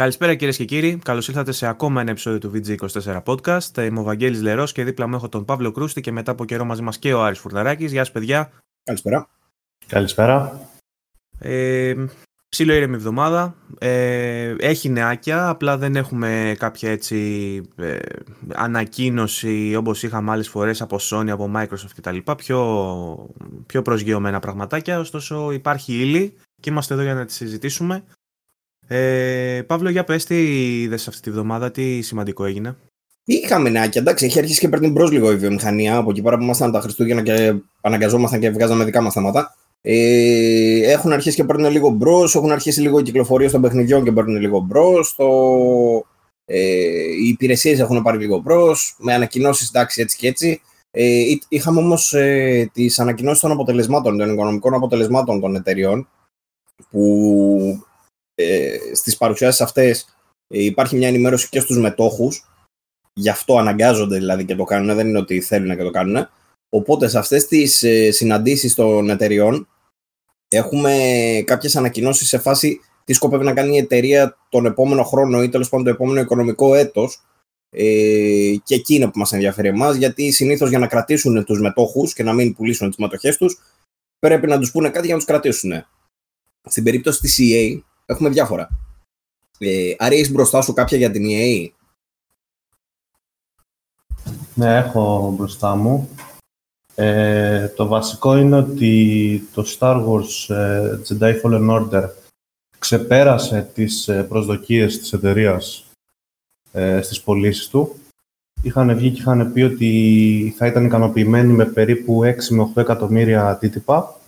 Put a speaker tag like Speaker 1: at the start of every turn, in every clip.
Speaker 1: Καλησπέρα κυρίες και κύριοι. Καλώς ήρθατε σε ακόμα ένα επεισόδιο του VG24 Podcast. Είμαι ο Βαγγέλης Λερός και δίπλα μου έχω τον Παύλο Κρούστη και μετά από καιρό μαζί μας και ο Άρης Φουρναράκης. Γεια σας, παιδιά.
Speaker 2: Καλησπέρα.
Speaker 3: Καλησπέρα.
Speaker 1: Ε, ψήλο ήρεμη εβδομάδα. Ε, έχει νεάκια, απλά δεν έχουμε κάποια έτσι ε, ανακοίνωση όπως είχαμε άλλες φορές από Sony, από Microsoft κτλ. Πιο, πιο προσγειωμένα πραγματάκια, ωστόσο υπάρχει ύλη και είμαστε εδώ για να τη συζητήσουμε. Ε, Παύλο, για πες τι είδες αυτή τη βδομάδα, τι σημαντικό έγινε;
Speaker 2: Είχαμε νεάκια, εντάξει, έχει αρχίσει και παίρνει μπρος λίγο η βιομηχανία από εκεί πέρα που ήμασταν τα Χριστούγεννα και αναγκαζόμασταν και βγάζαμε δικά μας θέματα. Ε, έχουν αρχίσει και παίρνουν λίγο μπρος, έχουν αρχίσει λίγο οι κυκλοφορίες των παιχνιδιών και παίρνουν λίγο μπρος. Το... Ε, οι υπηρεσίες έχουν πάρει λίγο μπρος, με ανακοινώσεις εντάξει έτσι και έτσι. Ε, είχαμε όμως ε, τις ανακοινώσεις των αποτελεσμάτων, των οικονομικών αποτελεσμάτων των εταιριών, που ε, στις παρουσιάσεις αυτές ε, υπάρχει μια ενημέρωση και στους μετόχους, γι' αυτό αναγκάζονται δηλαδή και το κάνουν, δεν είναι ότι θέλουν και το κάνουν. Οπότε σε αυτές τις ε, συναντήσεις των εταιριών έχουμε κάποιες ανακοινώσεις σε φάση τι σκοπεύει να κάνει η εταιρεία τον επόμενο χρόνο ή τέλος πάντων το επόμενο οικονομικό έτος ε, και εκεί είναι που μας ενδιαφέρει εμάς, γιατί συνήθως για να κρατήσουν τους μετόχους και να μην πουλήσουν τις μετοχές τους, πρέπει να τους πούνε κάτι για να τους κρατήσουν. Στην περίπτωση της EA, έχουμε διάφορα. Ε, Άρα έχεις μπροστά σου κάποια για την EA.
Speaker 3: Ναι, έχω μπροστά μου. Ε, το βασικό είναι ότι το Star Wars ε, Jedi Fallen Order ξεπέρασε τις ε, προσδοκίες της εταιρείας ε, στις πωλήσεις του. Είχαν βγει και είχαν πει ότι θα ήταν ικανοποιημένοι με περίπου 6 με 8 εκατομμύρια αντίτυπα.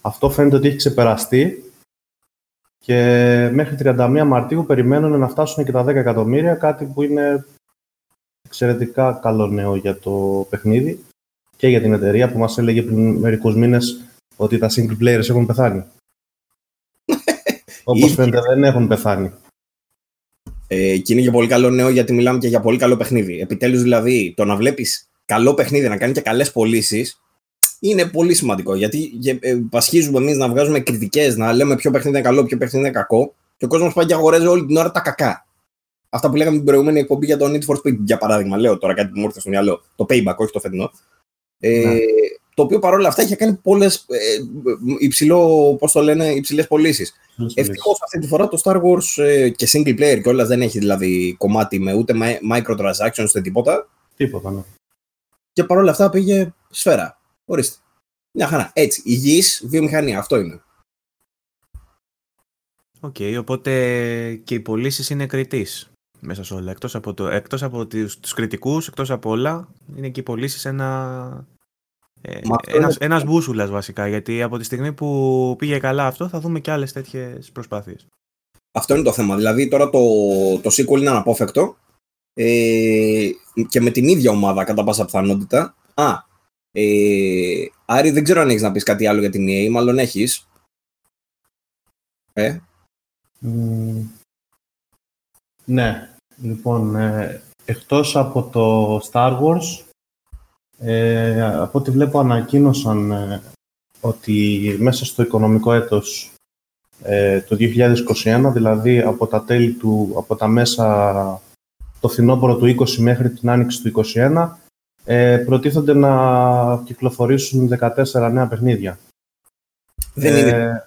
Speaker 3: Αυτό φαίνεται ότι έχει ξεπεραστεί και μέχρι 31 Μαρτίου περιμένουν να φτάσουν και τα 10 εκατομμύρια, κάτι που είναι εξαιρετικά καλό νέο για το παιχνίδι και για την εταιρεία που μας έλεγε πριν μερικούς μήνες ότι τα single players έχουν πεθάνει. Όπως φαίνεται δεν έχουν πεθάνει.
Speaker 2: Ε, και είναι και πολύ καλό νέο γιατί μιλάμε και για πολύ καλό παιχνίδι. Επιτέλους δηλαδή το να βλέπεις καλό παιχνίδι, να κάνει και καλές πωλήσεις, είναι πολύ σημαντικό. Γιατί ε, πασχίζουμε εμείς να βγάζουμε κριτικές, να λέμε ποιο παιχνίδι είναι καλό, ποιο παιχνίδι είναι κακό. Και ο κόσμος πάει και αγοράζει όλη την ώρα τα κακά. Αυτά που λέγαμε την προηγούμενη εκπομπή για το Need for Speed, για παράδειγμα. Λέω τώρα κάτι που μου ήρθε στο μυαλό. Το payback, όχι το φετινό. Ε, ναι. Το οποίο παρόλα αυτά έχει κάνει πολλές ε, υψηλό, πώς το λένε, υψηλές πωλήσεις. Ευτυχώς αυτή τη φορά το Star Wars ε, και single player κιόλα δεν έχει δηλαδή κομμάτι με ούτε microtransactions ούτε τίποτα.
Speaker 3: Τίποτα, ναι.
Speaker 2: Και παρόλα αυτά πήγε σφαίρα. Ορίστε. Μια χαρά. Έτσι. Υγιής βιομηχανία. Αυτό είναι.
Speaker 1: Οκ, okay, οπότε και οι πωλήσεις είναι κριτής μέσα σε όλα. Εκτός από, το, εκτός από τους, τους κριτικούς, εκτός από όλα, είναι και οι πωλήσεις ένα, ε, ένας, ένας μπούσουλας βασικά, γιατί από τη στιγμή που πήγε καλά αυτό θα δούμε και άλλες τέτοιες προσπάθειες.
Speaker 2: Αυτό είναι το θέμα. Δηλαδή τώρα το, το sequel είναι αναπόφευκτο ε, και με την ίδια ομάδα κατά πάσα πιθανότητα. Α, ε, Άρη, δεν ξέρω αν έχεις να πεις κάτι άλλο για την EA, μάλλον έχεις. Ε;
Speaker 3: ναι, λοιπόν, ε, εκτός από το Star Wars, ε, από ό,τι βλέπω ανακοίνωσαν ε, ότι μέσα στο οικονομικό έτος ε, το 2021, δηλαδή από τα τέλη του, από τα μέσα το φθινόπωρο του 20 μέχρι την άνοιξη του 2021, ε, προτίθονται να κυκλοφορήσουν 14 νέα παιχνίδια.
Speaker 2: Δεν είναι.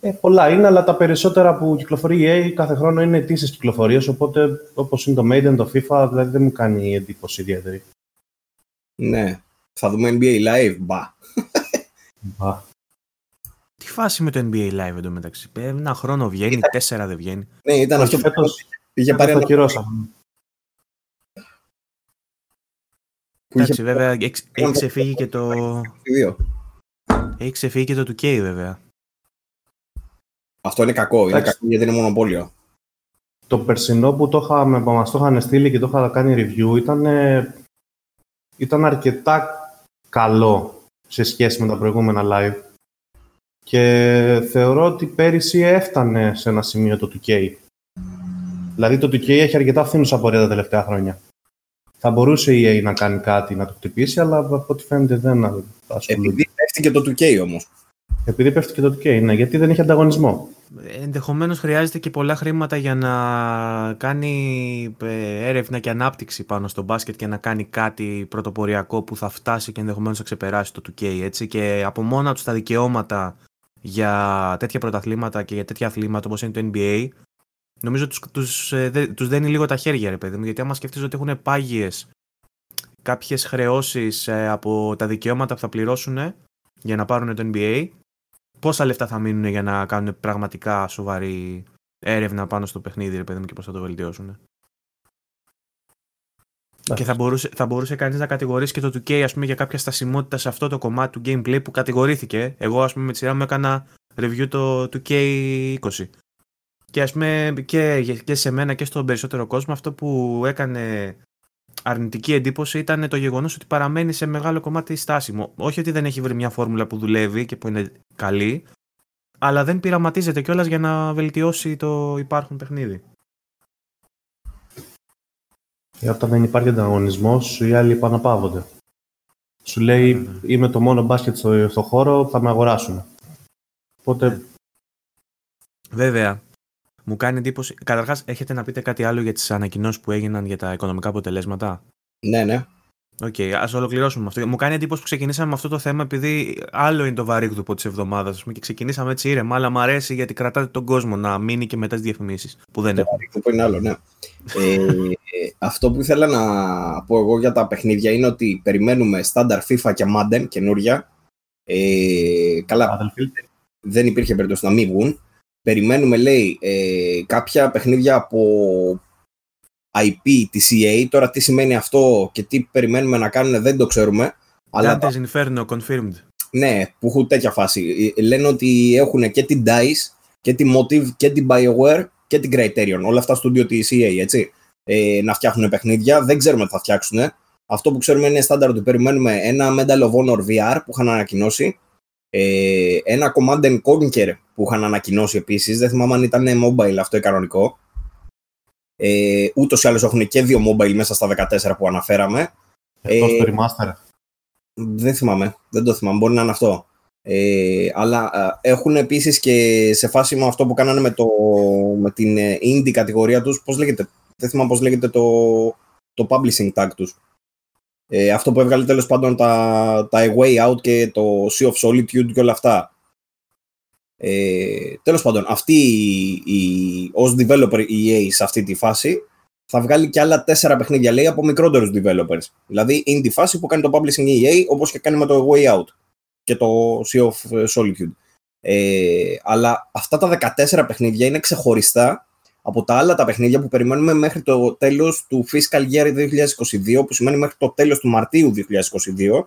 Speaker 2: Ε,
Speaker 3: ε, πολλά είναι, αλλά τα περισσότερα που κυκλοφορεί η EA κάθε χρόνο είναι αιτήσεις κυκλοφορίες, οπότε όπως είναι το Maiden, το FIFA, δηλαδή δεν μου κάνει εντύπωση ιδιαίτερη.
Speaker 2: Ναι. Θα δούμε NBA Live, μπα.
Speaker 3: μπα.
Speaker 1: Τι φάση με το NBA Live εντωμεταξύ. Ένα χρόνο βγαίνει, τέσσερα δεν βγαίνει.
Speaker 2: Ναι, ήταν αυτό που
Speaker 3: είχε πάρει ένα...
Speaker 1: Εντάξει, βέβαια, έχει ξεφύγει και το... Έχει ξεφύγει και το 2K, βέβαια.
Speaker 2: Αυτό είναι κακό, είναι κακό γιατί είναι μονοπόλιο.
Speaker 3: Το περσινό που το είχα, μας το είχαν στείλει και το είχα κάνει review ήταν, ήταν αρκετά καλό σε σχέση με τα προηγούμενα live. Και θεωρώ ότι πέρυσι έφτανε σε ένα σημείο το 2K. Δηλαδή το 2K έχει αρκετά φθήνουσα πορεία τα τελευταία χρόνια. Θα μπορούσε η EA να κάνει κάτι να το χτυπήσει, αλλά από ό,τι φαίνεται δεν
Speaker 2: ασχολείται. Επειδή πέφτει και το 2K όμως.
Speaker 3: Επειδή πέφτει και το 2K, ναι, γιατί δεν έχει ανταγωνισμό.
Speaker 1: ενδεχομένως χρειάζεται και πολλά χρήματα για να κάνει ε, έρευνα και ανάπτυξη πάνω στο μπάσκετ και να κάνει κάτι πρωτοποριακό που θα φτάσει και ενδεχομένως θα ξεπεράσει το 2K έτσι και από μόνα του τα δικαιώματα για τέτοια πρωταθλήματα και για τέτοια αθλήματα όπως είναι το NBA νομίζω τους, τους, ε, τους δένει λίγο τα χέρια ρε παιδί μου γιατί άμα σκεφτείς ότι έχουν πάγιες κάποιες χρεώσεις ε, από τα δικαιώματα που θα πληρώσουν για να πάρουν το NBA πόσα λεφτά θα μείνουν για να κάνουν πραγματικά σοβαρή έρευνα πάνω στο παιχνίδι, ρε παιδί μου, και πώς θα το βελτιώσουν. Και θα μπορούσε, θα μπορούσε κανείς να κατηγορήσει και το 2K ας πούμε, για κάποια στασιμότητα σε αυτό το κομμάτι του gameplay που κατηγορήθηκε. Εγώ, ας πούμε, με τη σειρά μου έκανα review το 2K20. Και ας πούμε και, και σε μένα και στον περισσότερο κόσμο αυτό που έκανε αρνητική εντύπωση ήταν το γεγονός ότι παραμένει σε μεγάλο κομμάτι στάσιμο. Όχι ότι δεν έχει βρει μια φόρμουλα που δουλεύει και που είναι καλή, αλλά δεν πειραματίζεται κιόλας για να βελτιώσει το υπάρχον παιχνίδι.
Speaker 3: Ε, όταν δεν υπάρχει ανταγωνισμός, οι άλλοι επαναπαύονται. Σου λέει, ναι. είμαι το μόνο μπάσκετ στο, στο χώρο, θα με αγοράσουν. Οπότε.
Speaker 1: Βέβαια. Μου κάνει εντύπωση. Καταρχάς, έχετε να πείτε κάτι άλλο για τις ανακοινώσεις που έγιναν για τα οικονομικά αποτελέσματα;
Speaker 2: Ναι, ναι.
Speaker 1: Οκ, okay, ας ολοκληρώσουμε αυτό. Μου κάνει εντύπωση που ξεκινήσαμε με αυτό το θέμα, επειδή άλλο είναι το βαρύγδουπο της εβδομάδας και ξεκινήσαμε έτσι ήρεμα, αλλά μου αρέσει γιατί κρατάτε τον κόσμο να μείνει και μετά τις διαφημίσεις που δεν
Speaker 2: έχουν. Το είναι άλλο, ναι. ε, αυτό που ήθελα να πω εγώ για τα παιχνίδια είναι ότι περιμένουμε στάνταρ FIFA και Madden καινούρια. Ε, καλά, δεν υπήρχε περίπτωση να μην βγουν. Περιμένουμε, λέει, ε, κάποια παιχνίδια από IP της EA. Τώρα τι σημαίνει αυτό και τι περιμένουμε να κάνουν δεν το ξέρουμε.
Speaker 1: Αλλά... Dante's Inferno, confirmed.
Speaker 2: Ναι, που έχουν τέτοια φάση. Ε, λένε ότι έχουν και την DICE και τη Motive και την BioWare και την Criterion. Όλα αυτά στο studio της EA, έτσι. Ε, να φτιάχνουν παιχνίδια. Δεν ξέρουμε τι θα φτιάξουν. Αυτό που ξέρουμε είναι στάνταρ ότι περιμένουμε ένα Medal of Honor VR που είχαν ανακοινώσει. Ε, ένα Command Conquer που είχαν ανακοινώσει επίσης. Δεν θυμάμαι αν ήταν mobile αυτό ή κανονικό. Ε, Ούτως ή άλλως έχουν και δύο mobile μέσα στα 14 που αναφέραμε.
Speaker 3: Εκτός ε, το remaster.
Speaker 2: Δεν θυμάμαι. Δεν το θυμάμαι. Μπορεί να είναι αυτό. Ε, αλλά ε, έχουν επίσης και σε φάση με αυτό που κάνανε με, το, με την ε, indie κατηγορία τους. Πώς λέγεται. Δεν θυμάμαι πώς λέγεται το, το publishing tag τους. Ε, αυτό που έβγαλε τέλος πάντων τα, τα Way Out και το Sea of Solitude και όλα αυτά. Ε, τέλος πάντων, αυτή η, ως developer η EA σε αυτή τη φάση θα βγάλει και άλλα τέσσερα παιχνίδια λέει από μικρότερους developers. Δηλαδή είναι τη φάση που κάνει το publishing EA όπως και κάνει με το Way Out και το Sea of Solitude. Ε, αλλά αυτά τα 14 παιχνίδια είναι ξεχωριστά από τα άλλα τα παιχνίδια που περιμένουμε μέχρι το τέλος του fiscal year 2022 που σημαίνει μέχρι το τέλος του Μαρτίου 2022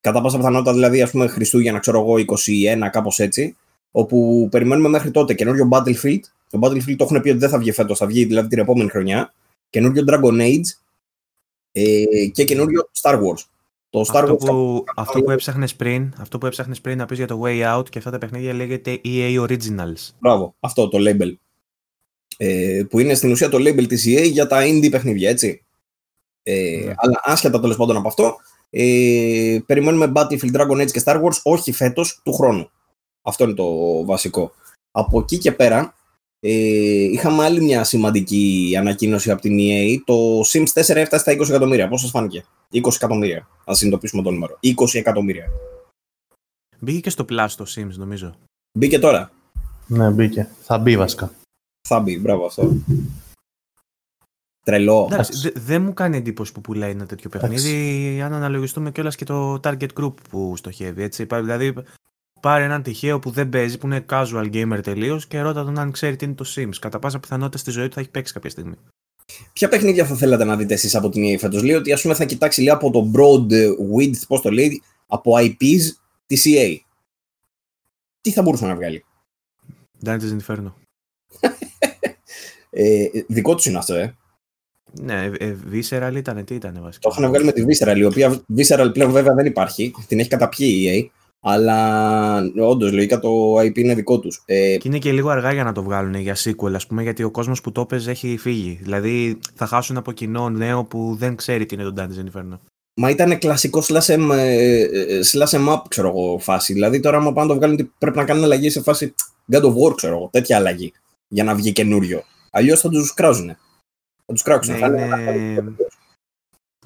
Speaker 2: κατά πάσα πιθανότητα δηλαδή ας πούμε Χριστούγεννα ξέρω εγώ 21 κάπως έτσι όπου περιμένουμε μέχρι τότε καινούριο Battlefield. Το Battlefield το έχουν πει ότι δεν θα βγει φέτος, θα βγει δηλαδή την επόμενη χρονιά. Καινούριο Dragon Age ε, και καινούριο Star Wars.
Speaker 1: Το Star αυτό, Wars που, αυτό, που έψαχνες πριν, αυτό που έψαχνες πριν να πεις για το Way Out και αυτά τα παιχνίδια λέγεται EA Originals.
Speaker 2: Μπράβο, αυτό το label. Ε, που είναι στην ουσία το label της EA για τα indie παιχνίδια, έτσι. Ε, ναι. Αλλά άσχετα τέλος πάντων από αυτό, ε, περιμένουμε Battlefield, Dragon Age και Star Wars όχι φέτος, του χρόνου. Αυτό είναι το βασικό. Από εκεί και πέρα, ε, είχαμε άλλη μια σημαντική ανακοίνωση από την EA. Το Sims 4 έφτασε στα 20 εκατομμύρια. Πώς σας φάνηκε; 20 εκατομμύρια. Να συνειδητοποιήσουμε το νούμερο. 20 εκατομμύρια.
Speaker 1: Μπήκε και στο Plus το Sims, νομίζω.
Speaker 2: Μπήκε τώρα.
Speaker 3: Ναι, μπήκε. Θα μπει βασικά.
Speaker 2: Θα μπει, μπράβο αυτό. Τρελό.
Speaker 1: Δεν μου κάνει εντύπωση που πουλάει ένα τέτοιο παιχνίδι, αν αναλογιστούμε κιόλας και το target group που στοχεύει. Έτσι. Δηλαδή, πάρει έναν τυχαίο που δεν παίζει, που είναι casual gamer τελείως και ρώτα τον αν ξέρει τι είναι το Sims. Κατά πάσα πιθανότητα στη ζωή του θα έχει παίξει κάποια στιγμή.
Speaker 2: Ποια παιχνίδια θα θέλατε να δείτε εσείς από την EA φέτος, Λέει ότι ας πούμε θα κοιτάξει λίγο από το broad width, πώς το λέει, από IPs τη EA. Τι θα μπορούσε να βγάλει;
Speaker 1: Dante's Inferno.
Speaker 2: ε, δικό τους είναι αυτό, ε.
Speaker 1: Ναι, ε, Visceral ήταν, τι ήταν
Speaker 2: βασικά; Το είχαν βγάλει με τη Visceral, η οποία Visceral πλέον βέβαια δεν υπάρχει. Την έχει καταπιεί η EA. Αλλά όντως, λογικά το IP είναι δικό τους.
Speaker 1: Ε, και είναι και λίγο αργά για να το βγάλουν για sequel, ας πούμε, γιατί ο κόσμος που το έπαιζε έχει φύγει. Δηλαδή θα χάσουν από κοινό νέο που δεν ξέρει τι είναι το Dante's Inferno.
Speaker 2: Μα ήταν κλασικό slash em, ε, ε, slash em up, ξέρω εγώ, φάση. Δηλαδή τώρα, άμα πάνε το βγάλουν, πρέπει να κάνουν αλλαγή σε φάση. God of War, ξέρω εγώ, τέτοια αλλαγή για να βγει καινούριο. Αλλιώς θα τους κράζουν. Θα τους κράξουν.
Speaker 1: Ναι, είναι...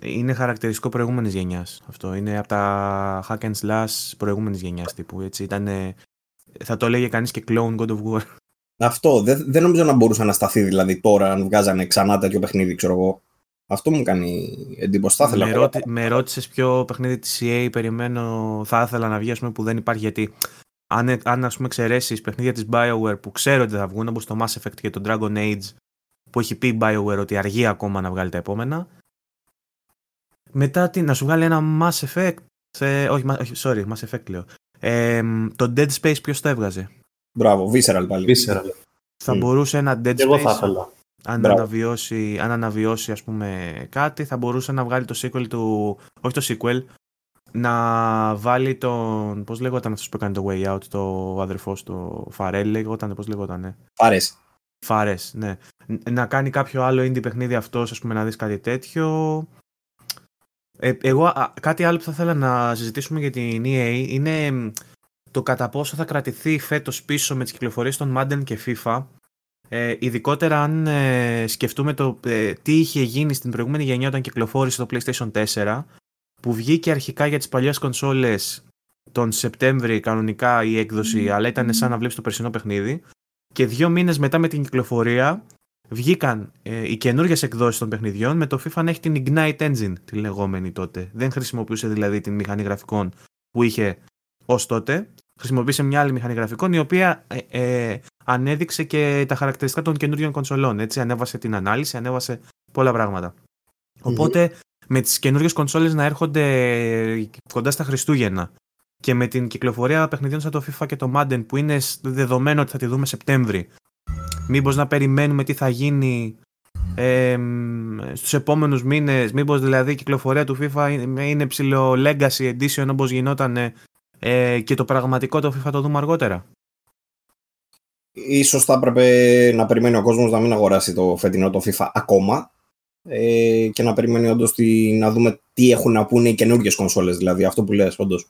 Speaker 1: είναι χαρακτηριστικό προηγούμενης γενιάς αυτό. Είναι από τα hack and slash προηγούμενης γενιάς τύπου. Έτσι. Ήτανε... Θα το έλεγε κανείς και clone God of War.
Speaker 2: Αυτό. Δεν, δεν νομίζω να μπορούσε να σταθεί δηλαδή τώρα αν βγάζανε ξανά τέτοιο παιχνίδι, ξέρω εγώ. Αυτό μου κάνει εντύπωση. Θα ήθελα
Speaker 1: με, ρώτη, με ρώτησες ποιο παιχνίδι της EA περιμένω, θα ήθελα να βγει, πούμε, που δεν υπάρχει. Γιατί αν, αν ας πούμε εξαιρέσεις παιχνίδια της BioWare που ξέρω ότι θα βγουν, όπως το Mass Effect και το Dragon Age, που έχει πει BioWare ότι αργεί ακόμα να βγάλει τα επόμενα. Μετά τι, να σου βγάλει ένα Mass Effect. Ε, όχι, όχι, sorry, Mass Effect λέω. Ε, το Dead Space ποιος το έβγαζε;
Speaker 2: Μπράβο, Visceral πάλι.
Speaker 3: Visceral.
Speaker 1: Θα mm. μπορούσε ένα Dead Space.
Speaker 3: Εγώ θα ήθελα.
Speaker 1: Αν αναβιώσει, αν αναβιώσει ας πούμε κάτι θα μπορούσε να βγάλει το sequel του, όχι το sequel, να βάλει τον, πώς λέγονταν αυτός που έκανε το Way Out, το αδερφός του Φαρέλ λέγονταν, πώς λέγονταν.
Speaker 2: Φάρες.
Speaker 1: Φάρες, ναι. Να κάνει κάποιο άλλο indie παιχνίδι αυτός, ας πούμε, να δεις κάτι τέτοιο. Ε, εγώ κάτι άλλο που θα ήθελα να συζητήσουμε για την EA είναι το κατά πόσο θα κρατηθεί φέτος πίσω με τις κυκλοφορίες των Madden και FIFA ε, ειδικότερα αν ε, σκεφτούμε το ε, τι είχε γίνει στην προηγούμενη γενιά όταν κυκλοφόρησε το PlayStation 4 που βγήκε αρχικά για τις παλιές κονσόλες τον Σεπτέμβρη κανονικά η έκδοση αλλά ήταν σαν να βλέπεις το περσινό παιχνίδι και δύο μήνες μετά με την κυκλοφορία βγήκαν ε, οι καινούργιες εκδόσεις των παιχνιδιών με το FIFA να έχει την Ignite Engine τη λεγόμενη τότε. Δεν χρησιμοποιούσε δηλαδή την μηχανή γραφικών που είχε ως τότε. Χρησιμοποίησε μια άλλη μηχανή γραφικών η οποία ε, ανέδειξε και τα χαρακτηριστικά των καινούριων κονσολών. Έτσι, ανέβασε την ανάλυση, ανέβασε πολλά πράγματα. Οπότε, με τις καινούριες κονσόλες να έρχονται κοντά στα Χριστούγεννα. Και με την κυκλοφορία παιχνιδιών σαν το FIFA και το Madden που είναι δεδομένο ότι θα τη δούμε Σεπτέμβρη, μήπως να περιμένουμε τι θα γίνει ε, στους επόμενους μήνες, μήπως δηλαδή η κυκλοφορία του FIFA είναι ψηλό legacy edition όπως γινόταν ε, και το πραγματικό το FIFA το δούμε αργότερα.
Speaker 2: Ίσως θα έπρεπε να περιμένει ο κόσμος να μην αγοράσει το φετινό το FIFA ακόμα ε, και να περιμένει όντως να δούμε τι έχουν να πούνε οι καινούργιες κονσόλες, δηλαδή αυτό που λες όντως.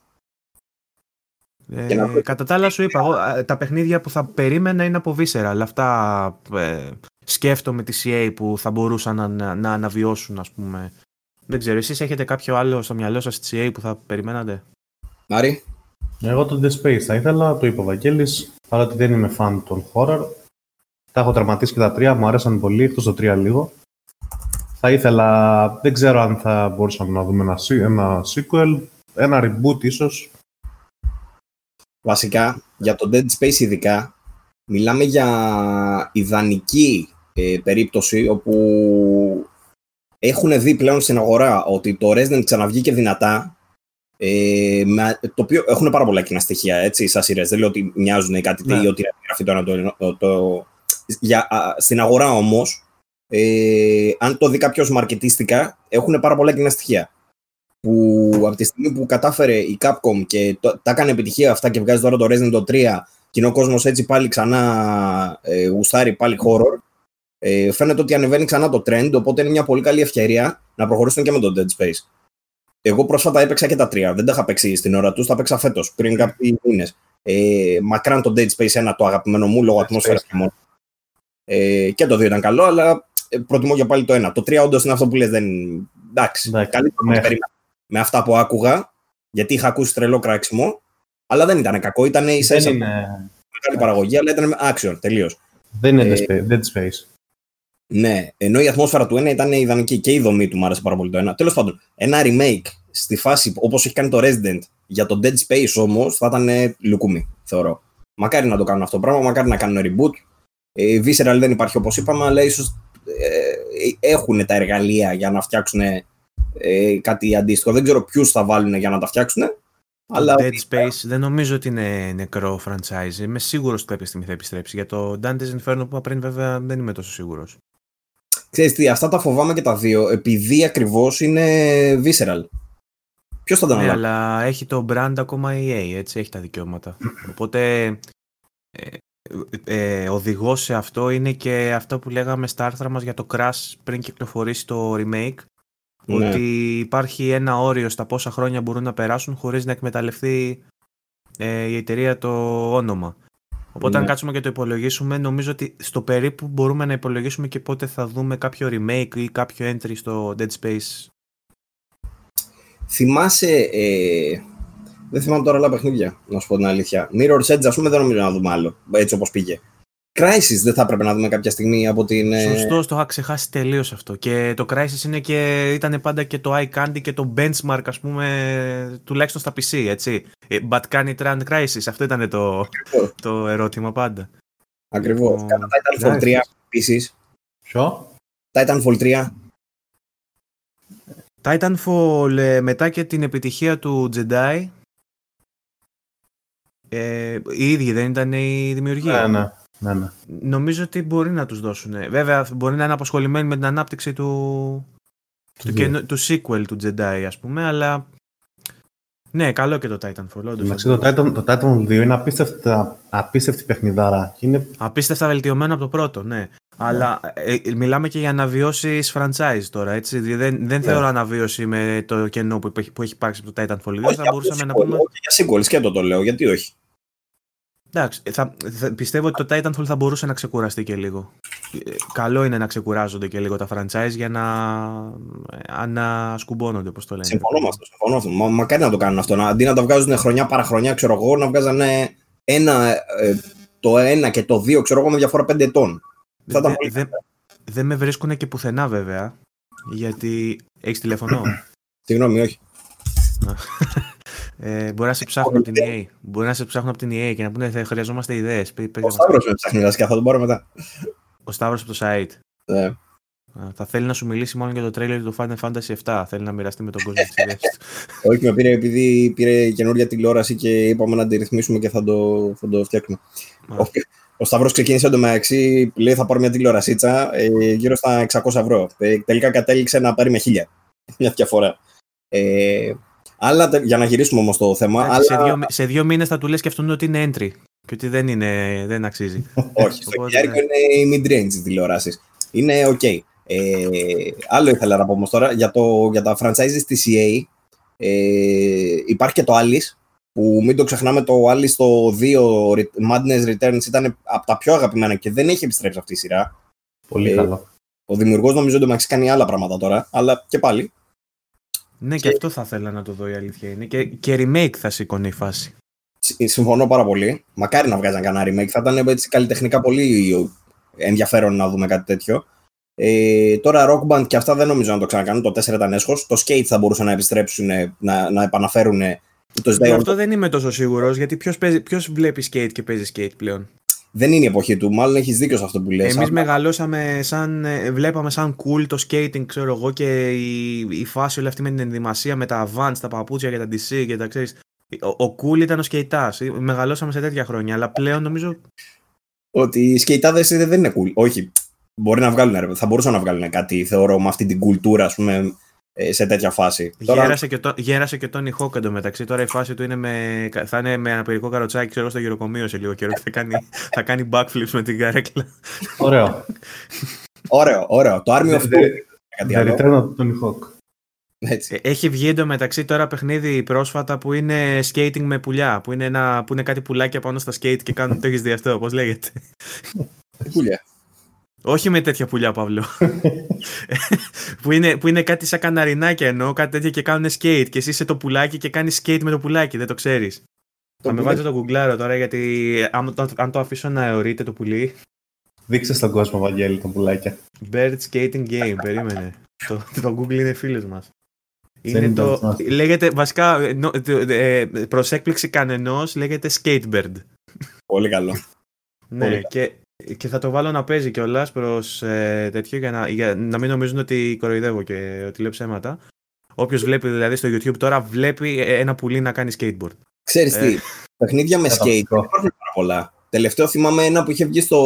Speaker 1: Ε, να... Κατά τα άλλα σου είπα, εγώ, τα παιχνίδια που θα περίμενα είναι από Visceral, αλλά αυτά ε, σκέφτομαι τη CA που θα μπορούσαν να, να, να αναβιώσουν ας πούμε. Δεν ξέρω, εσείς έχετε κάποιο άλλο στο μυαλό σας τη CA που θα περιμένατε;
Speaker 2: Μάρι.
Speaker 3: Εγώ το Dead Space θα ήθελα, το είπε ο Βαγγέλης, αλλά ότι δεν είμαι fan των horror. Τα έχω τραυματίσει και τα τρία, μου άρεσαν πολύ, εκτός το τρία λίγο. Θα ήθελα, δεν ξέρω αν θα μπορούσαμε να δούμε ένα, ένα sequel, ένα reboot ίσως.
Speaker 2: Βασικά, για το Dead Space ειδικά, μιλάμε για ιδανική ε, περίπτωση όπου έχουν δει πλέον στην αγορά ότι το Resident ξαναβγήκε δυνατά ε, με, το οποίο έχουν πάρα πολλά κοινά στοιχεία, έτσι, σαν σειρές. Δεν λέω ότι μοιάζουν ή κάτι ναι. ή ότι γράφει το ένα το, το, για, α, Στην αγορά όμως, ε, αν το δει κάποιος μαρκετίστικα, έχουν πάρα πολλά κοινά στοιχεία. Που από τη στιγμή που κατάφερε η Capcom και το, τα έκανε επιτυχία αυτά και βγάζει τώρα το Resident Evil 3 και ο κόσμος έτσι πάλι ξανά ε, γουστάρει πάλι horror, ε, φαίνεται ότι ανεβαίνει ξανά το trend, οπότε είναι μια πολύ καλή ευκαιρία να προχωρήσουν και με το Dead Space. Εγώ πρόσφατα έπαιξα και τα τρία. Δεν τα είχα παίξει στην ώρα τους, τα παίξα φέτος, πριν κάποιοι μήνες. Ε, μακράν το Dead Space 1 το αγαπημένο μου λόγω ατμόσφαιρας και μόνο. Ε, και το 2 ήταν καλό, αλλά ε, προτιμώ για πάλι το 1. Το 3 όντως είναι αυτό που λες, δεν. Εντάξει, καλύτερο ναι. με αυτά που άκουγα, γιατί είχα ακούσει τρελό κράξιμο, αλλά δεν ήταν κακό. Ήταν ίσα ίσα. Είναι... Μεγάλη παραγωγή, αλλά ήταν action τελείως.
Speaker 3: Δεν είναι ε, Dead Space.
Speaker 2: Ναι, ενώ η ατμόσφαιρα του 1 ήταν ιδανική και η δομή του μου άρεσε πάρα πολύ το 1. Τέλος πάντων, ένα remake στη φάση όπως έχει κάνει το Resident για το Dead Space όμως θα ήταν λουκούμι, θεωρώ. Μακάρι να το κάνουν αυτό το πράγμα, μακάρι να κάνουν reboot. Ε, Visceral δεν υπάρχει όπως είπαμε, αλλά ίσως ε, έχουν τα εργαλεία για να φτιάξουν ε, κάτι αντίστοιχο. Δεν ξέρω ποιους θα βάλουν για να τα φτιάξουν.
Speaker 1: Αλλά... Dead Space δεν νομίζω ότι είναι νεκρό franchise. Είμαι σίγουρος ότι κάποια στιγμή θα επιστρέψει. Για το Dante's Inferno που είπα πριν, βέβαια, δεν είμαι τόσο σίγουρος.
Speaker 2: Ξέρεις τι, αυτά τα φοβάμαι και τα δύο, επειδή ακριβώς είναι visceral. Ποιος θα τα
Speaker 1: ναι, αλλά έχει το brand ακόμα EA, έτσι, έχει τα δικαιώματα. Οπότε ε, ε, οδηγό σε αυτό είναι και αυτό που λέγαμε στα άρθρα μας για το Crash πριν κυκλοφορήσει το remake. Ναι. Ότι υπάρχει ένα όριο στα πόσα χρόνια μπορούν να περάσουν χωρίς να εκμεταλλευτεί ε, η εταιρεία το όνομα. Οπότε αν
Speaker 3: Ναι.
Speaker 1: κάτσουμε και το υπολογίσουμε, νομίζω ότι στο περίπου μπορούμε να υπολογίσουμε και πότε θα δούμε κάποιο remake ή κάποιο entry στο Dead Space.
Speaker 2: Θυμάσαι. Ε, δεν θυμάμαι τώρα άλλα παιχνίδια, να σου πω την αλήθεια. Mirror's Edge, ας πούμε, δεν νομίζω να δούμε άλλο. Έτσι όπως πήγε. Crisis δεν θα έπρεπε να δούμε κάποια στιγμή από την. ε,
Speaker 1: Σωστό, το είχα ξεχάσει τελείως αυτό. Και το Crysis είναι και, ήταν πάντα και το eye candy και το benchmark, ας πούμε, τουλάχιστον στα PC, έτσι. Ε, But can it run Crysis, αυτό ήταν το,
Speaker 2: Ακριβώς.
Speaker 1: το ερώτημα πάντα.
Speaker 2: Ακριβώς.
Speaker 1: Λοιπόν,
Speaker 2: Κατά Titanfall 3
Speaker 1: εντάξει.
Speaker 2: επίσης.
Speaker 3: Ποιο;
Speaker 2: Titanfall 3.
Speaker 1: Titanfall ε, μετά και την επιτυχία του Jedi ε, οι ίδιοι δεν ήταν οι δημιουργοί.
Speaker 3: Ναι, ναι. ναι, ναι.
Speaker 1: Νομίζω ότι μπορεί να τους δώσουν. Βέβαια μπορεί να είναι απασχολημένοι με την ανάπτυξη του, του,
Speaker 3: δύο.
Speaker 1: καινο- του sequel του Jedi ας πούμε, αλλά ναι, καλό και το Titanfall. όντως.
Speaker 3: Εντάξει, το Titan, το Titanfall 2 είναι απίστευτα, απίστευτη παιχνιδάρα. Και Είναι,
Speaker 1: Απίστευτα βελτιωμένο από το πρώτο, ναι. Αλλά ε, ε, μιλάμε και για αναβιώσεις franchise τώρα, έτσι. Δηλαδή, Δεν, δεν
Speaker 2: Ναι.
Speaker 1: θεωρώ αναβίωση με το κενό που, υπήρχε- που έχει υπάρξει από το Titanfall 2.
Speaker 2: Όχι,
Speaker 1: θα
Speaker 2: για
Speaker 1: μπορούσαμε να
Speaker 2: sequel,
Speaker 1: πούμε.
Speaker 2: όχι για sequel, σκέτο το λέω, γιατί όχι.
Speaker 1: Εντάξει, θα, θα- πιστεύω ότι το Titanfall θα μπορούσε να ξεκουραστεί και λίγο. Ε, Καλό είναι να ξεκουράζονται και λίγο τα franchise για να ε, ανασκουμπώνονται, όπως το λένε.
Speaker 2: Συμφωνώ με αυτό. Συμφωνώ με αυτό. Μα, μακάρι να το κάνουν αυτό. Να, αντί να τα βγάζουν χρονιά παραχρονιά, ξέρω εγώ, να βγάζανε ένα, ε, το ένα και το δύο, ξέρω εγώ, με διαφορά πέντε ετών. Θα ήταν πολύ
Speaker 1: Δεν δεν με βρίσκουν και πουθενά βέβαια, γιατί έχεις τηλέφωνο.
Speaker 2: Συγγνώμη, όχι.
Speaker 1: Ε, μπορεί να σε ψάχνουν από την EA. Μπορεί να σε ψάχνουν από την EA και να πούνε θα χρειαζόμαστε ιδέες.
Speaker 2: Ο Σταύρος με ψάχνει βασικά, θα τον πάρω μετά.
Speaker 1: Ο Σταύρος από το site.
Speaker 2: Ε,
Speaker 1: Α, Θα θέλει να σου μιλήσει μόνο για το τρailer του Final Fantasy VII. Θέλει να μοιραστεί με τον κόσμο τις ιδέες του.
Speaker 2: όχι, με πήρε επειδή πήρε καινούργια τηλεόραση και είπαμε να τη ρυθμίσουμε και θα το, θα το φτιάξουμε. Ο, ο Σταύρος ξεκίνησε εντωμεταξύ, λέει θα πάρω μια τηλεορασίτσα ε, γύρω στα 600 ευρώ. Ε, τελικά κατέληξε να πάρει με 1000. Μια διαφορά. Ε, αλλά τε- για να γυρίσουμε όμως το θέμα.
Speaker 1: Εντάξει,
Speaker 2: αλλά,
Speaker 1: σε, δύο, σε δύο μήνες θα του λες και αυτόν ότι είναι entry. Και ότι δεν, είναι, δεν αξίζει.
Speaker 2: Όχι, στο
Speaker 1: Οπότε,
Speaker 2: χιλιάρικο
Speaker 1: ναι.
Speaker 2: είναι οι mid-range τηλεοράσεις. Είναι ok. Ε, άλλο ήθελα να πω όμως τώρα για, το, για τα franchises της EA. Ε, υπάρχει και το Alice που μην το ξεχνάμε το Alice το 2 Re- Madness Returns ήταν από τα πιο αγαπημένα και δεν έχει επιστρέψει αυτή η σειρά.
Speaker 3: πολύ
Speaker 2: Ε,
Speaker 3: καλό.
Speaker 2: Ο δημιουργός νομίζω ότι έχει κάνει άλλα πράγματα τώρα, αλλά και πάλι.
Speaker 1: Ναι, και αυτό θα ήθελα να το δω η αλήθεια είναι. Και, και remake θα σηκώνει η φάση.
Speaker 2: Συ- Συμφωνώ πάρα πολύ. Μακάρι να βγάζαν κανένα remake. Θα ήταν έτσι καλλιτεχνικά πολύ ενδιαφέρον να δούμε κάτι τέτοιο. Ε, τώρα Rock Band και αυτά δεν νομίζω να το ξανακάνουν. Το 4 ήταν έσχος. Το Skate θα μπορούσαν να επιστρέψουν, να, να επαναφέρουν το
Speaker 1: Γι'
Speaker 2: Zdayon.
Speaker 1: αυτό δεν είμαι τόσο σίγουρος, γιατί ποιος βλέπει skate και παίζει skate πλέον.
Speaker 2: Δεν είναι η εποχή του. Μάλλον έχεις δίκιο σε αυτό που λες.
Speaker 1: Εμείς
Speaker 2: αλλά-
Speaker 1: μεγαλώσαμε σαν. ε, Βλέπαμε σαν cool το skating, ξέρω εγώ, και η, η φάση όλη αυτή με την ενδυμασία, με τα Vans, τα παπούτσια και τα DC και τα ξέρεις. Ο, ο cool ήταν ο σκεϊτάς. Μεγαλώσαμε σε τέτοια χρόνια, αλλά πλέον νομίζω.
Speaker 2: Ότι οι σκεϊτάδες δεν είναι cool. Όχι. Μπορεί να βγάλουν, ρε, θα μπορούσαν να βγάλουν κάτι, θεωρώ, με αυτή την κουλτούρα, ας πούμε, ε, σε τέτοια φάση. Τώρα,
Speaker 1: Γέρασε, και το, γέρασε και τον Tony Hawk εντωμεταξύ. Τώρα η φάση του είναι με, θα είναι με αναπηρικό καροτσάκι, ξέρω, στο γυροκομείο σε λίγο καιρό και θα κάνει, θα κάνει backflips με την καρέκλα.
Speaker 3: Ωραίο.
Speaker 2: ωραίο, ωραίο. Το Army of
Speaker 3: The-
Speaker 2: Two. Κάτι
Speaker 3: The
Speaker 2: άλλο.
Speaker 3: Return of Tony Hawk.
Speaker 2: Έτσι.
Speaker 1: Ε, Έχει βγει εντωμεταξύ τώρα παιχνίδι πρόσφατα που είναι skating με πουλιά. Που είναι, ένα, που είναι κάτι πουλάκια πάνω στα skate και κάνουν. το έχεις δει αυτό, πώς λέγεται;
Speaker 2: Τι πουλιά.
Speaker 1: Όχι με τέτοια πουλιά, Παύλο. που, είναι, που είναι κάτι σαν καναρινάκια εννοώ, κάτι τέτοια και κάνουν skate. Και εσύ είσαι το πουλάκι και κάνεις skate με το πουλάκι, δεν το ξέρεις. Θα με
Speaker 2: πουλάκι.
Speaker 1: βάζει το γκουγκλάρο τώρα γιατί αν το, αν το αφήσω να αιωρείται το πουλί.
Speaker 3: Δείξε στον κόσμο, Βαγγέλη, τα πουλάκια.
Speaker 1: Bird Skating Game, περίμενε. το, το Google είναι φίλος μας.
Speaker 3: Δεν
Speaker 1: Είναι
Speaker 3: είναι
Speaker 1: το,
Speaker 3: το-
Speaker 1: λέγεται, βασικά, ε, νο- το- ε, προς έκπληξη κανενός, λέγεται Skatebird.
Speaker 2: Πολύ καλό.
Speaker 1: Ναι,
Speaker 2: Πολύ
Speaker 1: και, και θα το βάλω να παίζει κιόλας προς ε, τέτοιο για να, για να μην νομίζουν ότι κοροϊδεύω και ότι λέω ψέματα. Όποιος βλέπει δηλαδή στο YouTube τώρα βλέπει ε, ένα πουλί να κάνει skateboard.
Speaker 2: Ξέρεις
Speaker 1: Ε.
Speaker 2: τι, παιχνίδια με skate
Speaker 3: Καταπληκτικό.
Speaker 2: δεν υπάρχουν πάρα πολλά. Τελευταίο θυμάμαι ένα που είχε βγει στο.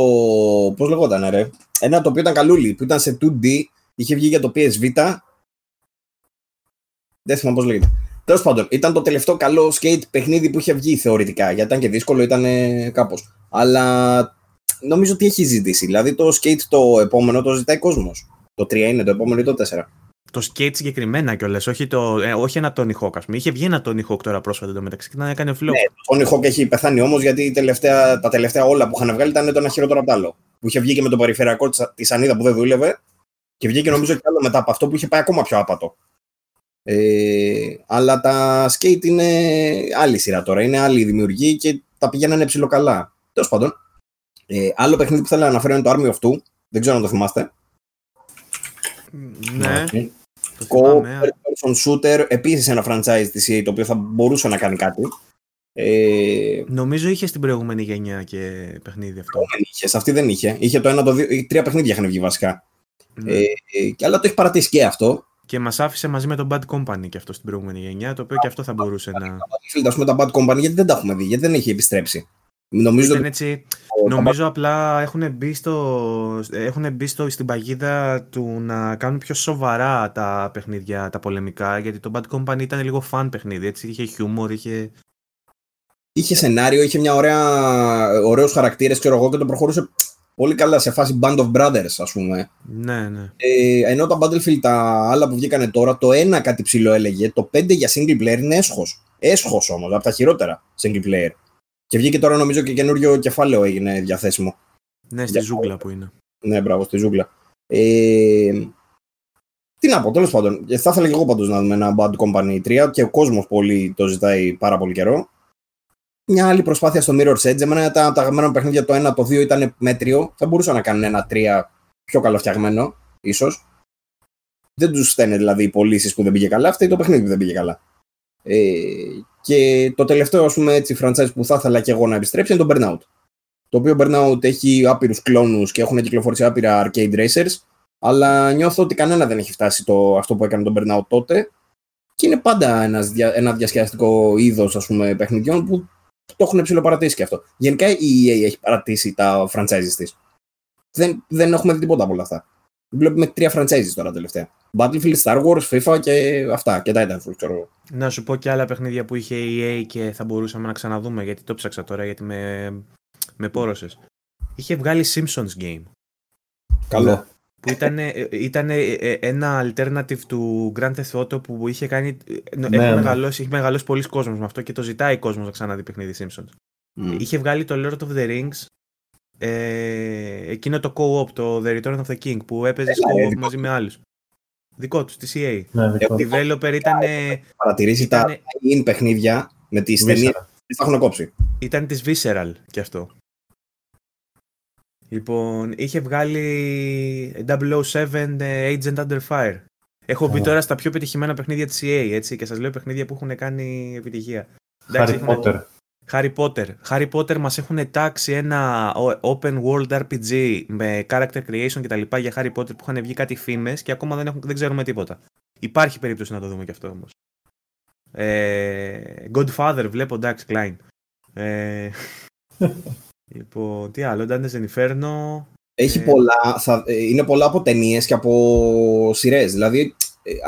Speaker 2: Πώς λεγόταν, ρε. Ένα το οποίο ήταν καλούλι, που ήταν σε 2D, είχε βγει για το PSV. Δεν θυμάμαι πώς λέγεται. Τέλος πάντων, ήταν το τελευταίο καλό skate παιχνίδι που είχε βγει θεωρητικά. Γιατί ήταν και δύσκολο, ήταν κάπως. Αλλά νομίζω ότι έχει ζητήσει. Δηλαδή το skate το επόμενο το ζητάει κόσμος. Το 3 είναι το επόμενο ή το 4.
Speaker 1: το skate συγκεκριμένα κιόλας, όχι, το, ε, όχι ένα Tony Hawk, ας πούμε. Είχε βγει ένα Tony Hawk τώρα πρόσφατα το μεταξύ και να έκανε flow.
Speaker 2: Ναι, το Tony Hawk έχει πεθάνει όμως γιατί τελευταία, τα τελευταία όλα που είχαν βγάλει ήταν το ένα χειρότερο από το άλλο. Που είχε βγει και με το περιφερειακό της Σανίδα που δεν δούλευε και βγήκε νομίζω κι άλλο μετά από αυτό που είχε πάει ακόμα πιο άπατο. Ε, αλλά τα skate είναι άλλη σειρά τώρα. Είναι άλλη δημιουργή και τα πηγαίνανε ψηλοκαλά. Τέλος πάντων, ε, άλλο παιχνίδι που θέλω να αναφέρω είναι το Army of Two. Δεν ξέρω αν το θυμάστε.
Speaker 1: Ναι.
Speaker 2: Το Co person shooter, επίσης ένα franchise της EA το οποίο θα μπορούσε να κάνει κάτι.
Speaker 1: Ε... Νομίζω είχε στην προηγούμενη γενιά και παιχνίδι αυτό.
Speaker 2: Είχε, σε αυτή δεν είχε. Είχε το ένα, το δύο, τρία παιχνίδια είχαν βγει βασικά. Ναι. Ε, και αλλά το έχει παρατήσει και αυτό.
Speaker 1: Και μας άφησε μαζί με τον Bad Company και αυτό στην προηγούμενη γενιά, το οποίο και αυτό θα μπορούσε να.
Speaker 2: Α πούμε τα Bad Company, γιατί δεν τα έχουμε δει, γιατί δεν έχει επιστρέψει. Νομίζω,
Speaker 1: ότι... έτσι, νομίζω απλά έχουν μπει, στο, έχουν μπει στο, στην παγίδα του να κάνουν πιο σοβαρά τα παιχνίδια, τα πολεμικά, γιατί το Bad Company ήταν λίγο fun παιχνίδι, έτσι, είχε χιούμορ, είχε...
Speaker 2: Είχε σενάριο, είχε μια ωραία, ωραίους χαρακτήρες, ξέρω εγώ, και το προχωρούσε πολύ καλά σε φάση Band of Brothers, ας πούμε.
Speaker 1: Ναι, ναι.
Speaker 2: Ε, ενώ τα Battlefield, τα άλλα που βγήκανε τώρα, το ένα κάτι ψηλό έλεγε, το 5 για single player είναι έσχος. Έσχος όμως, από τα χειρότερα single player. Και βγήκε τώρα νομίζω και καινούριο κεφάλαιο έγινε διαθέσιμο.
Speaker 1: Ναι, στη ζούγκλα που είναι.
Speaker 2: Ναι, μπράβο, στη ζούγκλα. Ε, τι να πω, τέλος πάντων. Θα ήθελα και εγώ πάντως να δούμε ένα Bad Company 3 και ο κόσμος πολύ το ζητάει πάρα πολύ καιρό. Μια άλλη προσπάθεια στο Mirror's Edge. Εμένα τα, τα αγαπημένα παιχνίδια το 1, το 2 ήταν μέτριο. Θα μπορούσα να κάνουν ένα 3 πιο καλοφτιαγμένο, ίσως. Δεν τους στέλνει δηλαδή οι πωλήσεις που δεν πήγε καλά, αυτή το παιχνίδι που δεν πήγε καλά. Ε, και το τελευταίο, ας πούμε, έτσι, franchise που θα ήθελα και εγώ να επιστρέψει είναι το Burnout. Το οποίο Burnout έχει άπειρους κλόνους και έχουν κυκλοφορήσει άπειρα arcade racers, αλλά νιώθω ότι κανένα δεν έχει φτάσει το, αυτό που έκανε το Burnout τότε και είναι πάντα ένας, ένα διασκεδαστικό είδος παιχνιδιών που το έχουν ψηλοπαρατήσει και αυτό. Γενικά η EA έχει παρατήσει τα franchises της. Δεν, δεν έχουμε δει τίποτα από όλα αυτά. Βλέπουμε τρία franchises τώρα τελευταία. Battlefield, Star Wars, FIFA και αυτά. Και Titanfall, ξέρω
Speaker 1: Να σου πω και άλλα παιχνίδια που είχε η EA και θα μπορούσαμε να ξαναδούμε, γιατί το ψάξα τώρα, γιατί με, με πόρωσες. Είχε βγάλει Simpsons Game.
Speaker 2: Καλό.
Speaker 1: Που ήταν, ήταν ε, ε, ένα alternative του Grand Theft Auto που είχε κάνει. Ε, ναι, έχει, ναι. μεγαλώσει, έχει μεγαλώσει πολλοί κόσμος με αυτό και το ζητάει ο κόσμος να ξαναδεί παιχνίδι Simpsons. Mm. Είχε βγάλει το Lord of the Rings ε, εκείνο το co-op, το The Return of the King, που έπαιζες co-op μαζί με άλλους. Δικό τους, τη CA. Ναι, ο developer ήταν.
Speaker 2: Παρατηρήσει τα in παιχνίδια με τις ταινίες που τα έχουν κόψει.
Speaker 1: Ήταν της Visceral κι αυτό. Λοιπόν, είχε βγάλει 007 Agent Under Fire. Έχω μπει τώρα στα πιο πετυχημένα παιχνίδια της CA, έτσι, και σας λέω παιχνίδια που έχουν κάνει επιτυχία.
Speaker 3: Harry Potter.
Speaker 1: Harry Potter. Harry Potter μας έχουν τάξει ένα open world RPG με character creation και τα λοιπά για Harry Potter που είχαν βγει κάτι φήμες και ακόμα δεν, έχουν, δεν ξέρουμε τίποτα. Υπάρχει περίπτωση να το δούμε και αυτό όμως. Ε, Godfather, βλέπω εντάξει, Klein. Ε, λοιπόν, τι άλλο, Dante's Inferno.
Speaker 2: Έχει ε, πολλά, θα, ε, είναι πολλά από ταινίες και από σειρές. Δηλαδή,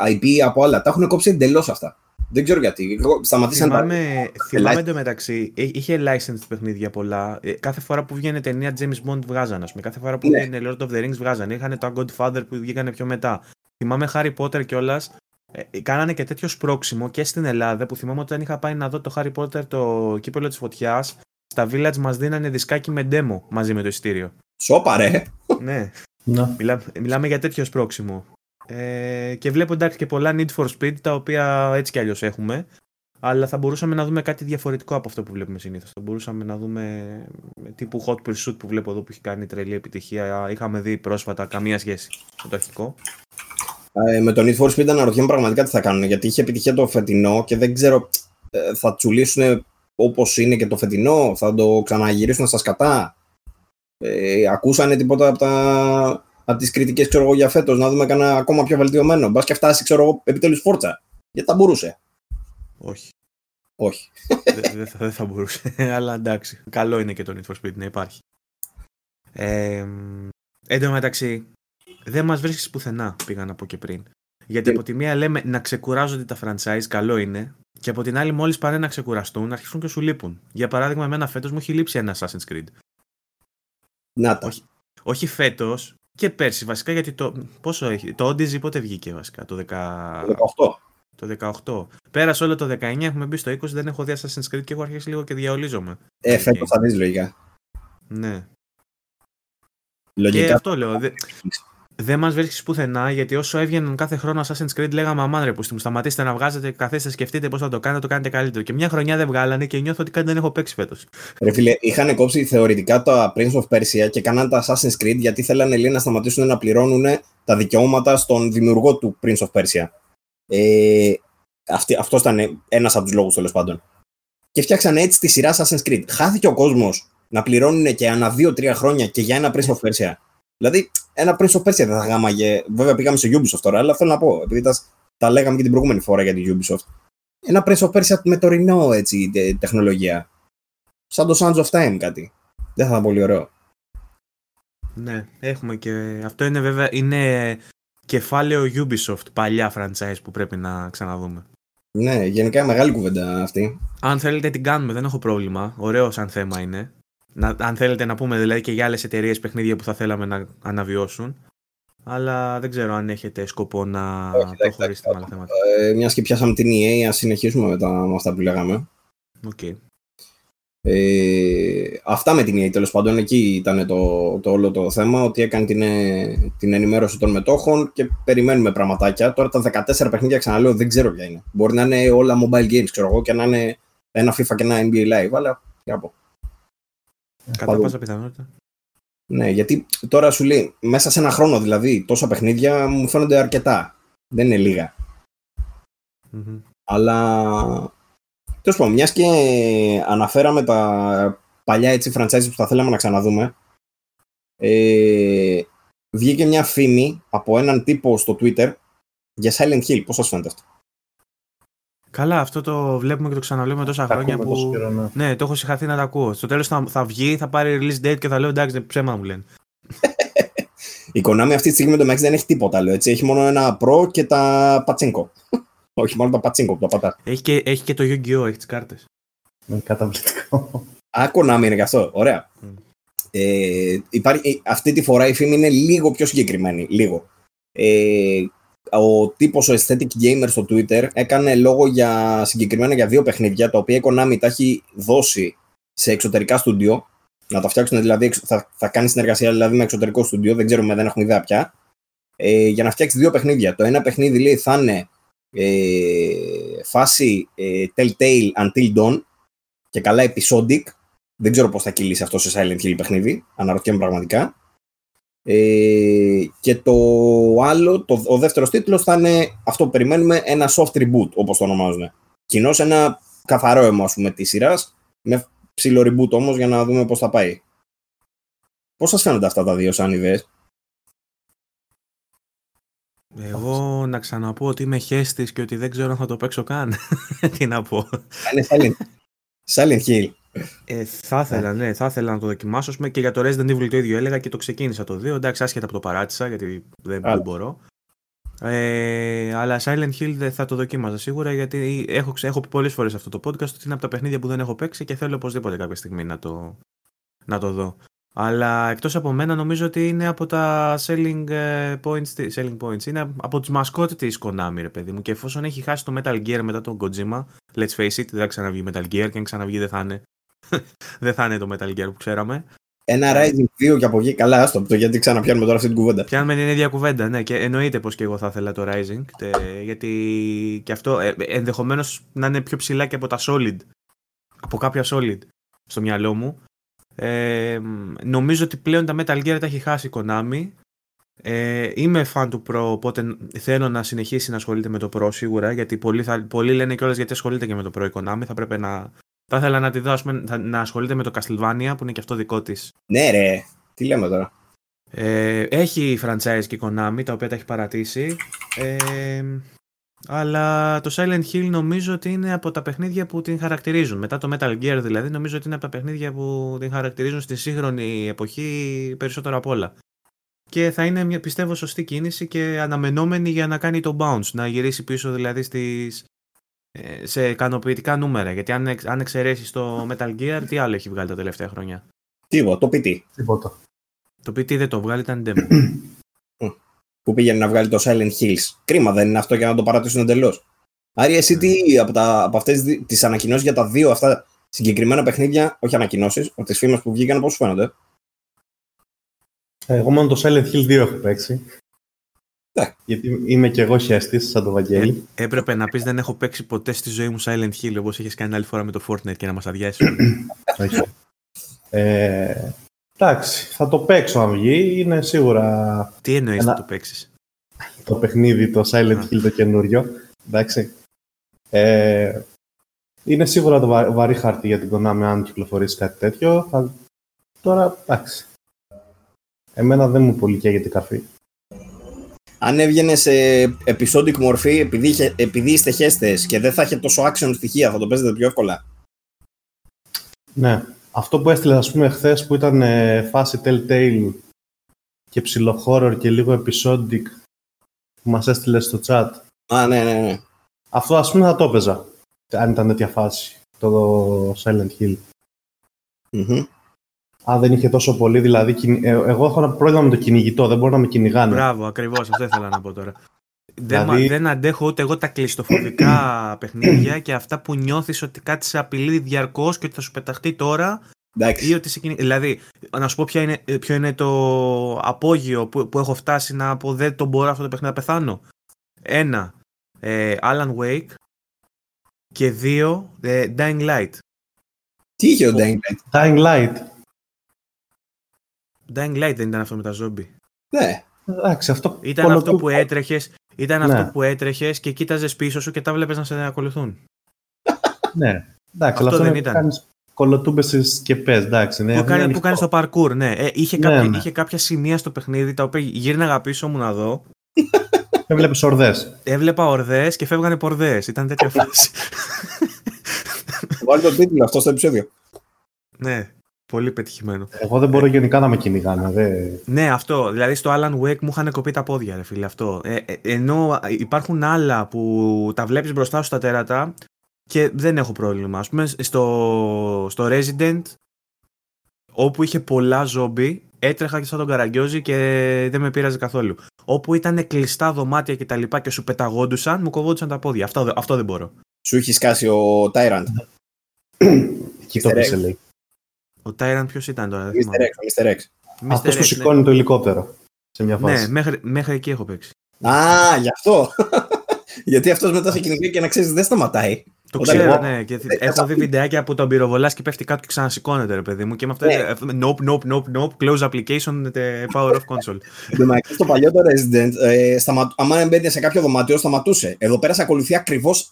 Speaker 2: IP από άλλα. Τα έχουν κόψει εντελώς αυτά. Δεν ξέρω γιατί. Σταματήσαν
Speaker 1: θυμάμαι, τα... Θυμάμαι εντωμεταξύ, είχε license παιχνίδια πολλά. Ε, κάθε φορά που βγαίνει ταινία James Bond βγάζανε. Ας πούμε. Κάθε φορά που ναι. βγαίνει Lord of the Rings βγάζανε. Είχαν το Godfather που βγήκανε πιο μετά. Θυμάμαι Harry Potter κιόλας. Ε, κάνανε και τέτοιο σπρόξιμο και στην Ελλάδα που θυμάμαι όταν είχα πάει να δω το Harry Potter το κύπελο της φωτιάς. Στα Village μας δίνανε δισκάκι με demo μαζί με το ειστήριο.
Speaker 2: Σόπα, ρε.
Speaker 1: ναι. Μιλά, μιλάμε για τέτοιο σπρόξιμο. Ε, και βλέπω εντάξει και πολλά Need for Speed τα οποία έτσι κι αλλιώς έχουμε. Αλλά θα μπορούσαμε να δούμε κάτι διαφορετικό από αυτό που βλέπουμε συνήθως. Θα μπορούσαμε να δούμε τύπου Hot Pursuit που βλέπω εδώ που έχει κάνει τρελή επιτυχία. Είχαμε δει πρόσφατα καμία σχέση με το αρχικό.
Speaker 2: Ε, με το Need for Speed αναρωτιέμαι πραγματικά τι θα κάνουν. Γιατί είχε επιτυχία το φετινό και δεν ξέρω. Ε, θα τσουλήσουν όπως είναι και το φετινό. Θα το ξαναγυρίσουν στα σκατά. Ε, ακούσανε τίποτα από τα από τις κριτικές για φέτος, να δούμε κανένα ακόμα πιο βελτιωμένο. Μπας και φτάσει, ξέρω εγώ, επιτέλους φόρτσα. Γιατί θα μπορούσε.
Speaker 1: Όχι.
Speaker 2: Όχι.
Speaker 1: Δεν θα, θα μπορούσε. Αλλά εντάξει. Καλό είναι και το Need for Speed να υπάρχει. Ε, εν τω μεταξύ, δεν μας βρίσκεις πουθενά, πήγα να πω και πριν. Γιατί από τη μία λέμε να ξεκουράζονται τα franchise, καλό είναι. Και από την άλλη, μόλις πάνε να ξεκουραστούν, αρχίσουν και σου λείπουν. Για παράδειγμα, εμένα φέτος μου έχει λείψει ένα Assassin's Creed.
Speaker 2: Να τα.
Speaker 1: Όχι, όχι φέτος, Και πέρσι βασικά, γιατί το. Πόσο έχει. Το Odyssey πότε βγήκε βασικά, το 10...
Speaker 2: Το
Speaker 1: 18. Το 18. Πέρασε όλο το 19, έχουμε μπει στο 20, δεν έχω δει Assassin's Creed και έχω αρχίσει λίγο και διαολίζομαι.
Speaker 2: Ε, φέτος θα δεις λογικά.
Speaker 1: Ναι.
Speaker 2: Λογικά.
Speaker 1: Και αυτό λέω. Δε, δεν μας βρίσκεις πουθενά γιατί όσο έβγαιναν κάθε χρόνο Assassin's Creed λέγαμε Αμάν ρε που μου σταματήστε να βγάζετε, καθίστε, σκεφτείτε πώς θα το κάνετε, το κάνετε καλύτερο. Και μια χρονιά δεν βγάλανε και νιώθω ότι κάτι δεν έχω παίξει φέτος.
Speaker 2: Ρε φίλε, είχαν κόψει θεωρητικά τα Prince of Persia και κάναν τα Assassin's Creed γιατί θέλανε λέει, να σταματήσουν να πληρώνουν τα δικαιώματα στον δημιουργό του Prince of Persia. Ε, αυτός ήταν ένας από τους λόγους τέλος πάντων. Και φτιάξαν έτσι τη σειρά Assassin's Creed. Χάθηκε ο κόσμος να πληρώνουν και ανά 2-3 χρόνια και για ένα Prince of Persia. Δηλαδή, ένα Prince of Persia δεν θα γάμαγε. Βέβαια, πήγαμε σε Ubisoft τώρα, αλλά θέλω να πω, επειδή τα, τα λέγαμε και την προηγούμενη φορά για την Ubisoft. Ένα Prince of Persia με τωρινό έτσι, τεχνολογία. Σαν το Sands of Time κάτι. Δεν θα ήταν πολύ ωραίο.
Speaker 1: Ναι, έχουμε και. Αυτό είναι βέβαια είναι κεφάλαιο Ubisoft, παλιά franchise που πρέπει να ξαναδούμε.
Speaker 2: Ναι, γενικά μεγάλη κουβέντα αυτή.
Speaker 1: Αν θέλετε την κάνουμε, δεν έχω πρόβλημα. Ωραίος σαν θέμα είναι. Να, αν θέλετε να πούμε δηλαδή και για άλλες εταιρείες παιχνίδια που θα θέλαμε να αναβιώσουν. Αλλά δεν ξέρω αν έχετε σκοπό να προχωρήσετε με άλλα θέματα.
Speaker 2: Ε, Μιας και πιάσαμε την EA, ας συνεχίσουμε μετά με αυτά που λέγαμε.
Speaker 1: Okay.
Speaker 2: Ε, αυτά με την EA τέλος πάντων. Εκεί ήταν το, το όλο το θέμα. Ότι έκανε την, ε, την ενημέρωση των μετόχων και περιμένουμε πραγματάκια. Τώρα τα 14 παιχνίδια ξαναλέω δεν ξέρω ποια είναι. Μπορεί να είναι όλα mobile games, ξέρω εγώ, και να είναι ένα FIFA και ένα NBA Live. Αλλά τι να πω.
Speaker 1: Κατά πάσα πιθανότητα.
Speaker 2: Ναι, γιατί τώρα σου λέει μέσα σε ένα χρόνο δηλαδή τόσα παιχνίδια μου φαίνονται αρκετά. Δεν είναι λίγα. Mm-hmm. Αλλά τέλος πάντων, μιας και αναφέραμε τα παλιά έτσι franchises που θα θέλαμε να ξαναδούμε. Ε, βγήκε μια φήμη από έναν τύπο στο Twitter για Silent Hill. Πώς σας φαίνεται αυτό;
Speaker 1: Καλά, αυτό το βλέπουμε και το ξαναβλέπουμε τόσα χρόνια που. Καιρό, ναι. ναι. το έχω συγχαθεί να τα ακούω. Στο τέλος θα, θα βγει, θα πάρει release date και θα λέω εντάξει, ψέμα μου λένε.
Speaker 2: Η Konami αυτή τη στιγμή με το Max δεν έχει τίποτα άλλο. Έτσι. Έχει μόνο ένα Pro και τα Πατσίνκο. Όχι, μόνο τα Πατσίνκο που τα πατά.
Speaker 1: Έχει και, έχει και το Yu-Gi-Oh! Έχει τις κάρτες.
Speaker 3: Είναι καταπληκτικό.
Speaker 2: Α, Konami είναι και αυτό. Ωραία. Mm. Ε, υπάρχει, αυτή τη φορά η φήμη είναι λίγο πιο συγκεκριμένη. Λίγο. Ε, ο τύπος ο Aesthetic Gamer στο Twitter έκανε λόγο για συγκεκριμένα για δύο παιχνίδια τα οποία η Konami τα έχει δώσει σε εξωτερικά στούντιο. Να τα φτιάξουν δηλαδή, θα, θα κάνει συνεργασία δηλαδή με εξωτερικό στούντιο, δεν ξέρουμε, δεν έχουμε ιδέα πια. Ε, για να φτιάξει δύο παιχνίδια. Το ένα παιχνίδι λέει θα είναι ε, φάση ε, Telltale Until Dawn και καλά episodic. Δεν ξέρω πώς θα κυλήσει αυτό σε Silent Hill παιχνίδι. Αναρωτιέμαι πραγματικά. Ε, και το άλλο, το, ο δεύτερος τίτλος θα είναι αυτό που περιμένουμε, ένα soft reboot όπως το ονομάζουν. Κοινώ ένα καθαρό αίμα ας πούμε της σειράς, με ψηλό reboot όμως για να δούμε πώς θα πάει. Πώς σας φαίνονται αυτά τα δύο σαν ιδέες;
Speaker 1: Εγώ να ξαναπώ ότι είμαι χέστης και ότι δεν ξέρω αν θα το παίξω καν. Τι να πω.
Speaker 2: Είναι Silent, Silent Hill.
Speaker 1: Ε, θα ήθελα, ναι, θα ήθελα να το δοκιμάσω. Και για το Resident Evil το ίδιο έλεγα και το ξεκίνησα το 2. Εντάξει, άσχετα από το παράτησα γιατί δεν, δεν μπορώ. Ε, αλλά Silent Hill δεν θα το δοκίμαζα σίγουρα γιατί έχω, έχω πει πολλές φορές αυτό το podcast ότι είναι από τα παιχνίδια που δεν έχω παίξει και θέλω οπωσδήποτε κάποια στιγμή να το, να το δω. Αλλά εκτός από μένα νομίζω ότι είναι από τα selling ε, points, selling points. Είναι από τις μασκότ της Konami ρε παιδί μου και εφόσον έχει χάσει το Metal Gear μετά τον Kojima, let's face it, δεν θα ξαναβγεί Metal Gear και αν ξαναβγεί δεν θα είναι δεν θα είναι το Metal Gear που ξέραμε.
Speaker 2: Ένα Rising 2 και από εκεί καλά, άστο το γιατί ξαναπιάνουμε τώρα αυτή την κουβέντα.
Speaker 1: Πιάνουμε την ίδια κουβέντα, ναι, και εννοείται πως και εγώ θα ήθελα το Rising. Τε, γιατί και αυτό ε, ενδεχομένως να είναι πιο ψηλά και από τα Solid. Από κάποια Solid στο μυαλό μου. Ε, νομίζω ότι πλέον τα Metal Gear τα έχει χάσει η Konami. Ε, είμαι φαν του Pro, οπότε θέλω να συνεχίσει να ασχολείται με το Pro σίγουρα. Γιατί πολλοί, θα, πολλοί λένε κιόλας γιατί ασχολείται και με το Pro η Konami. Θα πρέπει να θα ήθελα να τη δω να ασχολείται με το Castlevania που είναι και αυτό δικό της.
Speaker 2: Ναι, ρε. Τι λέμε τώρα;
Speaker 1: Ε, έχει franchise και Konami τα οποία τα έχει παρατήσει. Ε, αλλά το Silent Hill νομίζω ότι είναι από τα παιχνίδια που την χαρακτηρίζουν. Μετά το Metal Gear δηλαδή, νομίζω ότι είναι από τα παιχνίδια που την χαρακτηρίζουν στη σύγχρονη εποχή περισσότερο απ' όλα. Και θα είναι μια πιστεύω σωστή κίνηση και αναμενόμενη για να κάνει το bounce, να γυρίσει πίσω δηλαδή στις ε, σε ικανοποιητικά νούμερα. Γιατί αν, αν εξαιρέσεις το Metal Gear, τι άλλο έχει βγάλει τα τελευταία χρόνια;
Speaker 2: Τίποτα, το PT.
Speaker 3: Τίποτα.
Speaker 1: Το PT δεν το βγάλει, ήταν demo.
Speaker 2: που πήγαινε να βγάλει το Silent Hills. Κρίμα δεν είναι αυτό για να το παρατήσουν εντελώς. Άρη, εσύ τι από, τα, από αυτές τις ανακοινώσεις για τα δύο αυτά συγκεκριμένα παιχνίδια, όχι ανακοινώσεις, από τις φήμες που βγήκαν, πώς σου φαίνονται;
Speaker 3: Εγώ μόνο το Silent Hill 2 έχω παίξει.
Speaker 2: Ναι.
Speaker 3: Γιατί είμαι και εγώ χέστη, σαν το Βαγγέλη.
Speaker 1: Ε, έπρεπε να πεις δεν έχω παίξει ποτέ στη ζωή μου Silent Hill όπως είχες κάνει άλλη φορά με το Fortnite και να μας αδειάσει.
Speaker 3: Όχι. Ε, εντάξει, θα το παίξω αν βγει. Είναι σίγουρα.
Speaker 1: Τι εννοείς
Speaker 3: Ένα-
Speaker 1: να το παίξεις;
Speaker 3: το παιχνίδι, το Silent Hill το καινούριο. Εντάξει. Ε, είναι σίγουρα το βα- βαρύ χαρτί για την Konami αν κυκλοφορήσει κάτι τέτοιο. Θα... Τώρα, εντάξει. Εμένα δεν μου πολύ καίγεται η καρφή.
Speaker 2: Αν έβγαινε σε episodic μορφή, επειδή, είχε- επειδή είστε χέστες και δεν θα είχε τόσο action στοιχεία, θα το παίζετε πιο εύκολα.
Speaker 3: Ναι. Αυτό που έστειλες, ας πούμε, χθες που ήταν ε, φάση Telltale και ψηλό horror και λίγο episodic που μας έστειλες στο chat.
Speaker 2: Α, ναι, ναι, ναι.
Speaker 3: Αυτό, ας πούμε, θα το έπαιζα. Αν ήταν τέτοια φάση. Το Silent Hill.
Speaker 2: Μμμ.
Speaker 3: Αν δεν είχε τόσο πολύ, δηλαδή. κυνη- ε, Εγώ έχω ένα πρόβλημα με το κυνηγητό, δεν μπορώ να με κυνηγάνε.
Speaker 1: Μπράβο, ακριβώς, αυτό ήθελα να πω τώρα. Δεν,
Speaker 3: Δηλαδή-
Speaker 1: μα- δεν αντέχω ούτε εγώ τα κλειστοφοβικά παιχνίδια και αυτά που νιώθεις ότι κάτι σε απειλεί διαρκώς και ότι θα σου πεταχτεί τώρα
Speaker 2: Εντάξει.
Speaker 1: ή ότι σε κυνηγεί. Δηλαδή, να σου πω ποια είναι, ποιο είναι το απόγειο που, που έχω φτάσει να πω δεν το μπορώ αυτό το παιχνίδι να πεθάνω. Ένα, ε, Alan Wake και δύο, ε, Dying Light.
Speaker 2: Τι είχε ο Dying Light;
Speaker 3: Dying Light.
Speaker 1: Dying Light δεν ήταν αυτό με τα ζόμπι.
Speaker 2: Ναι.
Speaker 3: Εντάξει, αυτό.
Speaker 1: Ήταν
Speaker 3: κολοτού-
Speaker 1: αυτό που έτρεχες. Ήταν
Speaker 3: Ναι.
Speaker 1: αυτό που έτρεχες και κοίταζες πίσω σου και τα βλέπεις να σε ακολουθούν.
Speaker 3: Ναι. Εντάξει,
Speaker 1: Αυτό
Speaker 3: αλλά
Speaker 1: δεν
Speaker 3: είναι
Speaker 1: ήταν.
Speaker 3: που κάνεις κολοτούμπες και πες, εντάξει. Ναι,
Speaker 1: που
Speaker 3: είναι
Speaker 1: κάνει, που
Speaker 3: ανοιχτό.
Speaker 1: κάνει στο parkour, ναι. Ε, είχε,
Speaker 3: Ναι,
Speaker 1: κάποια,
Speaker 3: ναι.
Speaker 1: είχε κάποια σημεία στο παιχνίδι τα οποία γύρναγα πίσω μου να δω.
Speaker 3: Έβλεπες ορδές.
Speaker 1: Έβλεπα ορδές και φεύγανε πορδές. Ήταν τέτοια φάση.
Speaker 2: Βάλει τον τίτλο αυτό στο επεισόδιο.
Speaker 1: ναι, πολύ πετυχημένο.
Speaker 3: Εγώ δεν μπορώ γενικά να με κυνηγάνε. Δεν...
Speaker 1: Ναι, αυτό. Δηλαδή στο Alan Wake μου είχαν κοπεί τα πόδια, ρε φίλε. Αυτό. Ε, ε, ενώ υπάρχουν άλλα που τα βλέπεις μπροστά σου στα τέρατα και δεν έχω πρόβλημα. Α πούμε στο, στο Resident, όπου είχε πολλά ζόμπι, έτρεχα και σαν τον καραγκιόζη και δεν με πείραζε καθόλου. Όπου ήταν κλειστά δωμάτια και τα λοιπά και σου πεταγόντουσαν, μου κοβόντουσαν τα πόδια. Αυτό, δεν- αυτό δεν μπορώ.
Speaker 2: Σου έχει σκάσει ο Tyrant.
Speaker 3: Εκεί το
Speaker 2: Mr.
Speaker 3: πεις,
Speaker 2: X.
Speaker 3: λέει.
Speaker 1: Ο Tyrant ποιος ήταν τώρα, δεν
Speaker 2: Mr.
Speaker 1: θυμάμαι.
Speaker 2: X, ο Mr. X.
Speaker 1: Mr.
Speaker 3: Αυτός
Speaker 1: X,
Speaker 3: που
Speaker 1: ναι.
Speaker 3: σηκώνει το ελικόπτερο. Σε μια
Speaker 1: Ναι,
Speaker 3: φάση.
Speaker 1: μέχρι, μέχρι εκεί έχω παίξει.
Speaker 2: Α, γι' αυτό. Γιατί αυτός μετά σε κυνηγάει και να ξέρεις δεν σταματάει.
Speaker 1: Το
Speaker 2: Όταν
Speaker 1: ξέρω,
Speaker 2: εγώ-
Speaker 1: ναι. Και
Speaker 2: Ε,
Speaker 1: έχω
Speaker 2: ε,
Speaker 1: δει βιντεάκια που τον πυροβολάς και πέφτει κάτω και ξανασηκώνεται, ρε παιδί μου. Και με αυτό.
Speaker 2: Ναι.
Speaker 1: ε, αυτό- Nope, nope, nope, nope. Close application, ε, power off console.
Speaker 2: Εντάξει, στο παλιό το Resident, ε, σταμα... άμα έμπαινε σε κάποιο δωμάτιο, σταματούσε. Εδώ πέρα σε ακολουθεί ακριβώς.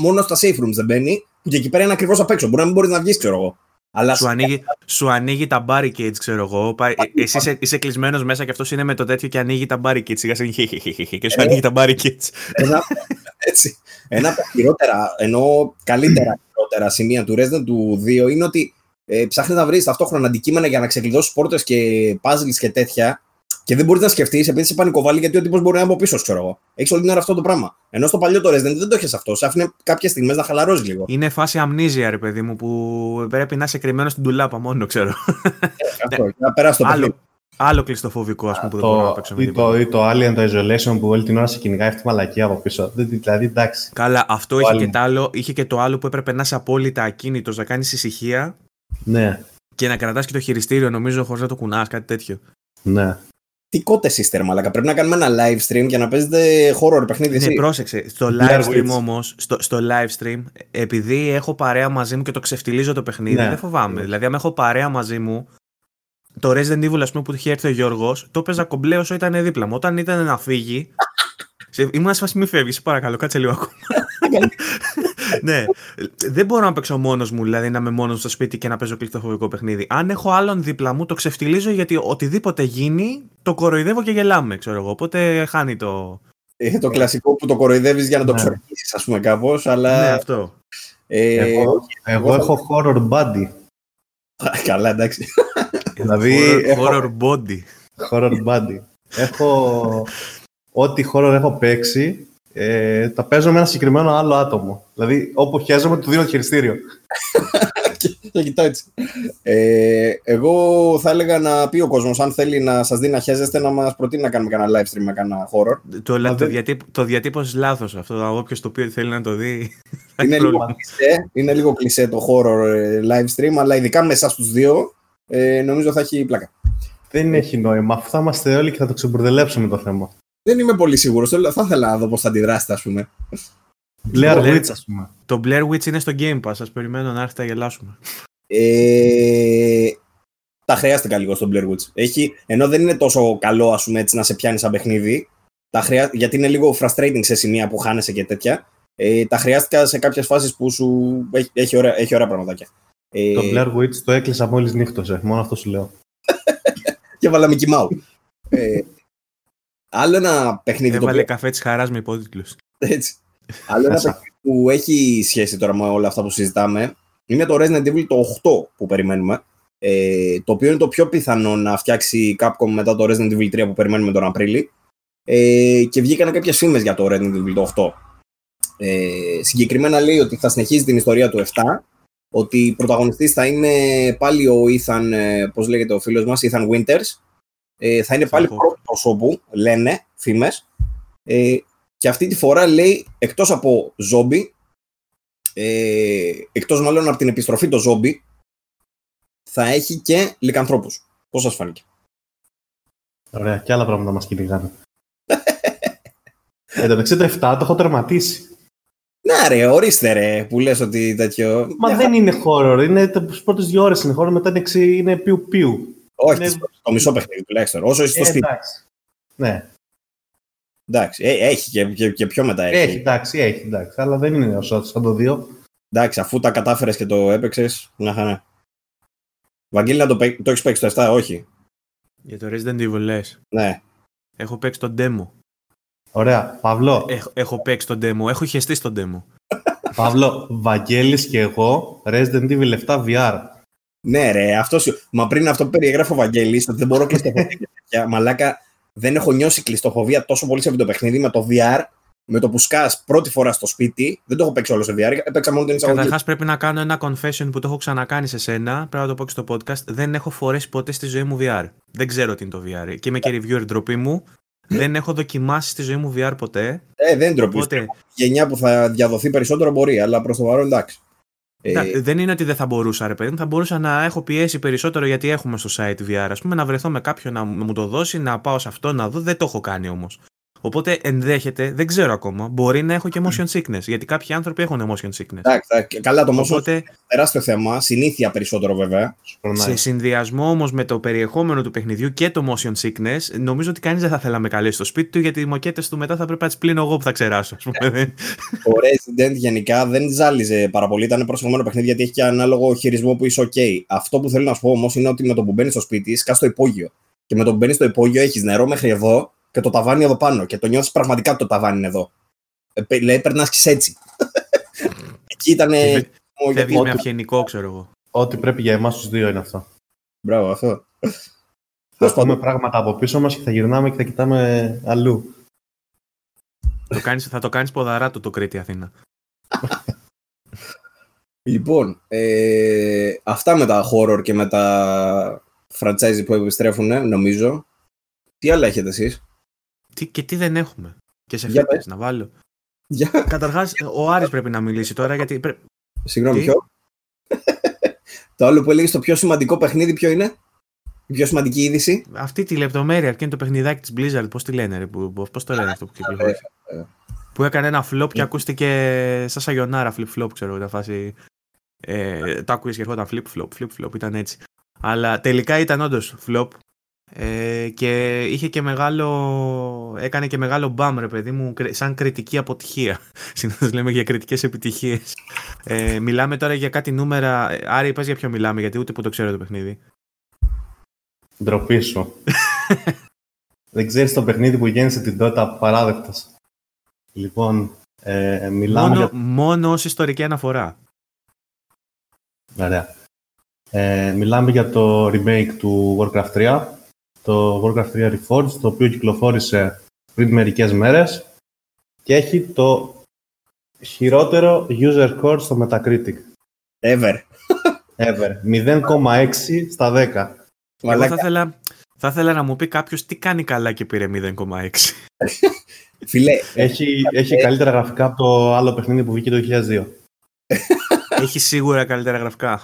Speaker 2: Μόνο στα safe rooms δεν μπαίνει, που και εκεί πέρα είναι ακριβώς απ' έξω. Μπορεί να μην μπορείς να βγεις, ξέρω εγώ. Αλλά
Speaker 1: σου, ανοίγει, σου ανοίγει τα barricades, ξέρω εγώ. Πα- ε, Εσύ είσαι, είσαι κλεισμένος μέσα και αυτός είναι με το τέτοιο και ανοίγει τα barricades. Σιγά σιγά και σου
Speaker 2: Ε.
Speaker 1: ανοίγει τα barricades.
Speaker 2: ένα, έτσι, ένα από τα χειρότερα, ενώ καλύτερα χειρότερα σημεία του Resident του 2 είναι ότι ε, ψάχνει να βρεις ταυτόχρονα αντικείμενα για να ξεκλειδώσεις πόρτες και puzzles και τέτοια. Και δεν μπορείς να σκεφτείς επειδή σε πανικοβάλλει γιατί ο τύπος μπορεί να είναι από πίσω, ξέρω εγώ. Έχεις όλη την ώρα αυτό το πράγμα. Ενώ στο παλιό το Resident δεν το έχεις αυτό. Σε άφηνε κάποιες στιγμές να χαλαρώσεις λίγο.
Speaker 1: Είναι φάση αμνίζια, ρε παιδί μου, που πρέπει να είσαι κρυμμένος στην τουλάπα μόνο, ξέρω.
Speaker 2: αυτό. και Να περάσει το παιχνίδι.
Speaker 1: άλλο, άλλο κλειστοφοβικό, ας πούμε, που δεν μπορώ να
Speaker 3: Το,
Speaker 1: παίξω με
Speaker 3: ή,
Speaker 1: τίποτα.
Speaker 3: το, ή το Alien το Isolation που όλη την ώρα σε κυνηγάει αυτή η μαλακία από πίσω. Δεν- Δηλαδή, εντάξει.
Speaker 1: Καλά, αυτό είχε
Speaker 3: άλλο.
Speaker 1: και, το άλλο, είχε και το άλλο που έπρεπε να είσαι απόλυτα ακίνητος, να κάνεις ησυχία
Speaker 3: Ναι,
Speaker 1: και να κρατάς και το χειριστήριο, νομίζω, χωρίς να το κουνάς, κάτι τέτοιο.
Speaker 3: ναι.
Speaker 2: Τι κότε είστε, μαλακα. Πρέπει να κάνουμε ένα live stream και να παίζετε horror παιχνίδι.
Speaker 1: Ναι,
Speaker 2: εσύ.
Speaker 1: πρόσεξε. Στο
Speaker 3: Blair
Speaker 1: live stream
Speaker 3: Witch.
Speaker 1: όμως, στο, στο live stream, επειδή έχω παρέα μαζί μου και το ξεφτιλίζω το παιχνίδι,
Speaker 3: Ναι.
Speaker 1: δεν φοβάμαι. Δηλαδή, αν έχω παρέα μαζί μου, το Resident Evil, ας πούμε, που είχε έρθει ο Γιώργος, το έπαιζα κομπλέ όσο ήταν δίπλα μου. Όταν ήταν να φύγει. σε- Ήμουν σε φάση μη φεύγεις, σε παρακαλώ, κάτσε λίγο ακόμα. Ναι, δεν μπορώ να παίξω μόνος μου, δηλαδή να είμαι μόνος στο σπίτι και να παίζω κλειστοφοβικό παιχνίδι. Αν έχω άλλον δίπλα μου, το ξεφτιλίζω γιατί οτιδήποτε γίνει, το κοροϊδεύω και γελάμε, ξέρω εγώ. Οπότε χάνει το.
Speaker 2: Ε, το κλασικό που το κοροϊδεύεις για να το
Speaker 3: Ναι.
Speaker 2: ξορκίσεις, ας πούμε, κάπως. Αλλά.
Speaker 1: ναι, αυτό.
Speaker 2: ε,
Speaker 3: Εγώ, εγώ έχω horror body.
Speaker 2: Καλά, εντάξει.
Speaker 3: δηλαδή,
Speaker 1: horror,
Speaker 3: έχω
Speaker 1: horror body.
Speaker 3: horror body. έχω... Ό,τι horror έχω παίξει, ε, τα παίζω με ένα συγκεκριμένο άλλο άτομο. Δηλαδή, όπου χαίζομαι, του δίνω το χειριστήριο.
Speaker 2: Θα κοιτάω έτσι. Ε, εγώ θα έλεγα να πει ο κόσμος, αν θέλει να σας δει να χέζεστε, να μας προτείνει να κάνουμε κανένα live stream με κανένα horror.
Speaker 1: Το, λα- το,
Speaker 3: δεν-
Speaker 1: διατύπ, το διατύπωσες λάθος αυτό. Όποιος το πει ότι θέλει να το δει. θα
Speaker 2: είναι,
Speaker 1: έχει
Speaker 2: λίγο
Speaker 1: πρόβλημα.
Speaker 2: κλισέ, είναι λίγο κλισέ το horror ε, live stream, αλλά ειδικά με εσάς τους δύο, ε, νομίζω θα έχει πλάκα.
Speaker 3: Δεν έχει νόημα. Αφού θα είμαστε όλοι και θα το ξεμπουρδελέψουμε το θέμα.
Speaker 2: Δεν είμαι πολύ σίγουρος, θέλω- θα ήθελα να δω πώς θα αντιδράσετε, ας πούμε.
Speaker 3: Blair
Speaker 1: Blair-
Speaker 3: Witch, ας πούμε.
Speaker 1: Το Blair Witch είναι στο Game Pass. Σας περιμένω να έρθετε να γελάσουμε.
Speaker 2: Ε, τα χρειάστηκα λίγο στον Blair Witch. Έχει, ενώ δεν είναι τόσο καλό ας πούμε, έτσι, να σε πιάνει σαν παιχνίδι, τα χρειά, γιατί είναι λίγο frustrating σε σημεία που χάνεσαι και τέτοια. Ε, τα χρειάστηκα σε κάποιες φάσεις που σου έχει, έχει, ωραία, έχει ωραία πραγματάκια. Ε,
Speaker 3: Το Blair Witch το έκλεισα μόλις νύχτωσε. Μόνο αυτό σου λέω.
Speaker 2: Και βάλα Mickey Mouse. ε, άλλο ένα παιχνίδι το
Speaker 1: Έβαλε
Speaker 2: οποίο,
Speaker 1: καφέ της χαράς με υπότιτλους.
Speaker 2: έτσι, άλλο ένα
Speaker 3: Μέσα.
Speaker 2: παιχνίδι που έχει σχέση τώρα με όλα αυτά που συζητάμε είναι το Resident Evil το 8 που περιμένουμε. Ε, το οποίο είναι το πιο πιθανό να φτιάξει η Capcom μετά το Resident Evil 3 που περιμένουμε τον Απρίλη. Ε, και βγήκαν κάποιες φήμες για το Resident Evil το 8. Ε, συγκεκριμένα λέει ότι θα συνεχίζει την ιστορία του 7, ότι πρωταγωνιστής θα είναι πάλι ο Ethan, ε, πώς λέγεται ο φίλος μας, Ethan Winters. Ε, θα είναι πάλι
Speaker 1: Ethan Hawke.
Speaker 2: πρώτος προσώπου, λένε φήμες. Ε, και αυτή τη φορά λέει, εκτός από ζόμπι, ε, εκτός μάλλον από την επιστροφή το ζόμπι, θα έχει και λικανθρώπους. Πώς σας φάνηκε;
Speaker 3: Ωραία, και άλλα πράγματα μας κυνηγάνε. Εν τω μεταξύ το 7 το έχω τερματίσει.
Speaker 2: Να ρε, ορίστε ρε, που λες ότι τέτοιο...
Speaker 3: Μα
Speaker 2: Μια
Speaker 3: δεν είναι horror. Είναι τι πρώτες δύο ώρες είναι horror, μετά είναι, εξή- είναι πιου πιου.
Speaker 2: Όχι,
Speaker 3: Είναι-
Speaker 2: τις- το μισό παιχνίδι τουλάχιστον. Όσο είσαι στο
Speaker 3: Ε,
Speaker 2: σπίτι.
Speaker 3: εντάξει. Ναι,
Speaker 2: Εντάξει, ε, έχει και, και, και πιο μετά έχει.
Speaker 3: έχει, εντάξει, έχει, εντάξει. Αλλά δεν είναι όσο σαν το 2.
Speaker 2: Εντάξει, αφού τα κατάφερες και το έπαιξες, μια χαρά. Βαγγέλη, να το, παί- το έχεις παίξει το 7, όχι.
Speaker 1: Για το Resident Evil λες.
Speaker 2: Ναι.
Speaker 1: Έχω παίξει το demo.
Speaker 3: Ωραία. Παύλο,
Speaker 1: Έχω, έχω παίξει το demo. Έχω χεστεί στο demo.
Speaker 3: Παύλο, Βαγγέλης και εγώ, Resident Evil 7 VR.
Speaker 2: Ναι, ρε, αυτό σου. Μα πριν αυτό που περιέγραφε ο Βαγγέλης, ότι δεν μπορώ κλειστοφοβία και τέτοια. Μαλάκα, δεν έχω νιώσει κλειστοφοβία τόσο πολύ σε αυτό το παιχνίδι με το VR. Με το που σκάς πρώτη φορά στο σπίτι, δεν το έχω παίξει όλο σε VR, έπαιξα μόνο την εισαγωγή.
Speaker 1: Καταρχάς, πρέπει να κάνω ένα confession που το έχω ξανακάνει σε σένα. Πρέπει να το πω και στο podcast. Δεν έχω φορέσει ποτέ στη ζωή μου VR. Δεν ξέρω τι είναι το VR. Και είμαι και reviewer ντροπή μου. δεν έχω δοκιμάσει στη ζωή μου VR ποτέ.
Speaker 2: Ε, δεν ντροπή.
Speaker 1: Οπότε,
Speaker 2: Η γενιά που θα διαδοθεί περισσότερο μπορεί, αλλά προς το παρόν εντάξει. Ε,
Speaker 1: να- δεν είναι ότι δεν θα μπορούσα, ρε παιδί μου. Θα μπορούσα να έχω πιέσει περισσότερο γιατί έχουμε στο site VR. Α πούμε, να βρεθώ με κάποιον να μου το δώσει, να πάω σε αυτό να δω. Δεν το έχω κάνει όμως. Οπότε ενδέχεται, δεν ξέρω ακόμα, μπορεί να έχω και motion sickness. Γιατί κάποιοι άνθρωποι έχουν motion sickness.
Speaker 2: εντάξει, εντάξει, καλά το μόσο
Speaker 1: Οπότε,
Speaker 2: τεράστιο θέμα, συνήθεια περισσότερο βέβαια.
Speaker 3: Σου περνάει.
Speaker 1: σε συνδυασμό όμως με το περιεχόμενο του παιχνιδιού και το motion sickness, νομίζω ότι κανείς δεν θα θέλει να με καλέσει στο σπίτι του, γιατί οι μοκέτες του μετά θα πρέπει να τις πλύνω εγώ που θα ξεράσω. ας πούμε.
Speaker 2: Το Resident γενικά δεν ζάλιζε πάρα πολύ. Ήταν προσεγμένο παιχνίδι γιατί έχει και ανάλογο χειρισμό που είσαι OK. Αυτό που θέλω να σου πω όμως είναι ότι με το που μπαίνεις στο σπίτι, σκάς στο υπόγειο. Και με το που μπαίνεις στο υπόγειο έχεις νερό μέχρι εδώ και το ταβάνι εδώ πάνω. Και το νιώθεις πραγματικά ότι το ταβάνι είναι εδώ. Ε, πε- λέει, περνάς και έτσι. Εκεί ήταν.
Speaker 1: Φεύγεις με
Speaker 3: Ό,τι-
Speaker 1: αυγενικό, ξέρω εγώ.
Speaker 3: Ό,τι πρέπει για εμάς τους δύο είναι αυτό.
Speaker 2: Μπράβο, αυτό.
Speaker 3: Θα πούμε πράγματα από πίσω μας και θα γυρνάμε και θα κοιτάμε αλλού.
Speaker 1: το κάνεις, θα το κάνεις ποδαρά του το Κρήτη Αθήνα.
Speaker 2: Λοιπόν, ε, αυτά με τα horror και με τα franchise που επιστρέφουν, νομίζω. Τι άλλα έχετε εσείς;
Speaker 1: Τι, και τι δεν έχουμε. Και σε
Speaker 2: Για
Speaker 1: φέτες να βάλω.
Speaker 2: Για...
Speaker 1: Καταρχάς, ο Άρης πρέπει να μιλήσει τώρα γιατί. πρέ-
Speaker 2: Συγγνώμη,
Speaker 1: Τι;
Speaker 2: ποιο; το άλλο που έλεγες το πιο σημαντικό παιχνίδι ποιο είναι; Η πιο σημαντική είδηση;
Speaker 1: Αυτή τη λεπτομέρεια, αυτή είναι το παιχνιδάκι της Blizzard, πώς τη λένε, ρε, που, πώς το λένε αυτό που κυκλοφορεί;
Speaker 2: Ε, ε.
Speaker 1: Που έκανε ένα flop και
Speaker 2: Ε.
Speaker 1: ακούστηκε σαν σαγιονάρα flip flop, ξέρω ήταν φάση. Ε, το άκουγες και ερχόταν flip flop, flip flop, ήταν έτσι. Αλλά τελικά ήταν όντως flop. Ε, και είχε και μεγάλο. έκανε και μεγάλο μπαμ, ρε παιδί μου, κρι- σαν κριτική αποτυχία. Συνήθως λέμε για κριτικές επιτυχίες. Ε, μιλάμε τώρα για κάτι νούμερα. Ε, Άρη, πες για ποιο μιλάμε, γιατί ούτε που το ξέρω το παιχνίδι.
Speaker 3: Ντροπή σου. Δεν ξέρεις το παιχνίδι που γέννησε την τότε απαράδεκτος. Λοιπόν, ε, μιλάμε
Speaker 1: Μόνο,
Speaker 3: για...
Speaker 1: μόνο ως ιστορική αναφορά.
Speaker 3: Ωραία. Ε, μιλάμε για το remake του Warcraft 3, το Warcraft 3 Reforged, το οποίο κυκλοφόρησε πριν μερικές μέρες και έχει το χειρότερο user score στο Metacritic.
Speaker 2: Ever.
Speaker 3: Ever. 0,6 στα 10.
Speaker 1: Εγώ θα
Speaker 2: Μαλάκα,
Speaker 1: ήθελα, θα ήθελα να μου πει κάποιος τι κάνει καλά και πήρε 0,6.
Speaker 2: Φίλε,
Speaker 3: Έχει, έχει καλύτερα γραφικά από το άλλο παιχνίδι που βγήκε το 2002.
Speaker 1: Έχει σίγουρα καλύτερα γραφικά.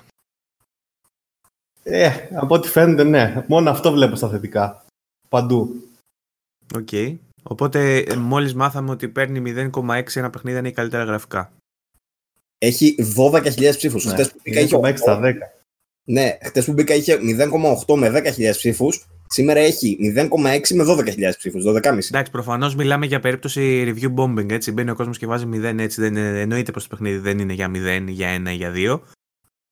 Speaker 3: Ε, από ό,τι φαίνεται, ναι. Μόνο αυτό βλέπω στα θετικά. Παντού.
Speaker 1: Οκ. Οπότε ε, μόλις μάθαμε ότι παίρνει 0,6 ένα παιχνίδι αν έχει καλύτερα γραφικά.
Speaker 2: έχει 12.000 ψήφους.
Speaker 3: Ναι.
Speaker 2: Χτες που μπήκα είχε
Speaker 3: 0,6 στα 10.
Speaker 2: Ναι, χτες που μπήκα είχε 0,8 με 10.000 ψήφους. Σήμερα έχει 0,6 με 12.000 ψήφους, 12,5.
Speaker 1: Εντάξει, προφανώς μιλάμε για περίπτωση review bombing. Έτσι. Μπαίνει ο κόσμος και βάζει 0 έτσι. Δεν είναι, εννοείται πως το παιχνίδι δεν είναι για 0, για 1 ή για 2.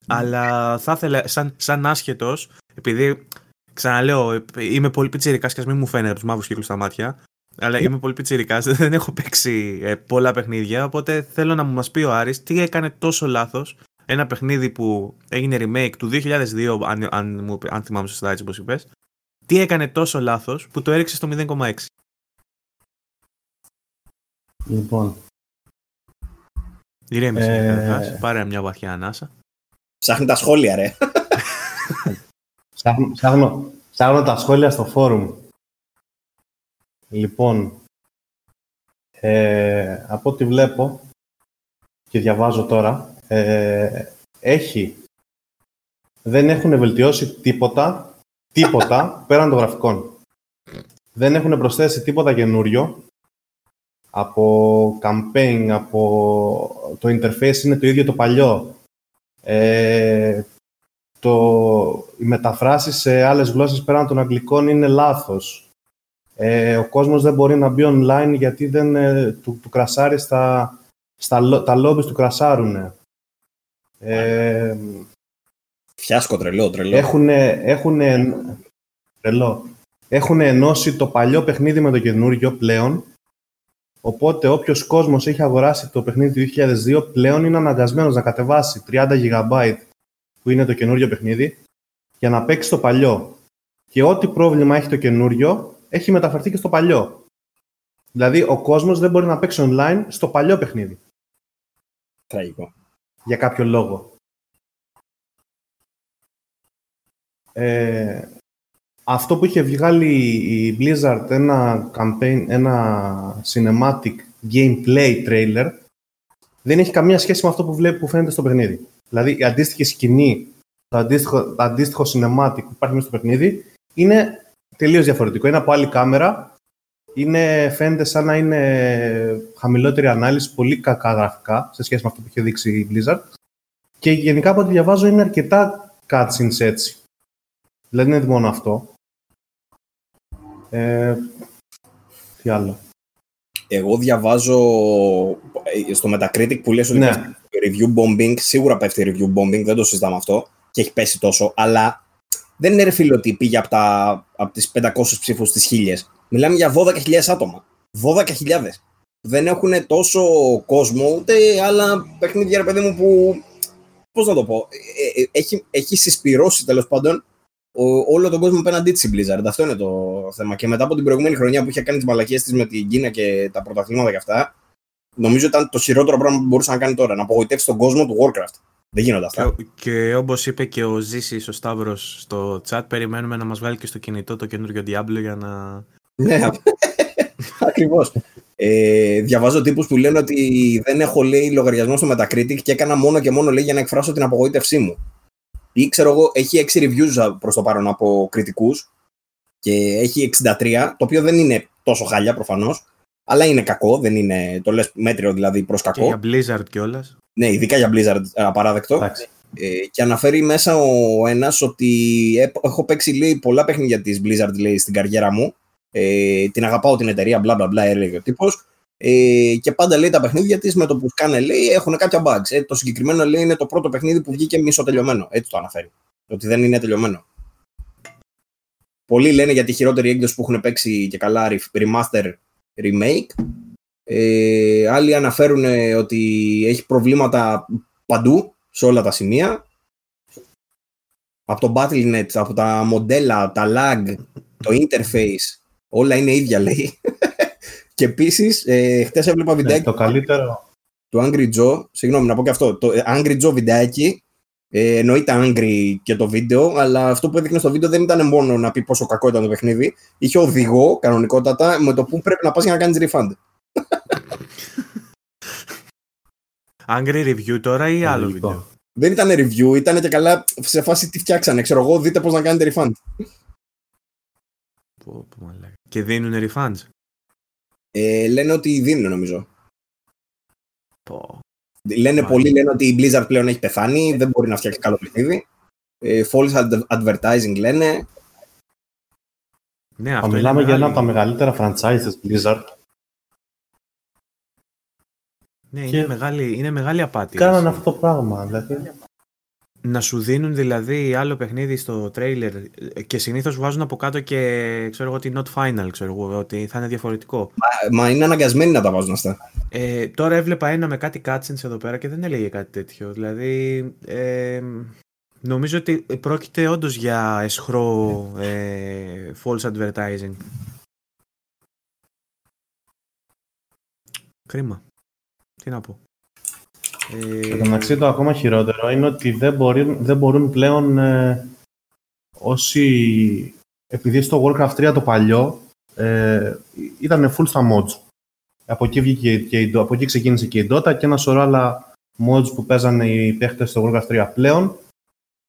Speaker 1: Αλλά θα ήθελα, σαν, σαν άσχετος, επειδή ξαναλέω, ε, είμαι πολύ πιτσιρικάς και ας μην μου φαίνεται από τους μαύρους κύκλους στα μάτια. Αλλά είμαι πολύ πιτσιρικάς, δεν έχω παίξει ε, πολλά παιχνίδια. Οπότε θέλω να μου μας πει ο Άρης τι έκανε τόσο λάθος ένα παιχνίδι που έγινε remake του 2002, αν, αν, μου- αν θυμάμαι σωστά έτσι όπως είπες. Τι έκανε τόσο λάθος που το έριξε στο 0,6.
Speaker 3: Λοιπόν,
Speaker 1: Ηρέμησε.
Speaker 3: Ε,
Speaker 1: καταρχάς. Πάρε μια βαθιά ανάσα.
Speaker 2: Ψάχνει τα σχόλια, ρε.
Speaker 3: ψάχνω, ψάχνω, ψάχνω τα σχόλια στο φόρουμ. Λοιπόν, ε, από ό,τι βλέπω και διαβάζω τώρα, ε, έχει, δεν έχουν βελτιώσει τίποτα, τίποτα πέραν των γραφικών. Δεν έχουν προσθέσει τίποτα καινούριο. Από campaign, από το interface είναι το ίδιο το παλιό. Ε, το, οι μεταφράσεις σε άλλες γλώσσες πέραν των αγγλικών είναι λάθος. Ε, ο κόσμος δεν μπορεί να μπει online γιατί δεν, ε, του, του κρασάρει στα, στα, λο- τα lobbies του κρασάρουνε. Ε,
Speaker 2: Φιάσκο τρελό, τρελό.
Speaker 3: έχουν, έχουν, τρελό. Έχουν ενώσει το παλιό παιχνίδι με το καινούριο πλέον. Οπότε όποιος κόσμος έχει αγοράσει το παιχνίδι του 2002 πλέον είναι αναγκασμένος να κατεβάσει 30 GB που είναι το καινούριο παιχνίδι για να παίξει το παλιό. Και ό,τι πρόβλημα έχει το καινούριο έχει μεταφερθεί και στο παλιό. Δηλαδή ο κόσμος δεν μπορεί να παίξει online στο παλιό παιχνίδι
Speaker 2: Τραγικό.
Speaker 3: για κάποιο λόγο. Ε, αυτό που είχε βγάλει η Blizzard ένα campaign, ένα cinematic gameplay trailer δεν έχει καμία σχέση με αυτό που βλέπει που φαίνεται στο παιχνίδι. Δηλαδή η αντίστοιχη σκηνή, το αντίστοιχο, το αντίστοιχο cinematic που υπάρχει μέσα στο παιχνίδι είναι τελείως διαφορετικό. Είναι από άλλη κάμερα, είναι, φαίνεται σαν να είναι χαμηλότερη ανάλυση, πολύ κακά γραφικά σε σχέση με αυτό που είχε δείξει η Blizzard. Και γενικά από ό,τι διαβάζω είναι αρκετά cutscenes έτσι. Δηλαδή δεν είναι μόνο αυτό. Ε, τι άλλο;
Speaker 2: Εγώ διαβάζω ε, στο Metacritic που λες ότι
Speaker 3: Ναι.
Speaker 2: πέφτει review bombing, σίγουρα πέφτει review bombing, δεν το συζητάμε αυτό και έχει πέσει τόσο, αλλά δεν είναι ρε φίλε ότι πήγε από, τα, από τις 500 ψήφους στις 1000. Μιλάμε για 12.000 άτομα. 12.000. Δεν έχουν τόσο κόσμο, ούτε άλλα παιχνίδια, ρε παιδί μου, που. Πώς να το πω. ε, ε, Έχει, έχει συσπυρώσει τέλος πάντων ο- όλο τον κόσμο απέναντί της η Blizzard. Αυτό είναι το θέμα. Και μετά από την προηγούμενη χρονιά που είχε κάνει τις μαλακίες της με την Κίνα και τα πρωταθλήματα και αυτά, νομίζω ήταν το χειρότερο πράγμα που μπορούσε να κάνει τώρα. Να απογοητεύσει τον κόσμο του Warcraft. Δεν γίνονται αυτά.
Speaker 1: Και, και όπως είπε και ο Ζήση ο Σταύρος στο chat, περιμένουμε να μας βγάλει και στο κινητό το καινούριο Diablo για να.
Speaker 2: Ναι, ακριβώς. Ε, διαβάζω τύπους που λένε ότι δεν έχω λέει λογαριασμό στο Metacritic και έκανα μόνο και μόνο λέει για να εκφράσω την απογοήτευσή μου. Ή ξέρω εγώ, έχει 6 reviews προς το παρόν από κριτικούς και έχει 63, το οποίο δεν είναι τόσο χάλια προφανώς, αλλά είναι κακό, δεν είναι το λες μέτριο δηλαδή προς
Speaker 1: Και
Speaker 2: κακό.
Speaker 1: για Blizzard κιόλας.
Speaker 2: Ναι, ειδικά για Blizzard ε, απαράδεκτο.
Speaker 3: Εντάξει.
Speaker 2: Ε, και αναφέρει μέσα ο ένας ότι έ- έχω παίξει λέει, πολλά παιχνίδια της Blizzard λέει, στην καριέρα μου. Ε, την αγαπάω την εταιρεία, μπλα μπλα μπλα, έλεγε ο τύπος. Ε, και πάντα λέει τα παιχνίδια της με το που σκάνε λέει έχουν κάποια bugs. Ε, το συγκεκριμένο λέει είναι το πρώτο παιχνίδι που βγήκε μισοτελειωμένο. Έτσι το αναφέρει. Ότι δεν είναι τελειωμένο. Πολλοί λένε για τη χειρότερη έκδοση που έχουν παίξει και καλά re- remaster remake. Ε, άλλοι αναφέρουν ε, ότι έχει προβλήματα παντού, σε όλα τα σημεία. Από το Battle.net, από τα μοντέλα, τα lag, το interface, όλα είναι ίδια λέει. Και επίσης, ε, χτες έβλεπα
Speaker 3: Ναι,
Speaker 2: βιντεάκι
Speaker 3: το καλύτερο,
Speaker 2: του Angry Joe, συγγνώμη να πω και αυτό, το ε, Angry Joe βιντεάκι Ε, εννοείται angry και το βίντεο, αλλά αυτό που έδειχνε στο βίντεο δεν ήταν μόνο να πει πόσο κακό ήταν το παιχνίδι. Είχε οδηγό, κανονικότατα, με το που πρέπει να πας για να κάνεις refund.
Speaker 1: Angry review τώρα ή άλλο
Speaker 3: Λογικό.
Speaker 1: βίντεο;
Speaker 2: Δεν ήταν review, ήταν και καλά σε φάση τι φτιάξανε. Ξέρω εγώ, δείτε πώς να κάνετε refund.
Speaker 1: Πω, πω, μαλάκα. Και δίνουν refunds.
Speaker 2: Ε, λένε ότι δίνουν νομίζω.
Speaker 1: Πω.
Speaker 2: Λένε
Speaker 1: Μάλιστα.
Speaker 2: πολλοί λένε ότι η Blizzard πλέον έχει πεθάνει, δεν μπορεί να φτιάξει καλό παιχνίδι. Ε, false ad- advertising λένε.
Speaker 1: Ναι,
Speaker 3: Θα
Speaker 1: αυτό
Speaker 3: μιλάμε
Speaker 1: είναι
Speaker 3: για ένα από τα
Speaker 1: μεγάλη-
Speaker 3: μεγαλύτερα franchise της Blizzard.
Speaker 1: Ναι,
Speaker 3: και-
Speaker 1: είναι, μεγάλη, είναι μεγάλη απάτη.
Speaker 3: Κάνανε
Speaker 1: έτσι.
Speaker 3: αυτό το πράγμα. Δηλαδή,
Speaker 1: Να σου δίνουν δηλαδή άλλο παιχνίδι στο τρέιλερ και συνήθως βάζουν από κάτω και ξέρω εγώ ότι not final, ξέρω εγώ, ότι θα είναι διαφορετικό.
Speaker 2: Μα, μα είναι αναγκασμένοι να τα βάζουν αυτά.
Speaker 1: Ε, τώρα έβλεπα ένα με κάτι cutscenes εδώ πέρα και δεν έλεγε κάτι τέτοιο. Δηλαδή, ε, νομίζω ότι πρόκειται όντως για εσχρό ε, false advertising. Κρίμα. Τι να πω. Ε,
Speaker 3: Εν τω μεταξύ το ακόμα χειρότερο είναι ότι δεν, μπορεί, δεν μπορούν πλέον ε, όσοι, επειδή στο Warcraft 3 το παλιό ε, ήταν full στα mods. Από εκεί, βγήκε και η, από εκεί ξεκίνησε και η Dota και ένα σωρό άλλα mods που παίζανε οι παίχτες στο Warcraft 3 πλέον.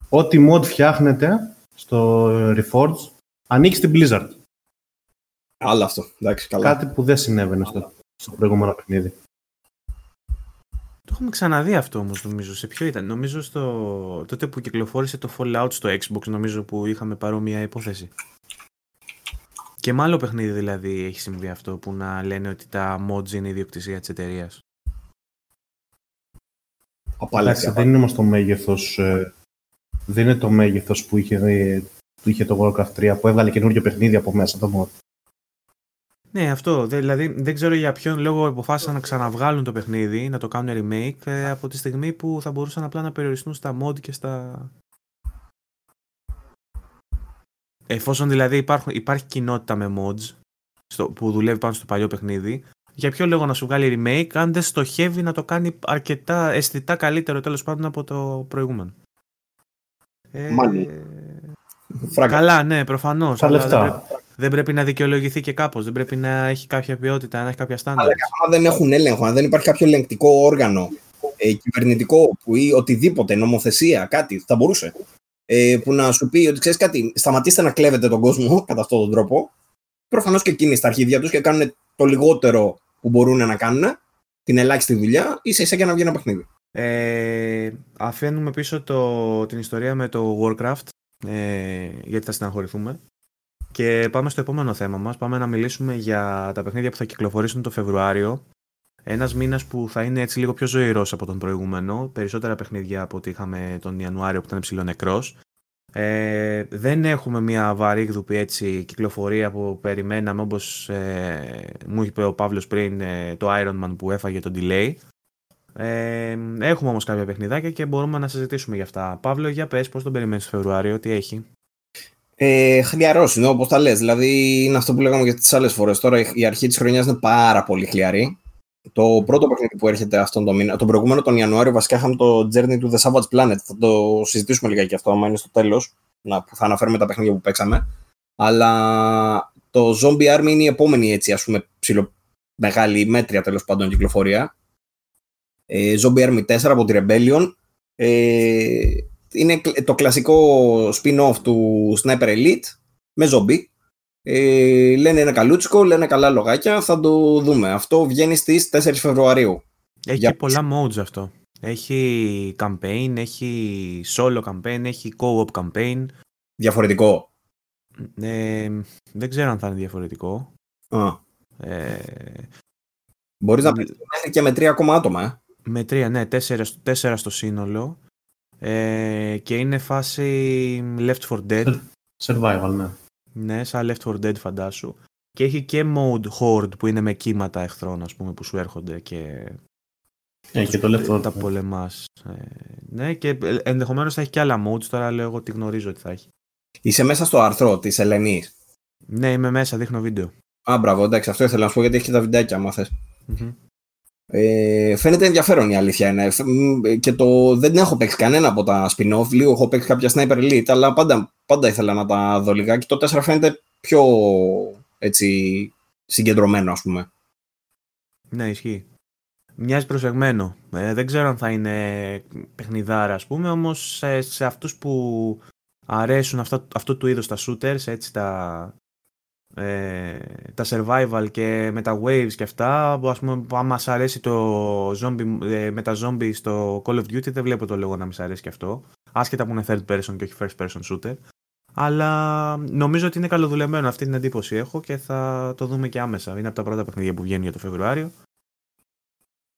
Speaker 3: Ό,τι mod φτιάχνεται στο Reforged ανήκει στην Blizzard.
Speaker 2: Άλλο αυτό. Εντάξει, καλά.
Speaker 3: Κάτι που δεν συνέβαινε στο, στο προηγούμενο παιχνίδι.
Speaker 1: Το έχουμε ξαναδεί αυτό όμως νομίζω. Σε ποιο ήταν; Νομίζω στο... τότε που κυκλοφόρησε το Fallout στο Xbox νομίζω που είχαμε παρόμοια υπόθεση. Και με άλλο παιχνίδι δηλαδή έχει συμβεί αυτό που να λένε ότι τα mods είναι ιδιοκτησία της εταιρείας.
Speaker 2: Απάλαξη.
Speaker 3: Εντάξει, δεν είναι όμως το μέγεθος, ε, δεν είναι το μέγεθος που είχε, ε, που είχε το Warcraft 3 που έβγαλε καινούριο παιχνίδι από μέσα το mod.
Speaker 1: Ναι, αυτό. Δε- Δηλαδή δεν ξέρω για ποιον λόγο αποφάσισαν να ξαναβγάλουν το παιχνίδι, να το κάνουν remake ε, από τη στιγμή που θα μπορούσαν απλά να περιοριστούν στα mod και στα. Εφόσον δηλαδή υπάρχουν, υπάρχει κοινότητα με mods στο, που δουλεύει πάνω στο παλιό παιχνίδι, για ποιο λόγο να σου βγάλει remake αν δεν στοχεύει να το κάνει αρκετά αισθητά καλύτερο τέλος πάντων από το προηγούμενο; Ε,
Speaker 2: Μάλλον. Φράγκα.
Speaker 1: καλά, ναι, προφανώς.
Speaker 3: Τα
Speaker 1: αλλά
Speaker 3: λεφτά.
Speaker 1: Δεν πρέπει, δεν πρέπει να δικαιολογηθεί και κάπως. Δεν πρέπει να έχει κάποια ποιότητα, να έχει κάποια στάνταρ.
Speaker 2: Αλλά άμα δεν έχουν έλεγχο, αν δεν υπάρχει κάποιο ελεγκτικό όργανο, ε, κυβερνητικό που ή οτιδήποτε, νομοθεσία, κάτι, θα μπορούσε. Ε, που να σου πει ότι ξέρεις κάτι, σταματήστε να κλέβετε τον κόσμο κατά αυτόν τον τρόπο. Προφανώς και εκείνοι στα αρχίδια τους και κάνουν το λιγότερο που μπορούν να κάνουν, την ελάχιστη δουλειά, ίσα ίσα για να βγει ένα παιχνίδι.
Speaker 1: Ε, αφήνουμε πίσω το, την ιστορία με το Warcraft, ε, γιατί θα στεναχωρηθούμε. Και πάμε στο επόμενο θέμα μας. Πάμε να μιλήσουμε για τα παιχνίδια που θα κυκλοφορήσουν το Φεβρουάριο. Ένας μήνας που θα είναι έτσι λίγο πιο ζωηρός από τον προηγούμενο. Περισσότερα παιχνίδια από ό,τι είχαμε τον Ιανουάριο που ήταν ψηλό νεκρός. Ε, δεν έχουμε μια βαρύγδουπη έτσι κυκλοφορία που περιμέναμε όπως ε, μου είπε ο Παύλος πριν ε, το Iron Man που έφαγε το delay. Ε, έχουμε όμως κάποια παιχνιδάκια και μπορούμε να συζητήσουμε για αυτά. Παύλο, για πες πώς τον περιμένεις το Φεβρουάριο, τι έχει.
Speaker 2: Ε, χλιαρός είναι όπως τα λες. Δηλαδή είναι αυτό που λέγαμε και τις άλλες φορές. Τώρα η αρχή της χρονιάς είναι πάρα πολύ χλιαρή. Το πρώτο παιχνίδι που έρχεται αυτόν τον μήνα, τον προηγούμενο τον Ιανουάριο, βασικά είχαμε το Journey to the Savage Planet. Θα το συζητήσουμε λιγάκι αυτό, άμα είναι στο τέλος, που θα αναφέρουμε τα παιχνίδια που παίξαμε. Αλλά το Zombie Army είναι η επόμενη έτσι, ας πούμε, ψηλο μεγάλη μέτρια τέλος πάντων κυκλοφορία. Ε, Zombie Army 4 από τη Rebellion. Ε, είναι κλ- το κλασικό spin-off του Sniper Elite με zombie. Ε, λένε ένα καλούτσικο, λένε καλά λογάκια, θα το δούμε. Αυτό βγαίνει στις 4 Φεβρουαρίου.
Speaker 1: Έχει
Speaker 2: Για
Speaker 1: και πολλά modes αυτό. Έχει campaign, έχει solo campaign, έχει co-op campaign.
Speaker 2: Διαφορετικό.
Speaker 1: Ε, δεν ξέρω αν θα είναι διαφορετικό.
Speaker 2: Α,
Speaker 1: Ε,
Speaker 2: μπορείς να παίξεις μέχρι και με τρία ακόμα άτομα. Ε.
Speaker 1: με τρία, ναι, τέσσερα, στο- τέσσερα στο σύνολο. Ε, και είναι φάση Left 4 Dead.
Speaker 3: Survival, ναι.
Speaker 1: Ναι, σαν Left 4 Dead φαντάσου. Και έχει και mode Horde που είναι με κύματα εχθρών, ας πούμε, που σου έρχονται και
Speaker 3: Ε, και το λεφτό.
Speaker 1: τα πολεμάς. Ε, ναι, και ε, ενδεχομένως θα έχει και άλλα modes, τώρα λέω εγώ τι γνωρίζω ότι θα έχει.
Speaker 2: Είσαι μέσα στο άρθρο της Ελενής.
Speaker 1: Ναι, είμαι μέσα, δείχνω βίντεο.
Speaker 2: Α, μπράβο, εντάξει, αυτό ήθελα να σου πω γιατί έχει και τα βιντεάκια, άμα θες.
Speaker 1: Μμμ.
Speaker 2: Ε, φαίνεται ενδιαφέρον η αλήθεια είναι. Και το, δεν έχω παίξει κανένα από τα spin-off. Λίγο έχω παίξει κάποια Sniper Elite, αλλά πάντα, πάντα ήθελα να τα δω λιγάκι. Το 4 φαίνεται πιο έτσι, συγκεντρωμένο, ας πούμε.
Speaker 1: Ναι, ισχύει. Μοιάζει προσεγμένο. Ε, δεν ξέρω αν θα είναι παιχνιδάρα, ας πούμε, όμως σε, σε αυτούς που αρέσουν αυτά, αυτού του είδους τα shooters, έτσι, τα, ε, τα survival και με τα waves και αυτά, ας πούμε, αν μας αρέσει το zombie, ε, με τα zombie στο Call of Duty, δεν βλέπω το λόγο να μας αρέσει και αυτό. Άσχετα που είναι third person και όχι first person shooter. Αλλά νομίζω ότι είναι καλοδουλεμένο. Αυτή την εντύπωση έχω και θα το δούμε και άμεσα. Είναι από τα πρώτα παιχνίδια που βγαίνουν για το Φεβρουάριο.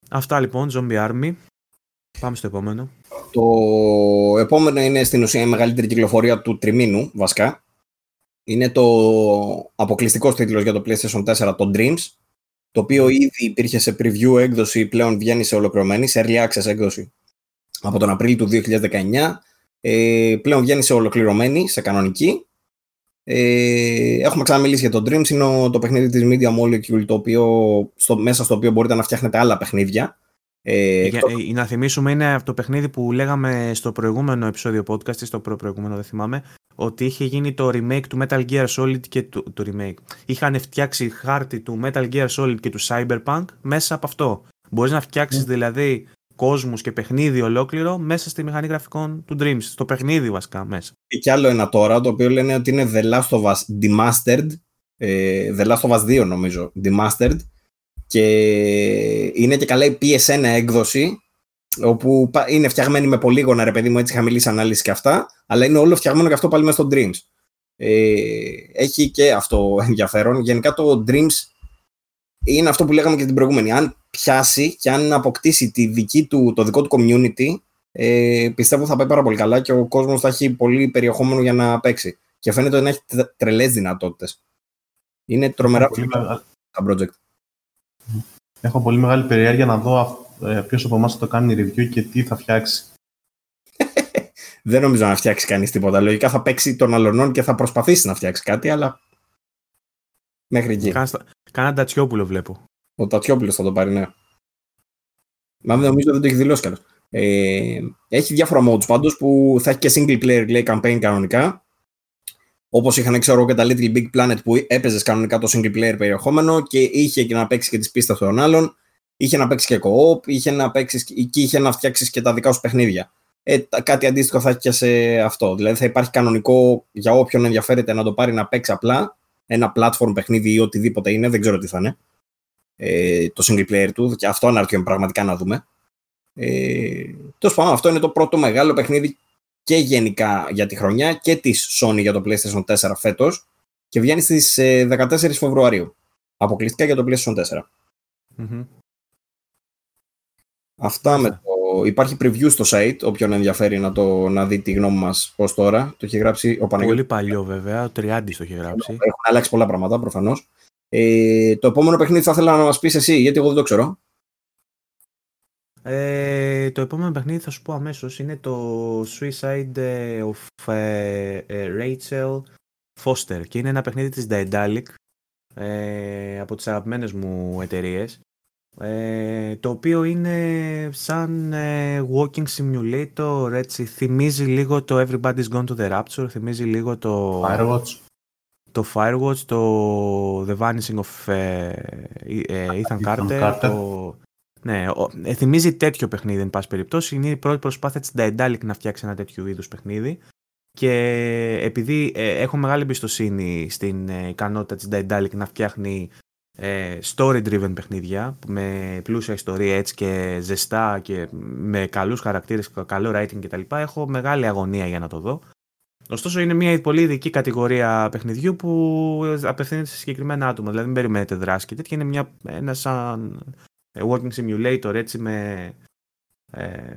Speaker 1: Αυτά λοιπόν, Zombie Army. Πάμε στο επόμενο.
Speaker 2: Το επόμενο είναι στην ουσία η μεγαλύτερη κυκλοφορία του τριμήνου, βασικά. Είναι το αποκλειστικό τίτλο για το PlayStation 4, το Dreams, το οποίο ήδη υπήρχε σε preview έκδοση, πλέον βγαίνει σε ολοκληρωμένη, σε early access έκδοση από τον Απρίλιο του 2019. Ε, πλέον βγαίνει σε ολοκληρωμένη, σε κανονική. Ε, έχουμε ξαναμιλήσει για το Dreams, είναι το παιχνίδι της Media Molecule, το οποίο, στο, μέσα στο οποίο μπορείτε να φτιάχνετε άλλα παιχνίδια.
Speaker 1: Ε, για, ε, να θυμίσουμε, είναι αυτό το παιχνίδι που λέγαμε στο προηγούμενο επεισόδιο podcast, ή στο προ προηγούμενο δεν θυμάμαι, ότι είχε γίνει το remake του Metal Gear Solid και του, το remake. Είχαν φτιάξει χάρτη του Metal Gear Solid και του Cyberpunk μέσα από αυτό. Μπορείς να φτιάξεις mm. δηλαδή κόσμους και παιχνίδι ολόκληρο μέσα στη μηχανή γραφικών του Dreams. Στο παιχνίδι βασικά μέσα.
Speaker 2: Και κι άλλο ένα τώρα, το οποίο λένε ότι είναι The Last of Us Demastered. Ε, The Last of Us 2 νομίζω. Demastered. Και είναι και καλά η PSN έκδοση όπου είναι φτιαγμένη με πολύγωνα, ρε παιδί μου, έτσι χαμηλής ανάλυσης και αυτά, αλλά είναι όλο φτιαγμένο και αυτό πάλι μέσα στο Dreams. Ε, έχει και αυτό ενδιαφέρον. Γενικά το Dreams είναι αυτό που λέγαμε και την προηγούμενη. Αν πιάσει και αν αποκτήσει τη δική του, το δικό του community, ε, πιστεύω θα πάει πάρα πολύ καλά και ο κόσμος θα έχει πολύ περιεχόμενο για να παίξει. Και φαίνεται να έχει τρελές δυνατότητες. Είναι τρομερά τα project.
Speaker 3: Έχω πολύ μεγάλη περιέργεια να δω ε, ποιος από εμάς θα το κάνει review και τι θα φτιάξει.
Speaker 2: Δεν νομίζω να φτιάξει κανείς τίποτα. Λογικά θα παίξει τον αλωνών και θα προσπαθήσει να φτιάξει κάτι, αλλά. Μέχρι εκεί.
Speaker 1: Κάνα τατσιόπουλο βλέπω.
Speaker 2: Ο τατσιόπουλος θα το πάρει, ναι. Μα νομίζω δεν το έχει δηλώσει καλό. Ε, έχει διάφορα modes πάντως που θα έχει και single player λέει, campaign κανονικά. Όπως είχαν ξέρω και τα Little Big Planet που έπαιζες κανονικά το single player περιεχόμενο και είχε και να παίξει και τις πίστα των άλλων είχε να παίξει και co-op, είχε να παίξεις και είχε να φτιάξεις και τα δικά σου παιχνίδια. Ε, κάτι αντίστοιχο θα έχει και σε αυτό. Δηλαδή θα υπάρχει κανονικό για όποιον ενδιαφέρεται να το πάρει να παίξει απλά ένα platform παιχνίδι ή οτιδήποτε είναι, δεν ξέρω τι θα είναι. Ε, το single player του, και αυτό αναρωτιέμαι πραγματικά να δούμε. Ε, Τέλος πάντων, αυτό είναι το πρώτο μεγάλο παιχνίδι και γενικά για τη χρονιά και της Sony για το PlayStation 4 φέτος και βγαίνει στις 14 ε, Φεβρουαρίου. Αποκλειστικά για το PlayStation 4. mm Αυτά με το... Υπάρχει preview στο site, όποιον ενδιαφέρει να, το, να δει τη γνώμη μας ως τώρα. Το έχει γράψει ο Παναγιώτης.
Speaker 1: Πολύ παλιό βέβαια, ο Τριάντης το έχει γράψει.
Speaker 2: Έχουν αλλάξει πολλά πράγματα προφανώς. Ε, το επόμενο παιχνίδι θα ήθελα να μας πεις εσύ, γιατί εγώ δεν το ξέρω.
Speaker 1: Ε, το επόμενο παιχνίδι θα σου πω αμέσως είναι το Suicide of ε, ε, Rachel Foster και είναι ένα παιχνίδι της Daedalic ε, από τις αγαπημένες μου εταιρείες ε, το οποίο είναι σαν ε, walking simulator, έτσι, θυμίζει λίγο το Everybody's Gone to the Rapture, θυμίζει λίγο το...
Speaker 3: Firewatch.
Speaker 1: Το Firewatch, το The Vanishing of ε, Ethan, Carter. Το... Ναι, θυμίζει τέτοιο παιχνίδι, εν πάση περιπτώσει. Είναι η πρώτη προσπάθεια της Daedalic να φτιάξει ένα τέτοιο είδους παιχνίδι. Και επειδή έχω μεγάλη εμπιστοσύνη στην ικανότητα της Daedalic να φτιάχνει ε, story-driven παιχνίδια με πλούσια ιστορία έτσι και ζεστά και με καλούς χαρακτήρες, καλό writing κτλ. Έχω μεγάλη αγωνία για να το δω. Ωστόσο είναι μια πολύ ειδική κατηγορία παιχνιδιού που απευθύνεται σε συγκεκριμένα άτομα. Δηλαδή δεν περιμένετε δράση και τέτοια. Είναι μια, ένα σαν ε, working simulator έτσι με ε,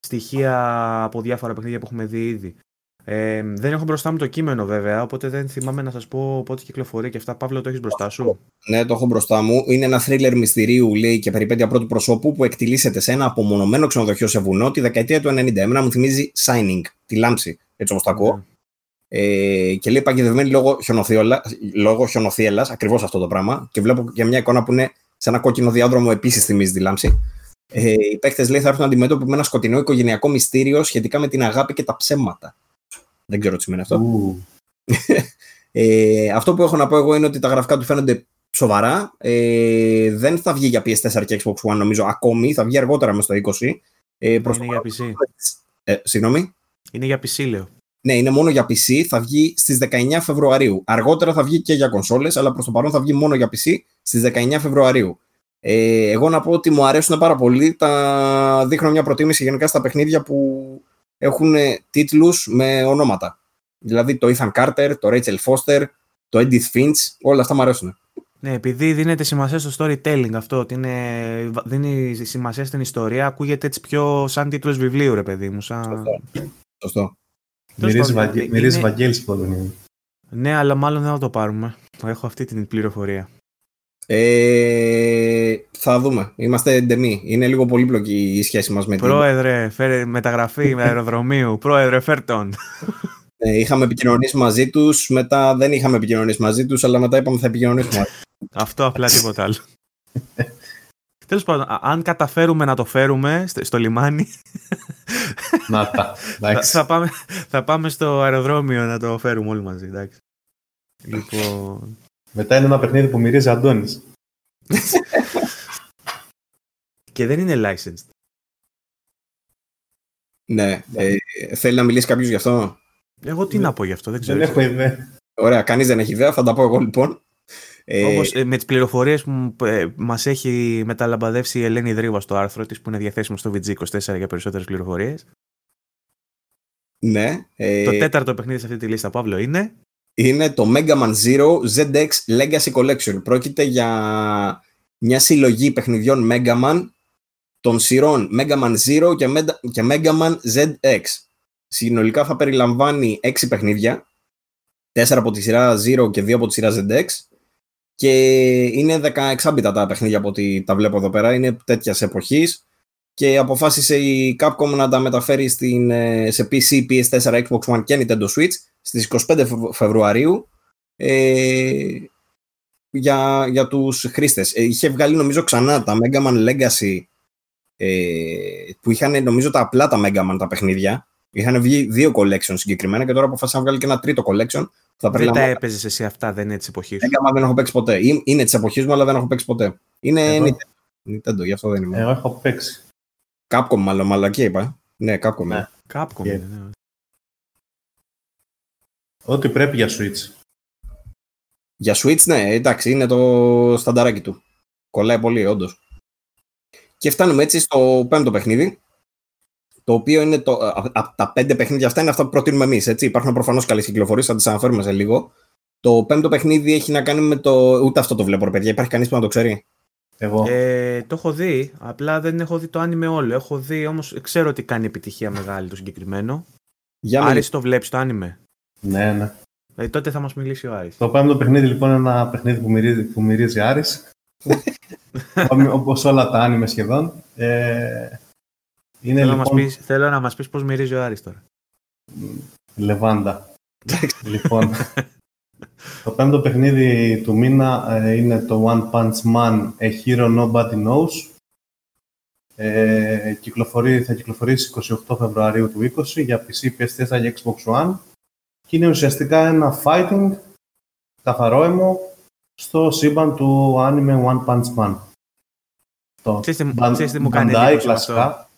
Speaker 1: στοιχεία από διάφορα παιχνίδια που έχουμε δει ήδη. Ε, δεν έχω μπροστά μου το κείμενο βέβαια, οπότε δεν θυμάμαι να σας πω πότε κυκλοφορεί και αυτά. Παύλο, το έχεις μπροστά σου;
Speaker 2: Ναι, το έχω μπροστά μου. Είναι ένα θρίλερ μυστηρίου, λέει, και περιπέτεια πρώτου προσώπου που εκτιλήσεται σε ένα απομονωμένο ξενοδοχείο σε βουνό τη δεκαετία του 90. Εμένα μου θυμίζει Signing, τη λάμψη, έτσι όπως το ακούω. Ναι. Ε, και λέει παγιδευμένη λόγω, λόγω χιονοθύελας, ακριβώς αυτό το πράγμα. Και βλέπω και μια εικόνα που είναι σε ένα κόκκινο διάδρομο επίσης θυμίζει τη λάμψη. Ε, οι παίκτες λέει θα έρθουν αντιμέτωποι με ένα σκοτεινό οικογενειακό μυστήριο σχετικά με την αγάπη και τα ψέματα. Δεν ξέρω τι σημαίνει αυτό. ε, αυτό που έχω να πω εγώ είναι ότι τα γραφικά του φαίνονται σοβαρά. Ε, δεν θα βγει για PS4 και Xbox One νομίζω ακόμη. Θα βγει αργότερα μες στο 20.
Speaker 1: Ε, είναι για PC.
Speaker 2: Ε, συγγνώμη.
Speaker 1: Είναι για PC, λέω.
Speaker 2: Ναι, είναι μόνο για PC. Θα βγει στις 19 Φεβρουαρίου. Αργότερα θα βγει και για κονσόλες, αλλά προς το παρόν θα βγει μόνο για PC στις 19 Φεβρουαρίου. Ε, εγώ να πω ότι μου αρέσουν πάρα πολύ. Τα δείχνω μια προτίμηση γενικά στα παιχνίδια που έχουν τίτλους με ονόματα. Δηλαδή το Ethan Carter, το Rachel Foster, το Edith Finch, όλα αυτά μου αρέσουν.
Speaker 1: Ναι, επειδή δίνεται σημασία στο storytelling αυτό, ότι είναι, δίνει σημασία στην ιστορία, ακούγεται έτσι πιο σαν τίτλος βιβλίου, ρε παιδί μου. Σαν...
Speaker 2: Σωστό.
Speaker 3: Μυρίζει Βαγγέλης είναι.
Speaker 1: Ναι, αλλά μάλλον δεν θα το πάρουμε. Έχω αυτή την πληροφορία.
Speaker 2: Ε, θα δούμε. Είμαστε εντεμή. Είναι λίγο πολύπλοκη η σχέση μας με
Speaker 1: την... Πρόεδρε, φέρε μεταγραφή με αεροδρομίου. Πρόεδρε, φέρ τον.
Speaker 2: Ε, είχαμε επικοινωνήσει μαζί τους, μετά δεν είχαμε επικοινωνήσει μαζί τους, αλλά μετά είπαμε θα επικοινωνήσουμε.
Speaker 1: Αυτό απλά τίποτα άλλο. Τέλος πάντων, αν καταφέρουμε να το φέρουμε στο λιμάνι.
Speaker 3: Να τα.
Speaker 1: Θα, πάμε, θα πάμε στο αεροδρόμιο να το φέρουμε όλοι μαζί. Εντάξει. Λοιπόν...
Speaker 3: Μετά είναι ένα παιχνίδι που μυρίζει Αντώνης.
Speaker 1: Και δεν είναι licensed.
Speaker 2: Ναι. Ε, θέλει να μιλήσει κάποιος γι' αυτό;
Speaker 1: Εγώ τι να πω γι' αυτό, δεν ξέρω.
Speaker 3: Δεν έχω ιδέα.
Speaker 2: Ωραία, κανείς δεν έχει ιδέα, θα τα πω εγώ λοιπόν.
Speaker 1: Ε... Όπως ε, με τις πληροφορίες που ε, μας έχει μεταλαμπαδεύσει η Ελένη Δρύβα στο άρθρο της που είναι διαθέσιμο στο VG24 για περισσότερες πληροφορίες.
Speaker 2: Ναι.
Speaker 1: Ε... Το τέταρτο παιχνίδι σε αυτή τη λίστα, Παύλο, είναι...
Speaker 2: Είναι το Mega Man Zero ZX Legacy Collection. Πρόκειται για μια συλλογή παιχνιδιών Mega Man των σειρών Mega Man Zero και Mega Man ZX. Συνολικά θα περιλαμβάνει 6 παιχνίδια, 4 από τη σειρά Zero και 2 από τη σειρά ZX και είναι 16 μπιτα τα παιχνίδια από ό,τι τα βλέπω εδώ πέρα, είναι τέτοιας εποχής. Και αποφάσισε η Capcom να τα μεταφέρει στην, ε, σε PC, PS4, Xbox One και Nintendo Switch στις 25 Φεβρουαρίου ε, για, για τους χρήστες. Ε, είχε βγάλει νομίζω ξανά τα Mega Man Legacy ε, που είχαν νομίζω τα απλά τα Mega Man τα παιχνίδια. Είχαν βγει δύο collection συγκεκριμένα και τώρα αποφάσισα να βγάλει και ένα τρίτο collection
Speaker 1: θα δεν τα έπαιζες εσύ αυτά, δεν είναι της εποχής σου.
Speaker 2: Έγκαμα δεν έχω παίξει ποτέ. Είναι της εποχής μου, αλλά δεν έχω παίξει ποτέ. Είναι Εγώ... Nintendo, γι' αυτό δεν είμαι.
Speaker 3: Εγώ έχω παίξει.
Speaker 2: Capcom, μάλλον, μαλακή είπα. Ναι, Capcom. Ναι.
Speaker 1: Capcom, yeah. ναι.
Speaker 3: Ό,τι πρέπει για Switch.
Speaker 2: Για Switch, ναι, εντάξει, είναι το στανταράκι του. Κολλάει πολύ, όντως. Και φτάνουμε έτσι στο πέμπτο παιχνίδι, το οποίο είναι το, από τα πέντε παιχνίδια αυτά είναι αυτά που προτείνουμε εμείς. Υπάρχουν προφανώς καλές κυκλοφορίες, θα τις αναφέρουμε σε λίγο. Το πέμπτο παιχνίδι έχει να κάνει με το. Ούτε αυτό το βλέπω, ρε παιδιά. Υπάρχει κανείς που να το ξέρει;
Speaker 3: Εγώ.
Speaker 1: Ε, το έχω δει. Απλά δεν έχω δει το άνιμε όλο. Έχω δει όμως. Ξέρω ότι κάνει επιτυχία μεγάλη το συγκεκριμένο. Για Άρης το βλέπεις το άνιμε;
Speaker 3: Ναι, ναι.
Speaker 1: Ε, τότε θα μα μιλήσει ο Άρης.
Speaker 3: Το πέμπτο παιχνίδι λοιπόν είναι ένα παιχνίδι που μυρίζει, που μυρίζει Άρης. Όπω όλα τα άνιμε σχεδόν. Ε,
Speaker 1: είναι θέλω, λοιπόν... να μας πεις, θέλω να μας πεις πώς μυρίζει ο Άρης τώρα.
Speaker 3: Λεβάντα. λοιπόν, το πέμπτο παιχνίδι του μήνα ε, είναι το One Punch Man A Hero Nobody Knows. Ε, κυκλοφορεί, θα κυκλοφορήσει 28 Φεβρουαρίου του 20 για PC, PS4 και Xbox One και είναι ουσιαστικά ένα fighting καθαρό αίμο στο σύμπαν του anime One Punch Man.
Speaker 1: Το Ξέρεις τι μου κάνει κλασικά.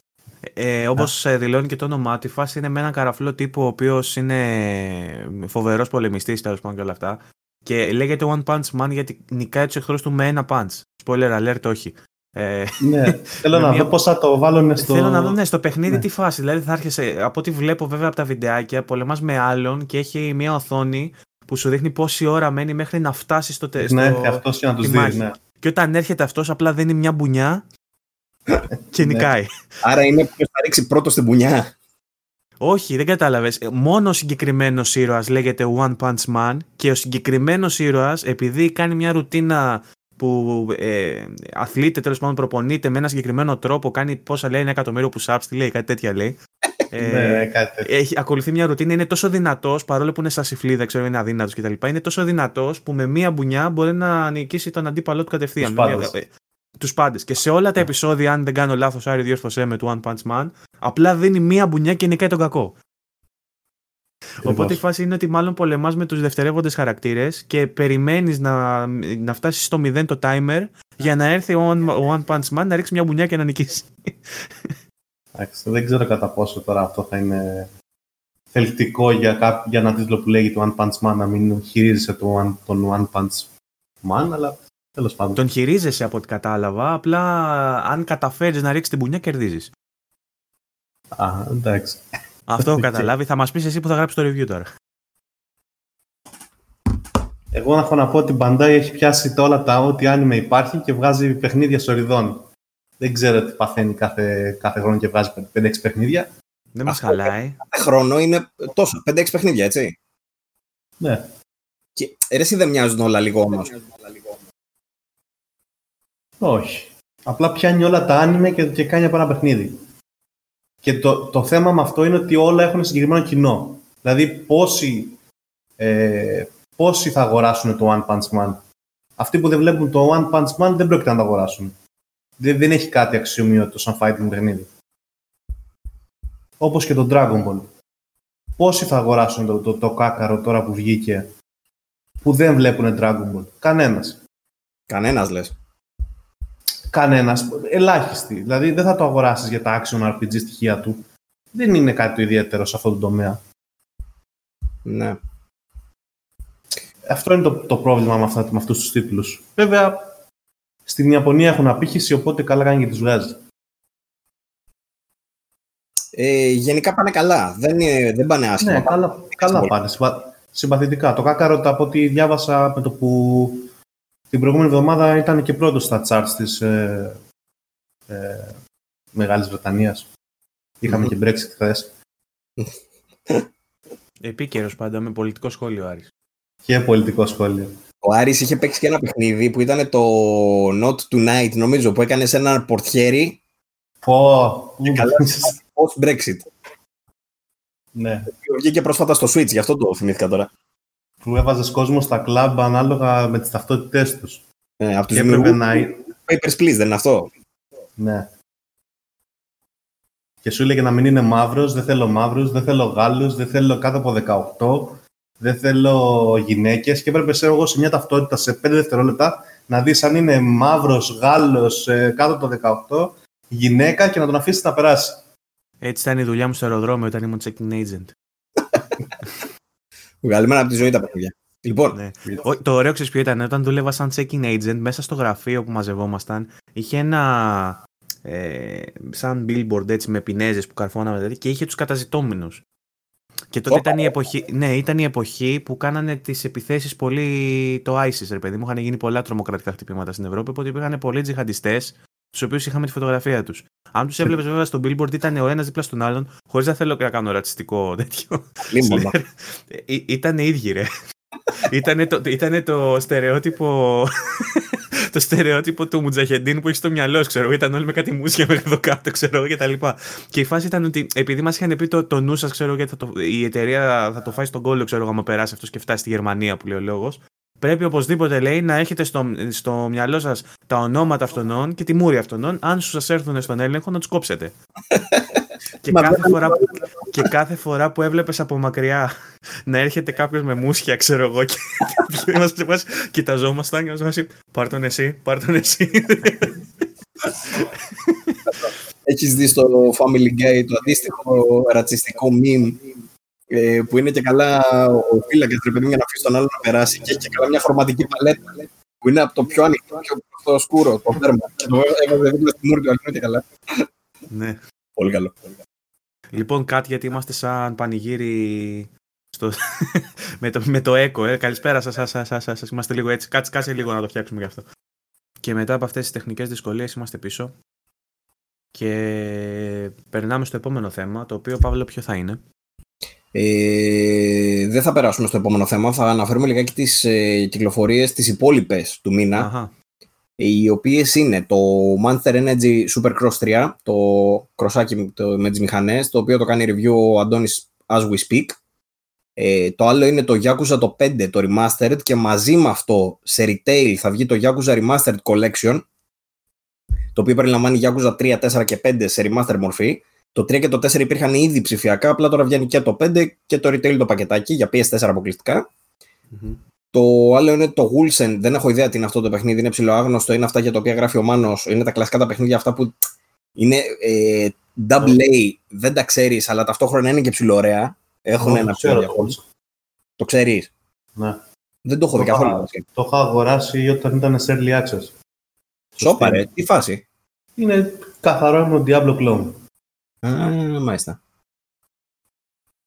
Speaker 1: Ε, Όπως ε, δηλώνει και το όνομά του, η φάση είναι με έναν καραφλό τύπο ο οποίος είναι φοβερός πολεμιστής τέλος πάντων και όλα αυτά. Και λέγεται One Punch Man γιατί νικάει τους εχθρούς του με ένα punch. Spoiler alert, όχι.
Speaker 3: Ε, ναι, θέλω να δω πώς θα το βάλουν στο.
Speaker 1: Θέλω να δω ναι, στο παιχνίδι ναι. τι φάση. Δηλαδή θα έρχεσαι, από ό,τι βλέπω βέβαια από τα βιντεάκια, πολεμάς με άλλον και έχει μια οθόνη που σου δείχνει πόση ώρα μένει μέχρι να φτάσει στο τέλο.
Speaker 3: Ναι, αυτός και να τους δεις. Ναι.
Speaker 1: Και όταν έρχεται αυτός, απλά δίνει μια μπουνιά και ναι. νικάει.
Speaker 2: Άρα είναι ποιο θα ρίξει πρώτο στην πουνιά.
Speaker 1: Όχι, δεν κατάλαβες. Μόνο ο συγκεκριμένος ήρωας λέγεται One Punch Man και ο συγκεκριμένος ήρωας, επειδή κάνει μια ρουτίνα που ε, αθλείται, τέλος πάντων προπονείται με ένα συγκεκριμένο τρόπο, κάνει πόσα λέει ένα εκατομμύριο που ups, τι λέει, κάτι τέτοια λέει.
Speaker 3: Ε, ναι, κάτι
Speaker 1: Έχει, ακολουθεί μια ρουτίνα, είναι τόσο δυνατός, παρόλο που είναι στα σιφλίδα, ξέρω, είναι αδύνατος κτλ. Είναι τόσο δυνατός που με μία μπουνιά μπορεί να νικήσει τον αντίπαλό του κατευθείαν. Τους πάντες. Και σε όλα τα επεισόδια, αν δεν κάνω λάθος, Άρη διόρθωσέ με του One Punch Man, απλά δίνει μία μπουνιά και νικάει τον κακό. Οπότε η φάση είναι ότι μάλλον πολεμάς με τους δευτερεύοντες χαρακτήρες και περιμένεις να, να φτάσεις στο 0 το timer για να έρθει ο One, Punch Man να ρίξει μια μπουνιά και να νικήσει.
Speaker 3: Εντάξει, δεν ξέρω κατά πόσο τώρα αυτό θα είναι θελκτικό για, κά... για ένα τίτλο που λέγεται One Punch Man να μην χειρίζεσαι τον, τον One Punch Man, αλλά τέλος πάντων.
Speaker 1: Τον χειρίζεσαι από ό,τι κατάλαβα, απλά αν καταφέρεις να ρίξεις την μπουνιά κερδίζεις.
Speaker 3: Α, εντάξει.
Speaker 1: Αυτό έχω καταλάβει. Θα μας πεις εσύ που θα γράψεις το review τώρα.
Speaker 3: Εγώ να έχω να πω ότι η Bandai έχει πιάσει τα όλα τα ό,τι άνιμε υπάρχει και βγάζει παιχνίδια σοριδών. Δεν ξέρω τι παθαίνει κάθε, κάθε χρόνο και βγάζει 5-6 παιχνίδια.
Speaker 1: Δεν μας χαλάει.
Speaker 2: Κάθε χρόνο είναι τόσο, 5-6 παιχνίδια, έτσι.
Speaker 3: Ναι.
Speaker 2: Και εσύ δεν μοιάζουν όλα λίγο όμως.
Speaker 3: Όχι. Απλά πιάνει όλα τα άνιμε και, και κάνει από ένα παιχνίδι. Και το, το θέμα με αυτό είναι ότι όλα έχουν συγκεκριμένο κοινό. Δηλαδή, πόσοι, ε, πόσοι θα αγοράσουν το One Punch Man; Αυτοί που δεν βλέπουν το One Punch Man δεν πρόκειται να το αγοράσουν. Δεν, δεν έχει κάτι αξιομοιότο σαν fighting παιχνίδι. Όπως και το Dragon Ball. Πόσοι θα αγοράσουν το, το, το κάκαρο τώρα που βγήκε που δεν βλέπουν Dragon Ball; Κανένας.
Speaker 2: Κανένας λες.
Speaker 3: Κανένας. Ελάχιστη. Δηλαδή δεν θα το αγοράσεις για τα action RPG στοιχεία του. Δεν είναι κάτι το ιδιαίτερο σε αυτό το τομέα.
Speaker 2: Ναι.
Speaker 3: Αυτό είναι το, το πρόβλημα με, αυτά, με αυτούς τους τίτλους. Βέβαια, στην Ιαπωνία έχουν απήχηση, οπότε καλά κάνει και τους βγάζει.
Speaker 2: Ε, γενικά πάνε καλά. Δεν, δεν πάνε άσχημα.
Speaker 3: Ναι, καλά, καλά πάνε. Συμπαθητικά. Το Κάκαρο, από ό,τι διάβασα με το που την προηγούμενη εβδομάδα ήταν και πρώτος στα charts της ε, ε, Μεγάλης Βρετανίας. Είχαμε και Brexit χθες.
Speaker 1: Επίκαιρος πάντα με πολιτικό σχόλιο Άρης.
Speaker 3: Και πολιτικό σχόλιο.
Speaker 2: Ο Άρης είχε παίξει και ένα παιχνίδι που ήταν το Not Tonight, νομίζω, που έκανε σε ένα πορτιέρι.
Speaker 3: Πω,
Speaker 2: post Brexit.
Speaker 3: Ναι.
Speaker 2: Βγήκε πρόσφατα στο Switch, γι' αυτό το θυμήθηκα τώρα
Speaker 3: που έβαζες κόσμο στα κλαμπ ανάλογα με τις ταυτότητές τους.
Speaker 2: Ε, από τους δημιουργού. Να... Papers, please, δεν είναι αυτό;
Speaker 3: Ναι. Και σου έλεγε να μην είναι μαύρος, δεν θέλω μαύρους, δεν θέλω Γάλλους, δεν θέλω κάτω από 18, δεν θέλω γυναίκες. Και έπρεπε σε, εγώ σε μια ταυτότητα σε 5 δευτερόλεπτα να δεις αν είναι μαύρος, Γάλλος, ε, κάτω από 18, γυναίκα και να τον αφήσεις να περάσει.
Speaker 1: Έτσι ήταν η δουλειά μου στο αεροδρόμιο όταν ήμουν checking agent.
Speaker 2: Βγαλμένα από τη ζωή τα παιδιά. Λοιπόν.
Speaker 1: Ναι. Το ωραίο ξέρεις ποιο ήταν. Όταν δούλευα σαν checking agent, μέσα στο γραφείο που μαζευόμασταν, είχε ένα. Ε, σαν billboard έτσι με πινέζες που καρφώναμε δηλαδή, και είχε τους καταζητώμενου. Και τότε ήταν η, εποχή, ναι, ήταν η εποχή που κάνανε τις επιθέσεις πολύ το ISIS, ρε παιδί μου. Είχαν γίνει πολλά τρομοκρατικά χτυπήματα στην Ευρώπη, οπότε υπήρχαν πολλοί τζιχαντιστές, τους οποίους είχαμε τη φωτογραφία τους. Αν τους έβλεπες βέβαια στο billboard, ήταν ο ένας δίπλα στον άλλον, χωρίς να θέλω να κάνω ρατσιστικό τέτοιο. Ε, ήταν ίδιοι, ρε. Ήτανε το, ήτανε το στερεότυπο το στερεότυπο του Μουτζαχεντίν που έχει στο μυαλό, ξέρω. Ήταν όλοι με κάτι μουσια μέχρι εδώ κάτω, ξέρω και τα λοιπά. Και η φάση ήταν ότι επειδή μας είχαν πει το, το νου σας, ξέρω, γιατί το, η εταιρεία θα το φάει στον κόλλο, ξέρω, άμα περάσει αυτός και φτάσει στη Γερμανία που λέει ο λόγος πρέπει οπωσδήποτε λέει να έχετε στο, στο μυαλό σας τα ονόματα αυτών και τη μούρη αυτών. Αν σου σας έρθουν στον έλεγχο, να τους κόψετε. και, κάθε φορά, που, και κάθε φορά που έβλεπες από μακριά να έρχεται κάποιος με μουσια, ξέρω εγώ, και είμαστε κοιταζόμασταν και μας Πάρ τον εσύ, πάρ τον εσύ.
Speaker 2: Έχεις δει στο Family Guy το αντίστοιχο ρατσιστικό meme ε, που είναι και καλά ο φύλακας του παιδί για να αφήσει τον άλλο να περάσει και έχει και καλά μια χρωματική παλέτα που είναι από το πιο ανοιχτό και το σκούρο, το δέρμα. Και το έβαζε δίπλα στη μούρη του και καλά.
Speaker 1: Ναι.
Speaker 2: Πολύ καλό.
Speaker 1: Λοιπόν, κάτι γιατί είμαστε σαν πανηγύρι στο... με, το, με το έκο. Ε. Καλησπέρα σας, σας, σας, σας, Είμαστε λίγο έτσι. Κάτσε, κάτσε λίγο να το φτιάξουμε γι' αυτό. Και μετά από αυτές τις τεχνικές δυσκολίες είμαστε πίσω. Και περνάμε στο επόμενο θέμα, το οποίο, Παύλο, ποιο θα είναι;
Speaker 2: Ε, δεν θα περάσουμε στο επόμενο θέμα. Θα αναφέρουμε λιγάκι τις ε, κυκλοφορίες τις υπόλοιπες του μήνα. Αχα. Οι οποίες είναι το Monster Energy Supercross 3, το κροσάκι το, με τις μηχανές, το οποίο το κάνει review ο Αντώνης as we speak. Ε, το άλλο είναι το Yakuza το 5, το Remastered και μαζί με αυτό σε retail θα βγει το Yakuza Remastered Collection το οποίο περιλαμβάνει Yakuza 3, 4 και 5 σε remaster μορφή. Το 3 και το 4 υπήρχαν ήδη ψηφιακά, απλά τώρα βγαίνει και το 5 και το retail το πακετάκι για PS4 αποκλειστικά.
Speaker 1: Μμμ.
Speaker 2: Το άλλο είναι το Wolsen. Δεν έχω ιδέα τι είναι αυτό το παιχνίδι. Είναι ψηλοάγνωστο. Είναι αυτά για τα οποία γράφει ο Μάνος. Είναι τα κλασικά τα παιχνίδια αυτά που είναι ε, double A. Δεν τα ξέρεις, αλλά ταυτόχρονα είναι και ψηλοωρέα. Έχουν
Speaker 3: Όχι,
Speaker 2: ένα
Speaker 3: ξέρω
Speaker 2: ψηλό
Speaker 3: το
Speaker 2: διαχώρισμα. Το ξέρεις;
Speaker 3: Ναι.
Speaker 2: Δεν το έχω δει
Speaker 3: Το
Speaker 2: καθόλου.
Speaker 3: είχα- Το είχα αγοράσει όταν ήταν σε early access.
Speaker 2: Σόπα, ρε. Τι φάση;
Speaker 3: Είναι καθαρό μου Diablo clone.
Speaker 2: Α, μάλιστα.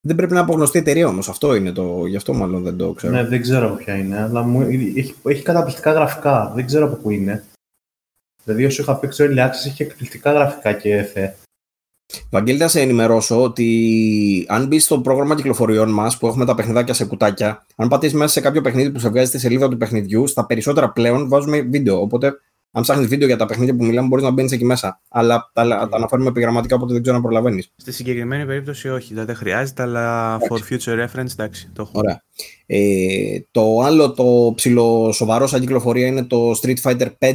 Speaker 2: Δεν πρέπει να απογνωστεί η εταιρεία όμως. Αυτό είναι το. Γι' αυτό μάλλον δεν το ξέρω.
Speaker 3: Ναι, δεν ξέρω ποια είναι, αλλά μου, έχει, έχει καταπληκτικά γραφικά. Δεν ξέρω από πού είναι. Δηλαδή, όσο είχα παίξει early access, είχε εκπληκτικά γραφικά και εφέ.
Speaker 2: Βαγγέλη, θα σε ενημερώσω ότι αν μπεις στο πρόγραμμα κυκλοφοριών μας που έχουμε τα παιχνιδάκια σε κουτάκια, αν πατήσεις μέσα σε κάποιο παιχνίδι που σε βγάζει στη σελίδα του παιχνιδιού, στα περισσότερα πλέον βάζουμε βίντεο. Οπότε, αν ψάχνεις βίντεο για τα παιχνίδια που μιλάμε, μπορείς να μπαίνεις εκεί μέσα. Αλλά τα, τα αναφέρουμε επιγραμματικά, οπότε δεν ξέρω αν προλαβαίνεις.
Speaker 1: Στη συγκεκριμένη περίπτωση όχι, δηλαδή δεν χρειάζεται, αλλά for future reference εντάξει, το έχω.
Speaker 2: Ωραία. Ε, το άλλο το ψηλο σοβαρό σαν κυκλοφορία είναι το Street Fighter 5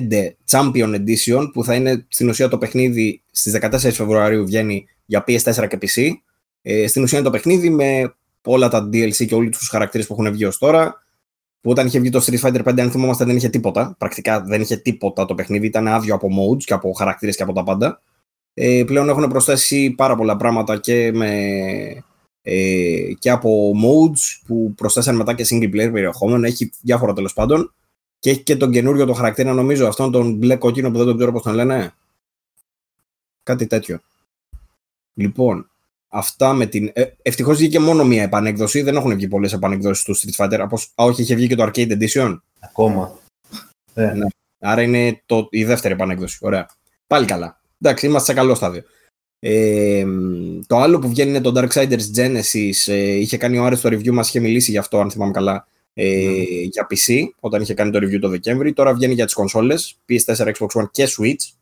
Speaker 2: Champion Edition που θα είναι στην ουσία το παιχνίδι στις 14 Φεβρουαρίου βγαίνει για PS4 και PC. Ε, στην ουσία είναι το παιχνίδι με όλα τα DLC και όλους τους χαρακτήρες που έχουν βγει ως τώρα που όταν είχε βγει το Street Fighter 5 αν θυμόμαστε δεν είχε τίποτα. Πρακτικά δεν είχε τίποτα το παιχνίδι, ήταν άδειο από modes και από χαρακτήρες και από τα πάντα. Ε, πλέον έχουν προσθέσει πάρα πολλά πράγματα και με ε, και από modes που προσθέσαν μετά και single player περιεχόμενο. Έχει διάφορα τέλος πάντων. Και έχει και τον καινούριο το χαρακτήρα, νομίζω, αυτόν τον μπλε κόκκινο που δεν τον ξέρω πώς τον λένε. Κάτι τέτοιο. Λοιπόν, αυτά με την. Ε, Ευτυχώς βγήκε μόνο μία επανέκδοση. Δεν έχουν βγει πολλές επανεκδόσεις του Street Fighter. Από... Α, όχι, είχε βγει και το Arcade Edition.
Speaker 3: Ακόμα. Ε,
Speaker 2: Ναι. Άρα είναι το, η δεύτερη επανέκδοση. Ωραία. Πάλι καλά. Εντάξει, είμαστε σε καλό στάδιο. Ε, το άλλο που βγαίνει είναι το Darksiders Genesis. Ε, είχε κάνει ο Άρης το review μας, είχε μιλήσει γι' αυτό, αν θυμάμαι καλά, ε, για PC, όταν είχε κάνει το review το Δεκέμβρη. Τώρα βγαίνει για τις κονσόλες, PS4, Xbox One και Switch.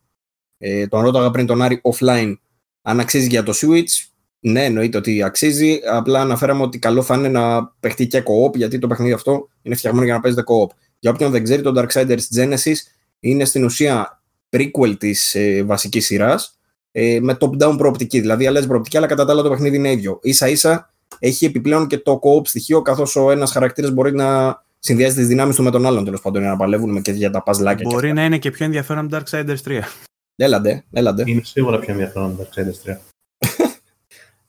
Speaker 2: Ε, τον ρώταγα πριν τον Άρη offline αν αξίζει για το Switch. Ναι, εννοείται ότι αξίζει. Απλά αναφέραμε ότι καλό θα είναι να παιχτεί και co-op, γιατί το παιχνίδι αυτό είναι φτιαγμένο για να παίζετε co-op. Για όποιον δεν ξέρει, το Darksiders Genesis είναι στην ουσία prequel της ε, βασικής σειράς ε, με top-down προοπτική. Δηλαδή, αλλάζει προοπτική, αλλά κατά τα άλλα το παιχνίδι είναι ίδιο. σα ίσα έχει επιπλέον και το co-op στοιχείο, καθώς ο ένας χαρακτήρας μπορεί να συνδυάζει τις δυνάμεις του με τον άλλον τέλος πάντων, για να παλεύουν και για τα παζλάκια. και
Speaker 1: Μπορεί
Speaker 2: αυτά.
Speaker 1: να είναι και πιο ενδιαφέρον από Darksiders 3.
Speaker 2: Έλαντε, έλαντε.
Speaker 3: είναι σίγουρα πιο ενδιαφέρον το Darksiders 3.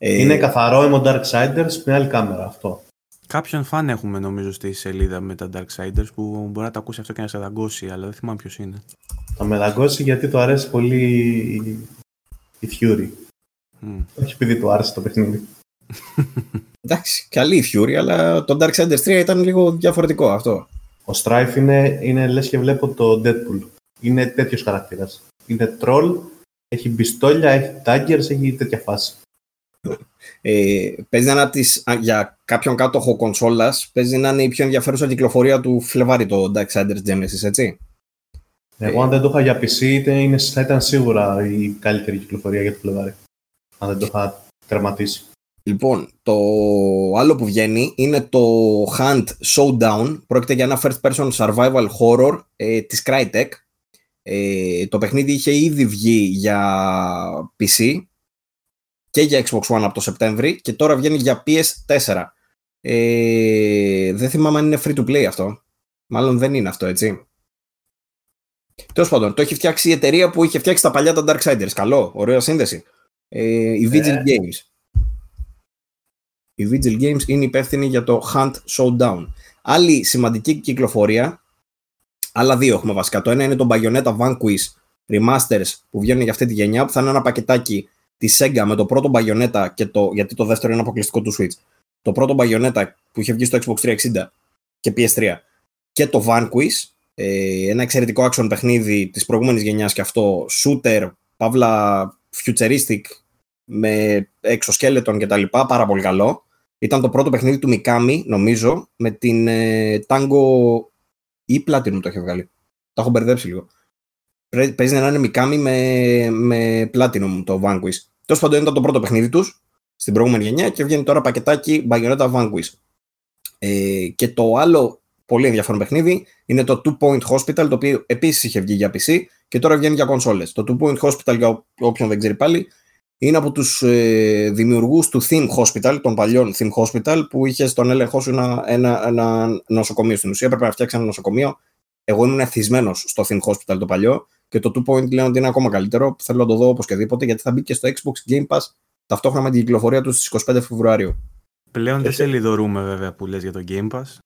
Speaker 2: Ε,
Speaker 3: Είναι καθαρό emo Darksiders με άλλη κάμερα αυτό.
Speaker 1: Κάποιον φαν έχουμε νομίζω στη σελίδα με τα Darksiders που μπορεί να τα ακούσει αυτό και να σε δαγκώσει, αλλά δεν θυμάμαι ποιος είναι.
Speaker 3: Θα με δαγκώσει γιατί του αρέσει πολύ η Fury.
Speaker 1: Μμ.
Speaker 3: Όχι επειδή του άρεσε το παιχνίδι.
Speaker 2: Εντάξει, καλή η Fury, αλλά το Darksiders 3 ήταν λίγο διαφορετικό αυτό.
Speaker 3: Ο Strife είναι, είναι λες και βλέπω το Deadpool. Είναι τέτοιος χαρακτήρας. Είναι troll, έχει πιστόλια, έχει daggers, έχει τέτοια φάση.
Speaker 2: Ε, παίζει να είναι από τις, α, για κάποιον κάτοχο κονσόλας, παίζει να είναι η πιο ενδιαφέρουσα κυκλοφορία του Φλεβάρι το Darksiders Genesis, έτσι.
Speaker 3: Εγώ αν δεν το είχα για PC είτε είναι, θα ήταν σίγουρα η καλύτερη κυκλοφορία για το Φλεβάρι. Αν δεν το είχα τερματίσει.
Speaker 2: Λοιπόν, το άλλο που βγαίνει είναι το Hunt Showdown. Πρόκειται για ένα first person survival horror ε, της Crytek. Ε, το παιχνίδι είχε ήδη βγει για PC και για Xbox One από το Σεπτέμβρη και τώρα βγαίνει για PS4. Ε, δεν θυμάμαι αν είναι free to play αυτό. Μάλλον δεν είναι αυτό, έτσι. Τέλος πάντων, το έχει φτιάξει η εταιρεία που είχε φτιάξει τα παλιά τα Darksiders. Καλό, ωραία σύνδεση. Ε, η Vigil
Speaker 3: Ε.
Speaker 2: Games. Η Vigil Games είναι υπεύθυνη για το Hunt Showdown. Άλλη σημαντική κυκλοφορία, άλλα δύο έχουμε βασικά. Το ένα είναι το Bayonetta Vanquish Remasters που βγαίνουν για αυτή τη γενιά, που θα είναι ένα πακετάκι τη Sega με το πρώτο Bayonetta και το, γιατί το δεύτερο είναι αποκλειστικό του Switch. Το πρώτο Bayonetta που είχε βγει στο Xbox 360 και PS3 και το Vanquish, ε, ένα εξαιρετικό action παιχνίδι της προηγούμενης γενιάς και αυτό, shooter, παύλα futuristic, με exoskeleton και τα λοιπά, πάρα πολύ καλό. Ήταν το πρώτο παιχνίδι του Mikami, νομίζω, με την ε, Tango ή Platinum το είχε βγάλει. Τα έχω μπερδέψει λίγο. Πρέ- Παίζει να είναι Mikami με, με Platinum το Vanquish. Τέλος πάντων ήταν το πρώτο παιχνίδι τους στην προηγούμενη γενιά και βγαίνει τώρα πακετάκι Bayonetta Vanquish. Ε, και το άλλο πολύ ενδιαφέρον παιχνίδι είναι το Two Point Hospital, το οποίο επίσης είχε βγει για PC και τώρα βγαίνει για κονσόλες. Το Two Point Hospital, για όποιον δεν ξέρει πάλι, είναι από τους ε, δημιουργούς του Theme Hospital, των παλιών Theme Hospital, που είχε στον έλεγχό σου ένα, ένα, ένα νοσοκομείο. Στην ουσία έπρεπε να φτιάξει ένα νοσοκομείο. Εγώ ήμουν εθισμένος στο Theme Hospital το παλιό και το Two Point λένε ότι είναι ακόμα καλύτερο. Θέλω να το δω οπωσδήποτε γιατί θα μπει και στο Xbox Game Pass ταυτόχρονα με την κυκλοφορία του στις 25 Φεβρουαρίου.
Speaker 1: Πλέον δεν σε λιδωρούμε βέβαια που λες για το Game Pass.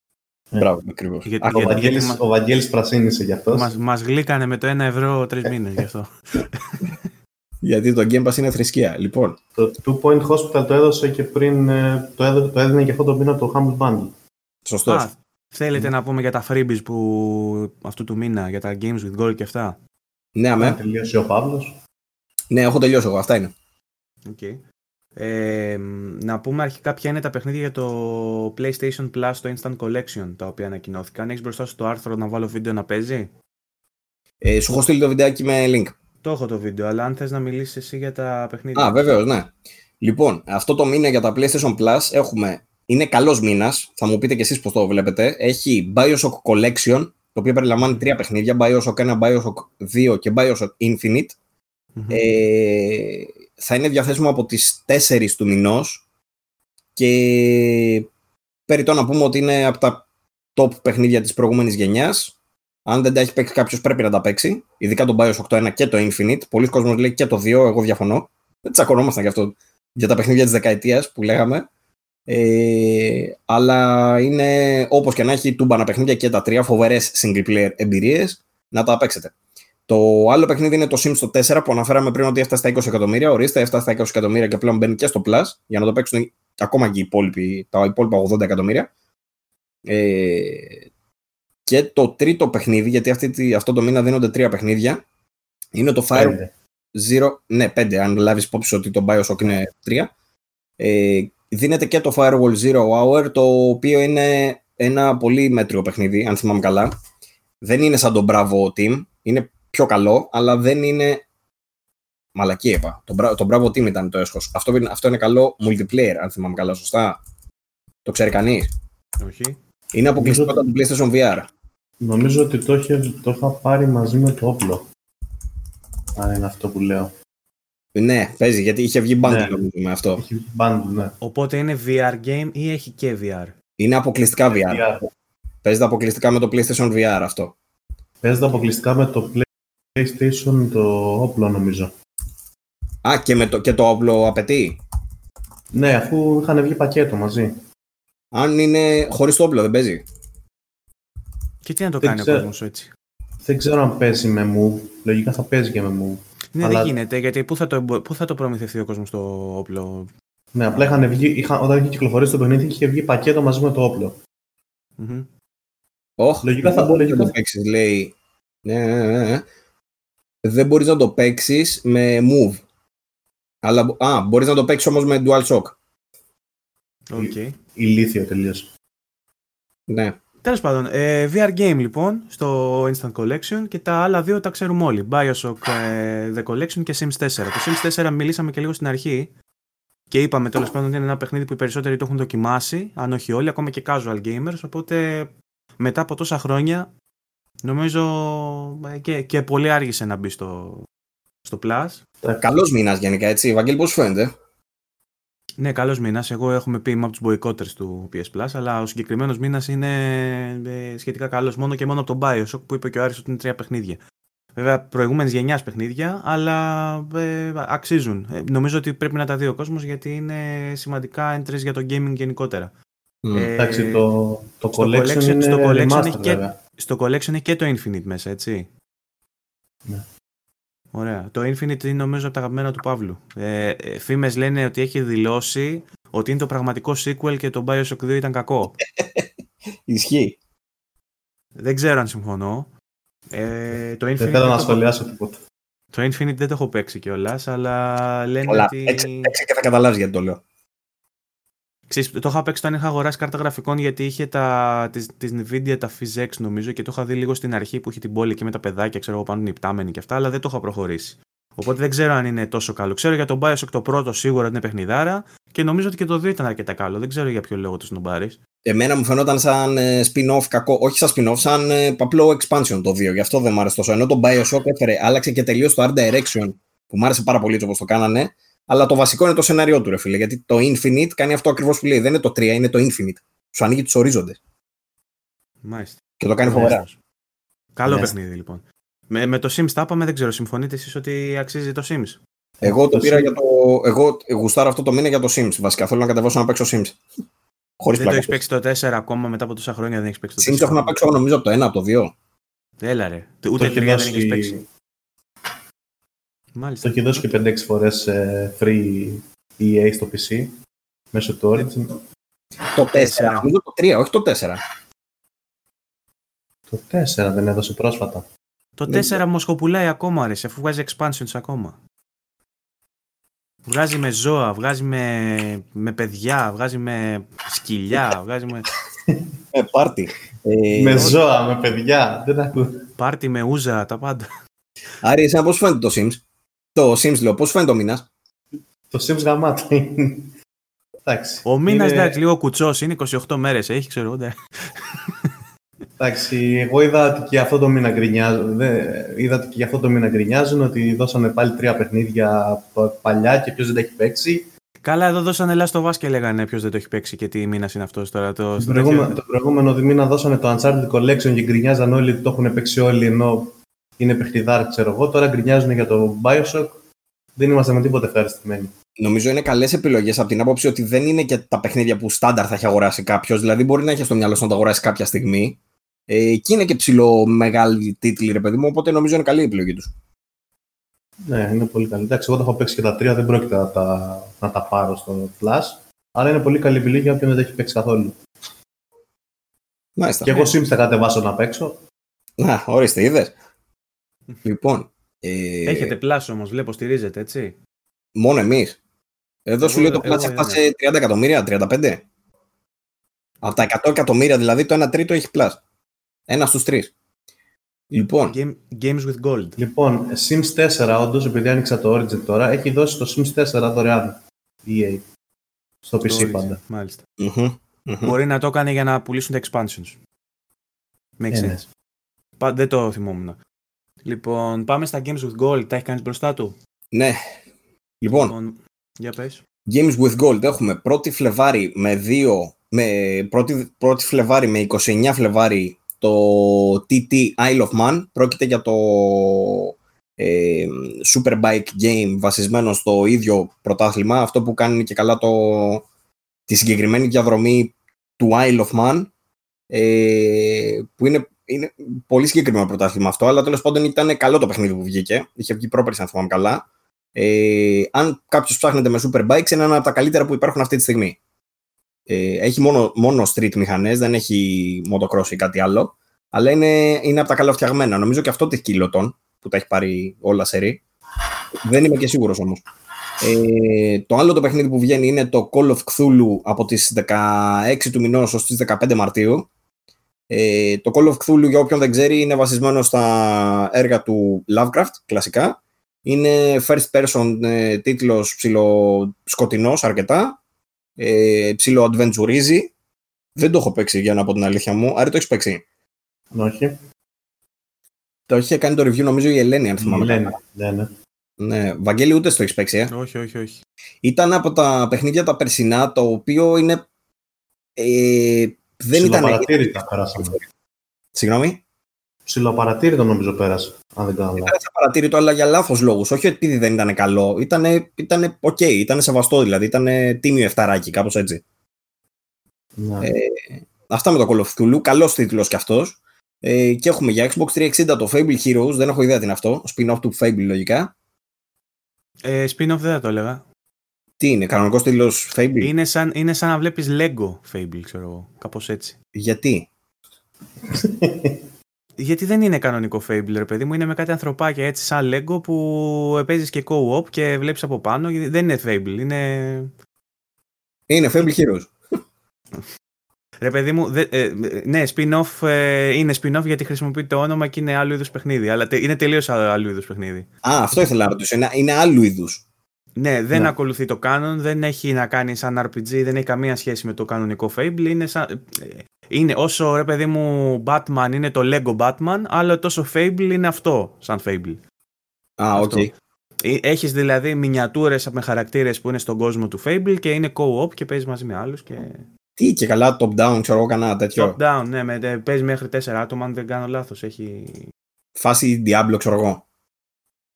Speaker 2: Ε. Μπράβο, ακριβώς.
Speaker 3: Γιατί, ο, Βαγγέλης, ο Βαγγέλης πρασίνησε γι' αυτός.
Speaker 1: Μας, μας γλύκανε με το 1 ευρώ τρεις μήνες γι' αυτό.
Speaker 2: Γιατί το Game Pass είναι θρησκεία. Λοιπόν.
Speaker 3: Το Two Point Hospital το έδωσε και πριν, ε, το, έδωσε, το έδινε και αυτό το μήνα το Humble Bundle.
Speaker 2: Σωστός.
Speaker 1: Θέλετε να πούμε για τα freebies που αυτού του μήνα, για τα Games with Gold και αυτά;
Speaker 2: Ναι, αμέ.
Speaker 3: Τελείωσε ο Παύλος.
Speaker 2: Ναι, έχω τελειώσει εγώ. Αυτά είναι.
Speaker 1: Okay. Ε, να πούμε αρχικά ποια είναι τα παιχνίδια για το PlayStation Plus, το Instant Collection, τα οποία ανακοινώθηκαν. Έχεις μπροστά σου το άρθρο να βάλω βίντεο να παίζει;
Speaker 2: Ε, σου έχω στείλει το βιντεάκι με link.
Speaker 1: Το έχω το βίντεο, αλλά αν θες να μιλήσεις εσύ για τα παιχνίδια.
Speaker 2: Α, βεβαίως, ναι. Λοιπόν, αυτό το μήνα για τα PlayStation Plus έχουμε. Είναι καλός μήνας, θα μου πείτε κι εσείς πώς το βλέπετε. Έχει Bioshock Collection, το οποίο περιλαμβάνει τρία παιχνίδια: Bioshock 1, Bioshock 2 και Bioshock Infinite. Ε, θα είναι διαθέσιμο από τις 4 του μηνός και περιττό να πούμε ότι είναι από τα top παιχνίδια της προηγούμενης γενιάς. Αν δεν τα έχει παίξει κάποιος, πρέπει να τα παίξει. Ειδικά το Bioshock το 1 και το Infinite. Πολλοί κόσμοι λέει και το 2, εγώ διαφωνώ. Δεν τσακωνόμασταν γι' αυτό για τα παιχνίδια της δεκαετίας που λέγαμε. Ε, αλλά είναι όπως και να έχει τούμπανα παιχνίδια και τα τρία φοβερές single player εμπειρίες να τα παίξετε. Το άλλο παιχνίδι είναι το Sims το 4 που αναφέραμε πριν ότι έφτασε στα 20 εκατομμύρια. Ορίστε, έφτασε στα 20 εκατομμύρια και πλέον μπαίνει και στο Plus για να το παίξουν ακόμα και οι υπόλοιποι, τα υπόλοιπα 80 εκατομμύρια. Ε, και το τρίτο παιχνίδι, γιατί αυτή, αυτό το μήνα δίνονται τρία παιχνίδια, είναι το Fire Zero. Ναι, 5, αν λάβεις υπόψη ότι το Bioshock είναι 3. Ε, δίνεται και το Firewall Zero Hour, το οποίο είναι ένα πολύ μέτριο παιχνίδι, αν θυμάμαι καλά. Δεν είναι σαν το Bravo Team, είναι πιο καλό, αλλά δεν είναι. Μαλακή είπα. Το, το Bravo Team ήταν το έσχος. Αυτό, αυτό είναι καλό multiplayer, αν θυμάμαι καλά, σωστά. Το ξέρει κανείς;
Speaker 1: Όχι.
Speaker 2: Είναι αποκλειστικό το PlayStation VR.
Speaker 3: Νομίζω ότι το, είχε, το είχα πάρει μαζί με το όπλο. Αν είναι αυτό που λέω.
Speaker 2: Ναι, παίζει γιατί είχε βγει bundle ναι. με αυτό.
Speaker 3: Είχε βγει bundle, ναι.
Speaker 1: Οπότε είναι VR game ή έχει και VR.
Speaker 2: Είναι αποκλειστικά VR. VR. Παίζεται αποκλειστικά με το PlayStation VR αυτό.
Speaker 3: Παίζεται αποκλειστικά με το PlayStation το όπλο νομίζω.
Speaker 2: Α, και, με το, και το όπλο απαιτεί;
Speaker 3: Ναι, αφού είχαν βγει πακέτο μαζί.
Speaker 2: Αν είναι χωρίς το όπλο δεν παίζει;
Speaker 1: Και τι να το δεν κάνει ξέρω. ο κόσμος έτσι;
Speaker 3: Δεν ξέρω αν παίζει με move. Λογικά θα παίζει και με move.
Speaker 1: Ναι, Αλλά... δεν γίνεται, γιατί πού θα, το, πού θα το προμηθευτεί ο κόσμος το όπλο;
Speaker 3: Ναι, απλά είχαν βγει, είχαν, όταν είχε κυκλοφορήσει το παιχνίδι είχε βγει πακέτο μαζί με το όπλο.
Speaker 2: Mm-hmm. Oh, λογικά θα μπορεί να το παίξεις, λέει. Ναι, ναι, ναι, ναι δεν μπορείς να το παίξεις με move. Αλλά, α, μπορείς να το παίξεις όμως με DualShock.
Speaker 1: Okay.
Speaker 3: Ηλίθιο τελείως.
Speaker 2: Ναι.
Speaker 1: Τέλος πάντων, ε, VR game λοιπόν στο Instant Collection και τα άλλα δύο τα ξέρουμε όλοι. Bioshock ε, The Collection και Sims 4. Το Sims 4 μιλήσαμε και λίγο στην αρχή και είπαμε τέλος πάντων ότι είναι ένα παιχνίδι που οι περισσότεροι το έχουν δοκιμάσει, αν όχι όλοι, ακόμα και casual gamers. Οπότε μετά από τόσα χρόνια Νομίζω ε, και, και πολύ άργησε να μπει στο, στο Plus.
Speaker 2: Ε, καλός μήνας γενικά, έτσι. Βαγγέλη, πώς φαίνεται;
Speaker 1: Ναι, καλός μήνας. Εγώ έχουμε πει είμαι από τους boycotters του PS Plus, αλλά ο συγκεκριμένος μήνας είναι ε, σχετικά καλός μόνο και μόνο από τον Bioshock που είπε και ο Άρης ότι είναι τρία παιχνίδια. Βέβαια, προηγούμενης γενιάς παιχνίδια, αλλά ε, αξίζουν. Ε, νομίζω ότι πρέπει να τα δει ο κόσμος γιατί είναι σημαντικά entries για το gaming γενικότερα.
Speaker 3: Mm. Ε, Εντάξει, το, το collection, collection είναι στο collection remaster,
Speaker 1: και, στο collection είναι και το Infinite μέσα, έτσι.
Speaker 3: Ναι.
Speaker 1: Ωραία. Το Infinite είναι νομίζω από τα αγαπημένα του Παύλου. Ε, ε, φήμες λένε ότι έχει δηλώσει ότι είναι το πραγματικό sequel και το Bioshock 2 ήταν κακό.
Speaker 2: Ισχύει.
Speaker 1: Δεν ξέρω αν συμφωνώ. Ε, το
Speaker 3: Infinite δεν θέλω να σχολιάσω τίποτα.
Speaker 1: Το Infinite δεν το έχω παίξει κιόλας, αλλά λένε
Speaker 2: Όλα.
Speaker 1: ότι.
Speaker 2: Έτσι, έτσι και θα καταλάβεις γιατί το λέω.
Speaker 1: Ξέρεις, το είχα παίξει όταν είχα αγοράσει κάρτα γραφικών γιατί είχε τα, της, της Nvidia τα PhysX νομίζω και το είχα δει λίγο στην αρχή που είχε την πόλη και με τα παιδάκια, ξέρω εγώ πάνω νυπτάμενοι και αυτά, αλλά δεν το είχα προχωρήσει. Οπότε δεν ξέρω αν είναι τόσο καλό. Ξέρω για τον Bioshock το πρώτο σίγουρα είναι παιχνιδάρα και νομίζω ότι και το 2 ήταν αρκετά καλό. Δεν ξέρω για ποιο λόγο το σνομπάρεις.
Speaker 2: Εμένα μου φαινόταν σαν ε, spin-off κακό, όχι σαν spin-off, σαν ε, απλό expansion το 2. Γι' αυτό δεν μου άρεσε τόσο. Ενώ το Bioshock έφερε, άλλαξε και τελείως το art direction που μου άρεσε πάρα πολύ έτσι όπως το κάνανε. Αλλά το βασικό είναι το σενάριό του, ρε φίλε. Γιατί το Infinite κάνει αυτό ακριβώς που λέει. Δεν είναι το 3, είναι το Infinite. Σου ανοίγει τους ορίζοντες.
Speaker 1: Μάλιστα.
Speaker 2: Και το κάνει φοβερά.
Speaker 1: Καλό
Speaker 3: Ναι.
Speaker 1: παιχνίδι λοιπόν. Με, με το Sims τα είπαμε, δεν ξέρω. Συμφωνείτε εσείς ότι αξίζει το Sims;
Speaker 2: Εγώ το
Speaker 3: Το
Speaker 2: πήρα
Speaker 3: Sims.
Speaker 2: για το. Εγώ γουστάρω αυτό το μήνα για το Sims. Βασικά θέλω να κατεβάσω να παίξω Sims. Χωρίς
Speaker 1: δεν το έχεις
Speaker 2: πλάκα.
Speaker 1: παίξει το 4 ακόμα μετά από τόσα χρόνια δεν έχεις παίξει το 4.
Speaker 2: Sims έχω να παίξω νομίζω από το 1, από το 2.
Speaker 1: Έλα ρε.
Speaker 3: Το
Speaker 1: Ούτε
Speaker 3: έχει
Speaker 1: 3 δεν
Speaker 3: δώσει-
Speaker 1: έχεις παίξει.
Speaker 3: Το
Speaker 1: Μάλιστα.
Speaker 3: έχει δώσει και 5-6 φορές ε, free EA στο PC μέσω του Origin.
Speaker 2: Το 4.
Speaker 1: Τέσσερα.
Speaker 2: Νομίζω το 3, όχι το 4.
Speaker 3: Το 4 δεν έδωσε πρόσφατα.
Speaker 1: Το
Speaker 2: Δεν
Speaker 1: 4 μοσχοπουλάει ακόμα ρε, αφού βγάζει expansions ακόμα. Βγάζει με ζώα, βγάζει με, με παιδιά, βγάζει με σκυλιά, βγάζει με
Speaker 2: Ε, πάρτι. Ε,
Speaker 3: με ζώα, με παιδιά. Δεν ακούω.
Speaker 1: πάρτι με ούζα, τα πάντα.
Speaker 2: Άρη, εσένα πώς σου φαίνεται το Sims; Το Sims λέω, πώς σου φαίνεται ο μήνας;
Speaker 3: Το Sims γαμάτο είναι. Εντάξει.
Speaker 1: Ο μήνας
Speaker 3: Είναι-
Speaker 1: εντάξει, λίγο κουτσός είναι 28 μέρες, έχει ξέρω εγώ. ναι.
Speaker 3: Εντάξει, εγώ είδα ότι και αυτό το μήνα γκρινιάζουν. δε- Είδα ότι και αυτό το μήνα γκρινιάζουν ότι δώσανε πάλι τρία παιχνίδια πα- παλιά και ποιος δεν τα έχει παίξει.
Speaker 1: Καλά, εδώ δώσανε Last of Us και λέγανε ποιος δεν το έχει παίξει και τι μήνας είναι αυτός τώρα. Το,
Speaker 3: Το
Speaker 1: στο
Speaker 3: προηγούμενο,
Speaker 1: τέτοιο.
Speaker 3: το προηγούμενο μήνα δώσανε το Uncharted Collection και γκρινιάζαν όλοι ότι το έχουν παίξει όλοι ενώ είναι παιχνιδάρ, ξέρω εγώ. Τώρα γκρινιάζουν για το Bioshock. Δεν είμαστε με τίποτα ευχαριστημένοι.
Speaker 2: Νομίζω είναι καλές επιλογές από την άποψη ότι δεν είναι και τα παιχνίδια που στάνταρ θα έχει αγοράσει κάποιος. Δηλαδή, μπορεί να έχει στο μυαλό σου να τα αγοράσει κάποια στιγμή. Ε, και είναι και ψηλό μεγάλη τίτλη, ρε παιδί μου. Οπότε νομίζω είναι καλή η επιλογή τους.
Speaker 3: Ναι, είναι πολύ καλή. Εντάξει, εγώ τα έχω παίξει και τα τρία, δεν πρόκειται να τα, να τα πάρω στο Plus. Αλλά είναι πολύ καλή επιλογή για όποιον δεν τα έχει παίξει καθόλου.
Speaker 2: Μάλιστα.
Speaker 3: Και εγώ Sims θα κατεβάσω να παίξω.
Speaker 2: Να, ορίστε, είδες. Λοιπόν. Ε,
Speaker 1: Έχετε πλάσο όμως, βλέπω, στηρίζετε, έτσι.
Speaker 2: Μόνο εμείς. Εδώ σου
Speaker 1: Εγώ-
Speaker 2: λέει το πλάτσι
Speaker 1: εγώ,
Speaker 2: έφτασε 30 εκατομμύρια, 35. Από τα 100 εκατομμύρια δηλαδή, το 1 τρίτο έχει plus. Ένα στους τρεις. Λοιπόν,
Speaker 1: Game, games with gold.
Speaker 3: Λοιπόν, Sims 4, όντως, επειδή άνοιξα το Origin τώρα, έχει δώσει το Sims 4 δωρεάν. EA. Στο PC
Speaker 1: Το Origin,
Speaker 3: πάντα.
Speaker 1: Μάλιστα.
Speaker 2: μμμ, μμμ.
Speaker 1: Μπορεί να το έκανε για να πουλήσουν τα expansions. Makes
Speaker 3: Ε, ναι.
Speaker 1: sense. Πα- Δεν το θυμόμουν. Λοιπόν, πάμε στα Games with Gold. Τα έχει κάνει μπροστά του;
Speaker 2: ναι. Λοιπόν,
Speaker 1: Λοιπόν, για πες.
Speaker 2: Games with Gold έχουμε 1η Φλεβάρι με 2, με 1η, 1η Φλεβάρι με 29 Φλεβάρι το TT Isle of Man. Πρόκειται για το ε, Superbike Game βασισμένο στο ίδιο πρωτάθλημα. Αυτό που κάνει και καλά το, τη συγκεκριμένη διαδρομή του Isle of Man ε, που είναι, είναι πολύ συγκεκριμένο πρωτάθλημα αυτό, αλλά τέλος πάντων ήταν καλό το παιχνίδι που βγήκε. Είχε βγει πρόπερση, αν θυμάμαι καλά. Ε, αν κάποιος ψάχνεται με Superbikes, είναι ένα από τα καλύτερα που υπάρχουν αυτή τη στιγμή. Ε, έχει μόνο, μόνο street μηχανές, δεν έχει motocross ή κάτι άλλο. Αλλά είναι, είναι από τα καλά φτιαγμένα. Νομίζω και αυτό τη Kiloton που τα έχει πάρει όλα σε ρί. Δεν είμαι και σίγουρος όμως. Ε, το άλλο το παιχνίδι που βγαίνει είναι το Call of Cthulhu από τις 16 του μηνός ως τις 15 Μαρτίου. Ε, το Call of Cthulhu, για όποιον δεν ξέρει, είναι βασισμένο στα έργα του Lovecraft, κλασικά. Είναι first person ε, τίτλος ψιλοσκοτεινός αρκετά. Ε, ψιλο-adventureίζει. Δεν το έχω παίξει για να πω την αλήθεια μου. Άρα το έχεις παίξει;
Speaker 3: Όχι.
Speaker 2: Το είχε κάνει το review νομίζω η Ελένη, αν θυμάμαι.
Speaker 3: Λένε.
Speaker 2: καλά.
Speaker 3: Ναι, ναι.
Speaker 2: Ναι, Βαγγέλη, ούτε στο έχεις παίξει, ε;
Speaker 1: Όχι, όχι, όχι.
Speaker 2: Ήταν από τα παιχνίδια τα περσινά, το οποίο είναι. Ε, δεν ήταν.
Speaker 3: Ψιλοπαρατήρητα πέρασαμε.
Speaker 2: Συγγνώμη.
Speaker 3: Ψιλοπαρατήρητο νομίζω πέρασε. Αν δεν κάνω λάθος.
Speaker 2: Πέρασα παρατήρητο, αλλά για λάθος λόγους. Όχι επειδή δεν ήταν καλό. Ήταν ήτανε οκ, ήταν σεβαστό δηλαδή. Ήταν τίμιο εφταράκι, κάπως έτσι.
Speaker 3: Ναι.
Speaker 2: Ε, Αυτά με το Call of Cthulhu. Καλός τίτλος κι αυτός. Ε, και έχουμε για Xbox 360 το Fable Heroes. Δεν έχω ιδέα τι είναι αυτό. Spin-off του Fable λογικά.
Speaker 1: Ε, spin-off δεν θα το έλεγα.
Speaker 2: Τι είναι, κανονικός τίτλο Fable;
Speaker 1: Είναι σαν, είναι σαν να βλέπεις Lego Fable, ξέρω εγώ. Κάπως έτσι.
Speaker 2: Γιατί;
Speaker 1: Γιατί δεν είναι κανονικό Fable, ρε παιδί μου. Είναι με κάτι ανθρωπάκια έτσι σαν Lego που παίζεις και co-op και βλέπεις από πάνω. Δεν είναι Fable, είναι...
Speaker 2: Είναι Fable Heroes.
Speaker 1: Ρε παιδί μου, δε, ε, ναι, spin-off ε, είναι spin-off γιατί χρησιμοποιεί το όνομα και είναι άλλου είδους παιχνίδι. Αλλά τε- είναι τελείως άλλο είδους παιχνίδι.
Speaker 2: Α, αυτό ήθελα να ρωτήσω. Είναι, είναι άλλου είδους.
Speaker 1: Ναι, δεν
Speaker 3: Ναι.
Speaker 1: ακολουθεί το canon, δεν έχει να κάνει σαν RPG, δεν έχει καμία σχέση με το κανονικό Fable. Είναι, σαν, ε, είναι όσο ρε παιδί μου Batman είναι το Lego Batman, άλλο τόσο Fable είναι αυτό σαν Fable.
Speaker 2: Α, οκ.
Speaker 1: Αυτό. Ε, Έχεις δηλαδή μινιατούρες με χαρακτήρες που είναι στον κόσμο του Fable και είναι co-op και παίζεις μαζί με άλλους και...
Speaker 2: Τι και καλά, top-down, ξέρω εγώ, κανένα τέτοιο.
Speaker 1: Top down, ναι, με, ε, παίζεις μέχρι τέσσερα άτομα αν δεν κάνω λάθος. Έχει...
Speaker 2: Φάση Diablo, ξέρω εγώ.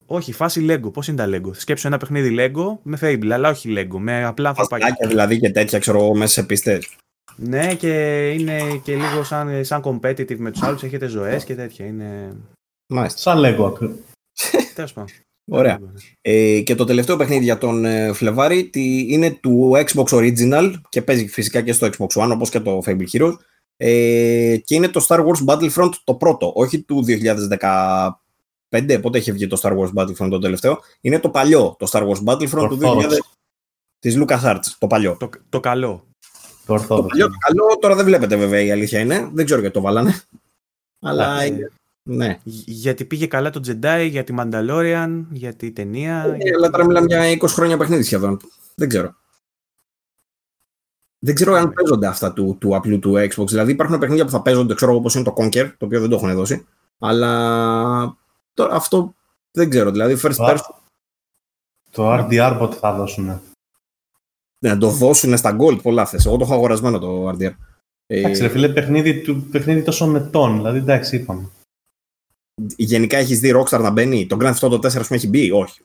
Speaker 1: Όχι, φάση Lego. Πώς είναι τα Lego; Σκέψου ένα παιχνίδι Lego με Fable, αλλά όχι Lego, με απλά ανθρωπάκια.
Speaker 2: Φασάκια δηλαδή και τέτοια, ξέρω εγώ, μέσα σε πίστες.
Speaker 1: Ναι, και είναι και λίγο σαν, σαν competitive με τους άλλους, έχετε ζωές και τέτοια. Είναι...
Speaker 2: Μάλιστα.
Speaker 3: Σαν λέγω ακριβώς.
Speaker 1: Τέλος πάντων.
Speaker 2: Ωραία. Ε, και το τελευταίο παιχνίδι για τον ε, Φλεβάρη τι, είναι του Xbox Original και παίζει φυσικά και στο Xbox One όπως και το Fable Heroes ε, και είναι το Star Wars Battlefront το πρώτο, όχι του 2015, πότε είχε βγει το Star Wars Battlefront το τελευταίο, είναι το παλιό, το Star Wars Battlefront του 2000
Speaker 3: Orthodox.
Speaker 2: της LucasArts, το παλιό.
Speaker 1: Το, το καλό.
Speaker 3: Το
Speaker 2: Το
Speaker 3: ορθόδοξο.
Speaker 2: παλιό, το καλό τώρα δεν βλέπετε βέβαια η αλήθεια είναι, δεν ξέρω γιατί το βάλανε, αλλά
Speaker 1: Ε,
Speaker 2: είναι- ναι.
Speaker 1: γιατί πήγε καλά το Jedi, για τη Mandalorian, για τη ταινία.
Speaker 2: Ε,
Speaker 1: γιατί-
Speaker 2: αλλά τώρα μιλάμε για 20 χρόνια παιχνίδι σχεδόν. Δεν ξέρω. Δεν ξέρω αν
Speaker 1: Ωραία.
Speaker 2: παίζονται αυτά του, του απλού του Xbox. Δηλαδή υπάρχουν παιχνίδια που θα παίζονται, ξέρω εγώ, όπως είναι το Conquer, το οποίο δεν το έχουν δώσει. Αλλά τώρα αυτό δεν ξέρω. Δηλαδή first
Speaker 3: Α.
Speaker 2: person
Speaker 3: Το RDR πότε θα δώσουν.
Speaker 2: να το δώσουν στα Gold πολλά θες. Εγώ το έχω αγορασμένο το RDR. Ε,
Speaker 3: Εντάξει, ρε φίλε, παιχνίδι, του, παιχνίδι τόσο ετών. Δηλαδή, εντάξει, είπαμε.
Speaker 2: γενικά έχεις δει Rockstar να μπαίνει; Το Grand Theft Auto 4 ας πούμε έχει μπει; Όχι.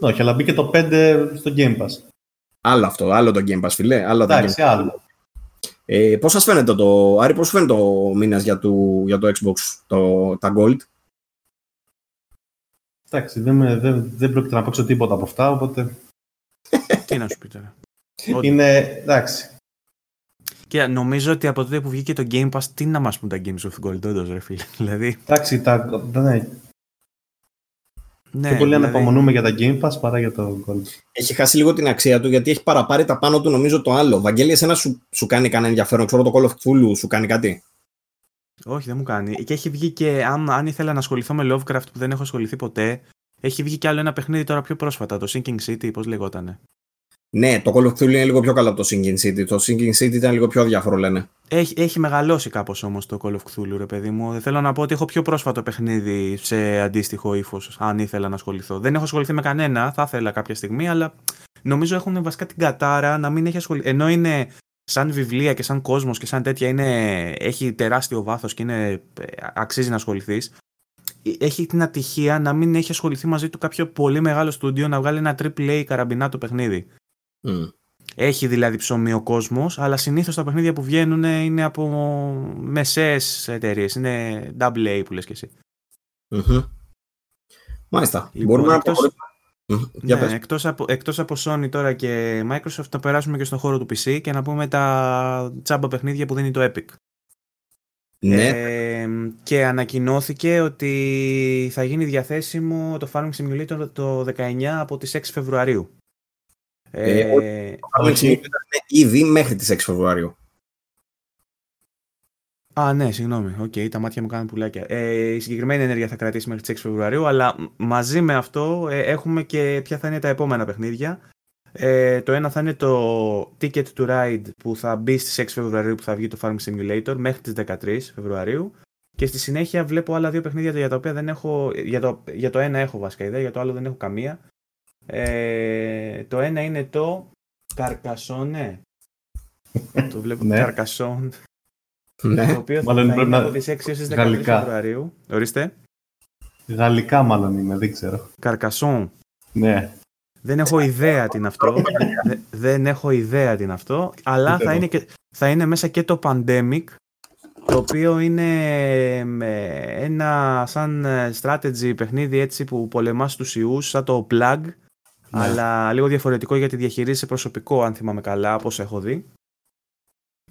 Speaker 3: Όχι, αλλά μπήκε το 5 στο Game Pass.
Speaker 2: Άλλο αυτό. Άλλο το Game Pass, φιλέ. Άλλο το Game
Speaker 3: Εντάξει, άλλο.
Speaker 2: Ε, πώς σας φαίνεται το, Άρη, πώς σου φαίνεται το μήνας για, του- για το Xbox, το, τα Gold;
Speaker 3: Εντάξει, δεν, με, δεν, δεν πρόκειται να παίξω τίποτα από αυτά, οπότε
Speaker 1: Τι να σου πει τώρα. Όντως.
Speaker 3: είναι εντάξει.
Speaker 1: Και νομίζω ότι από τότε που βγήκε το Game Pass, τι να μας πούν τα Games of Gold, όντως ρε φίλε. Δηλαδή,
Speaker 3: Εντάξει, τα, ναι,
Speaker 1: ναι,
Speaker 3: πιο πολύ
Speaker 1: δηλαδή,
Speaker 3: αναπομονούμε για τα Game Pass παρά για το Gold.
Speaker 2: Έχει χάσει λίγο την αξία του γιατί έχει παραπάρει τα πάνω του νομίζω το άλλο. Βαγγέλη, εσένα σου, σου κάνει κανένα ενδιαφέρον, ξέρω το Call of Cthulhu σου κάνει κάτι;
Speaker 1: Όχι, δεν μου κάνει. Και έχει βγει και, αν, αν ήθελα να ασχοληθώ με Lovecraft που δεν έχω ασχοληθεί ποτέ, έχει βγει και άλλο ένα παιχνίδι τώρα πιο πρόσφατα, το Sinking City, πώς λεγότανε.
Speaker 2: Ναι, το Call of Cthulhu είναι λίγο πιο καλό από το Sinking City. Το Sinking City ήταν λίγο πιο αδιάφορο, λένε.
Speaker 1: Έχει, έχει μεγαλώσει κάπως όμως το Call of Cthulhu, ρε παιδί μου. Θέλω να πω ότι έχω πιο πρόσφατο παιχνίδι σε αντίστοιχο ύφος, αν ήθελα να ασχοληθώ. Δεν έχω ασχοληθεί με κανένα, θα ήθελα κάποια στιγμή, αλλά νομίζω έχουν βασικά την κατάρα να μην έχει ασχοληθεί. Ενώ είναι σαν βιβλία και σαν κόσμος και σαν τέτοια, είναι, έχει τεράστιο βάθος και είναι, ε, αξίζει να ασχοληθείς. Έχει την ατυχία να μην έχει ασχοληθεί μαζί του κάποιο πολύ μεγάλο στούντιο να βγάλει ένα AAA καραμπινάτο παιχνίδι.
Speaker 2: Μμ.
Speaker 1: Έχει δηλαδή ψωμί ο κόσμος, αλλά συνήθως τα παιχνίδια που βγαίνουν είναι από μεσαίες εταιρείες. Είναι double A που λες και εσύ.
Speaker 2: Μμμ. Μάλιστα.
Speaker 1: Λοιπόν,
Speaker 2: Μπορούμε να
Speaker 1: εκτός-
Speaker 2: προχωρήσουμε. Μμ, Για
Speaker 1: Ναι,
Speaker 2: πες.
Speaker 1: εκτός, από, εκτός από Sony τώρα και Microsoft θα περάσουμε και στον χώρο του PC και να πούμε τα τσάμπα παιχνίδια που δίνει το Epic.
Speaker 2: Ναι,
Speaker 1: Ε, και ανακοινώθηκε ότι θα γίνει διαθέσιμο το Farming Simulator το 19 από τις 6 Φεβρουαρίου.
Speaker 2: Ε,
Speaker 1: Ε,
Speaker 2: το Farming
Speaker 3: όχι.
Speaker 2: Simulator είναι ήδη μέχρι τις 6 Φεβρουαρίου.
Speaker 1: Α, ναι, συγγνώμη. Οκ, τα μάτια μου κάνουν πουλάκια. Ε, η συγκεκριμένη ενέργεια θα κρατήσει μέχρι τις 6 Φεβρουαρίου, αλλά μ- μαζί με αυτό ε, έχουμε και ποια θα είναι τα επόμενα παιχνίδια. Ε, το ένα θα είναι το Ticket to Ride που θα μπει στις 6 Φεβρουαρίου που θα βγει το Farm Simulator μέχρι τις 13 Φεβρουαρίου. Και στη συνέχεια βλέπω άλλα δύο παιχνίδια για τα οποία δεν έχω. Για το, για το ένα έχω βασικά ιδέα, για το άλλο δεν έχω καμία. Ε, το ένα είναι το Carcassonne. το βλέπω
Speaker 3: Ναι.
Speaker 1: Carcassonne.
Speaker 2: Ναι.
Speaker 1: Το οποίο
Speaker 3: Μάλλον
Speaker 1: θα
Speaker 3: πρέπει
Speaker 1: είναι
Speaker 3: να-
Speaker 1: από τις 6 έως τις 13
Speaker 3: γαλλικά.
Speaker 1: Φεβρουαρίου. Ορίστε.
Speaker 3: Γαλλικά μάλλον είναι, δεν ξέρω.
Speaker 1: Καρκασόν.
Speaker 3: Ναι.
Speaker 1: Δεν έχω ιδέα τι είναι αυτό. Δε- δεν έχω ιδέα τι είναι αυτό. Αλλά
Speaker 3: Ούτε
Speaker 1: θα
Speaker 3: εγώ.
Speaker 1: είναι, και, θα είναι μέσα και το Pandemic, το οποίο είναι με ένα σαν ε, strategy παιχνίδι έτσι που πολεμάς τους ιούς, σαν το Plague,
Speaker 3: Ναι.
Speaker 1: αλλά λίγο διαφορετικό γιατί διαχειρίζεσαι προσωπικό, αν θυμάμαι καλά, όπως έχω δει.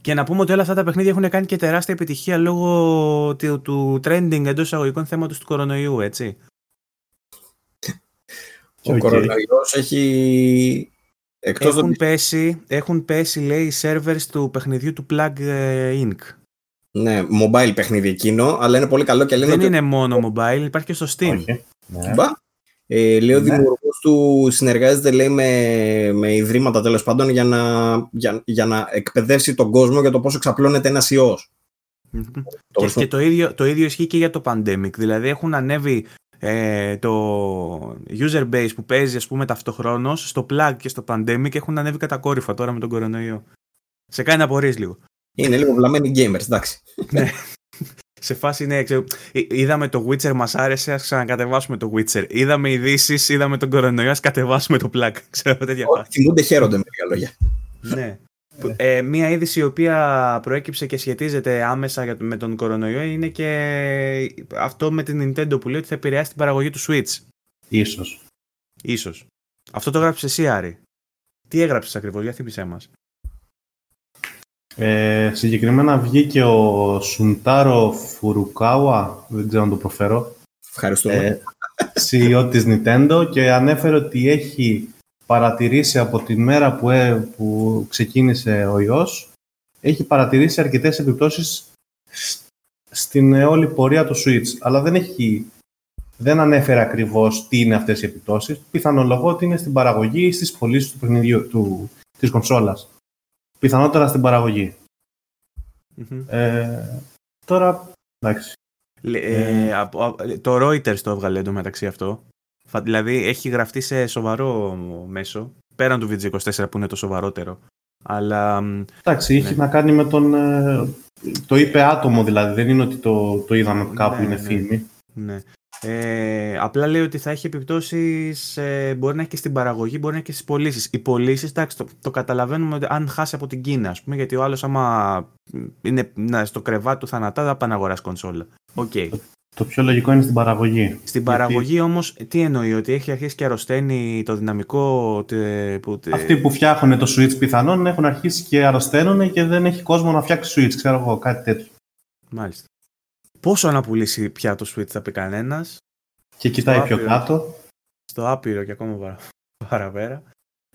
Speaker 1: Και να πούμε ότι όλα αυτά τα παιχνίδια έχουν κάνει και τεράστια επιτυχία λόγω του, του trending εντός εισαγωγικών θέματος του κορονοϊού, έτσι.
Speaker 2: Ο
Speaker 3: Οκ.
Speaker 2: κορονοϊός έχει... Εκτός
Speaker 1: Έχουν
Speaker 2: ότι...
Speaker 1: πέσει, έχουν πέσει, λέει, οι servers του παιχνιδιού του Plug ε, Inc.
Speaker 2: Ναι, mobile παιχνίδι εκείνο, αλλά είναι πολύ καλό και λένε
Speaker 1: Δεν
Speaker 2: ότι...
Speaker 1: είναι μόνο mobile, υπάρχει και στο Steam.
Speaker 3: Όχι. Ναι.
Speaker 2: Μπα. Ε, λέει ο
Speaker 3: Ναι.
Speaker 2: Δημιουργός του συνεργάζεται λέει με, με ιδρύματα τέλος πάντων για να, για, για να εκπαιδεύσει τον κόσμο για το πώς εξαπλώνεται ένας ιός.
Speaker 1: Και, και το, ίδιο, το ίδιο ισχύει και για το pandemic. Δηλαδή έχουν ανέβει ε, το user base που παίζει ας πούμε ταυτοχρόνως στο plug και στο pandemic έχουν ανέβει κατακόρυφα τώρα με τον κορονοϊό. Σε κάνει να απορείς λίγο.
Speaker 2: Είναι λίγο βλαμμένοι gamers, εντάξει.
Speaker 1: ναι. Σε φάση ναι, ξέρω, είδαμε το Witcher, μας άρεσε, ας ξανακατεβάσουμε το Witcher. Είδαμε ειδήσεις, είδαμε τον κορονοϊό, ας κατεβάσουμε το plug. Ξέρω τέτοια φάση.
Speaker 2: Θυμούνται χαίρονται με λίγα λόγια.
Speaker 1: ναι. Ε, μία είδηση η οποία προέκυψε και σχετίζεται άμεσα με τον κορονοϊό είναι και αυτό με την Nintendo που λέει ότι θα επηρεάσει την παραγωγή του Switch.
Speaker 3: Ίσως.
Speaker 1: Ίσως. Αυτό το έγραψες εσύ Άρη. Τι έγραψες ακριβώς, για θύμισέ μας.
Speaker 3: Ε, συγκεκριμένα βγήκε ο Σουντάρο Φουρουκάουα, δεν ξέρω να το προφέρω.
Speaker 2: Ευχαριστούμε. Ε,
Speaker 3: CEO της Nintendo και ανέφερε ότι έχει παρατηρήσει από τη μέρα που, ε, που ξεκίνησε ο ιός, έχει παρατηρήσει αρκετές επιπτώσεις στην όλη πορεία του Switch. Αλλά δεν, έχει, δεν ανέφερε ακριβώς τι είναι αυτές οι επιπτώσεις. Πιθανολογώ ότι είναι στην παραγωγή ή στις πωλήσεις του παιχνιδιού, του, της κονσόλας. Πιθανότερα στην παραγωγη Ε, τώρα, εντάξει.
Speaker 1: Ε, ε, το Reuters το έβγαλε εντωμεταξύ αυτό. Δηλαδή έχει γραφτεί σε σοβαρό μέσο, πέραν του VG24 που είναι το σοβαρότερο. Αλλά,
Speaker 3: Εντάξει, είχε ναι. να κάνει με τον... Ε, το είπε άτομο δηλαδή, δεν είναι ότι το, το είδαμε κάπου, ναι, είναι ναι. φήμη.
Speaker 1: Ναι. Ε, απλά λέει ότι θα έχει επιπτώσεις. Ε, μπορεί να έχει και στην παραγωγή, μπορεί να έχει και στις πωλήσεις. Οι πωλήσεις, εντάξει, το, το καταλαβαίνουμε ότι αν χάσει από την Κίνα, ας πούμε, γιατί ο άλλος, άμα είναι να, στο κρεβάτι του θανατά, δεν θα πάει να αγοράσει κονσόλα. Okay.
Speaker 3: Το πιο λογικό είναι στην παραγωγή.
Speaker 1: Στην παραγωγή Γιατί... όμως τι εννοεί, ότι έχει αρχίσει και αρρωσταίνει το δυναμικό... Που...
Speaker 3: Αυτοί που φτιάχνουν το Switch πιθανόν έχουν αρχίσει και αρρωσταίνουν και δεν έχει κόσμο να φτιάξει Switch, ξέρω εγώ, κάτι τέτοιο.
Speaker 1: Μάλιστα. Πόσο να πουλήσει πια το Switch θα πει κανένας.
Speaker 3: Και κοιτάει πιο κάτω.
Speaker 1: Στο άπειρο και ακόμα παραπέρα.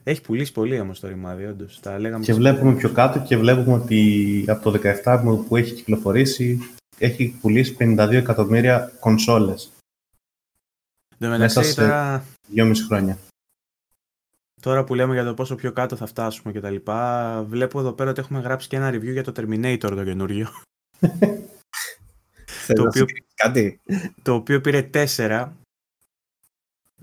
Speaker 1: Έχει πουλήσει πολύ όμως το ρημάδι, όντως.
Speaker 3: Και βλέπουμε πιο κάτω και βλέπουμε ότι από το 17 που έχει κυκλοφορήσει έχει πουλήσει 52 εκατομμύρια κονσόλες.
Speaker 1: Μέσα σε τώρα...
Speaker 3: 2,5 χρόνια.
Speaker 1: Τώρα που λέμε για το πόσο πιο κάτω θα φτάσουμε και τα λοιπά, βλέπω εδώ πέρα ότι έχουμε γράψει και ένα review για το Terminator το καινούριο.
Speaker 2: το, οποίο, κάτι;
Speaker 1: το οποίο πήρε 4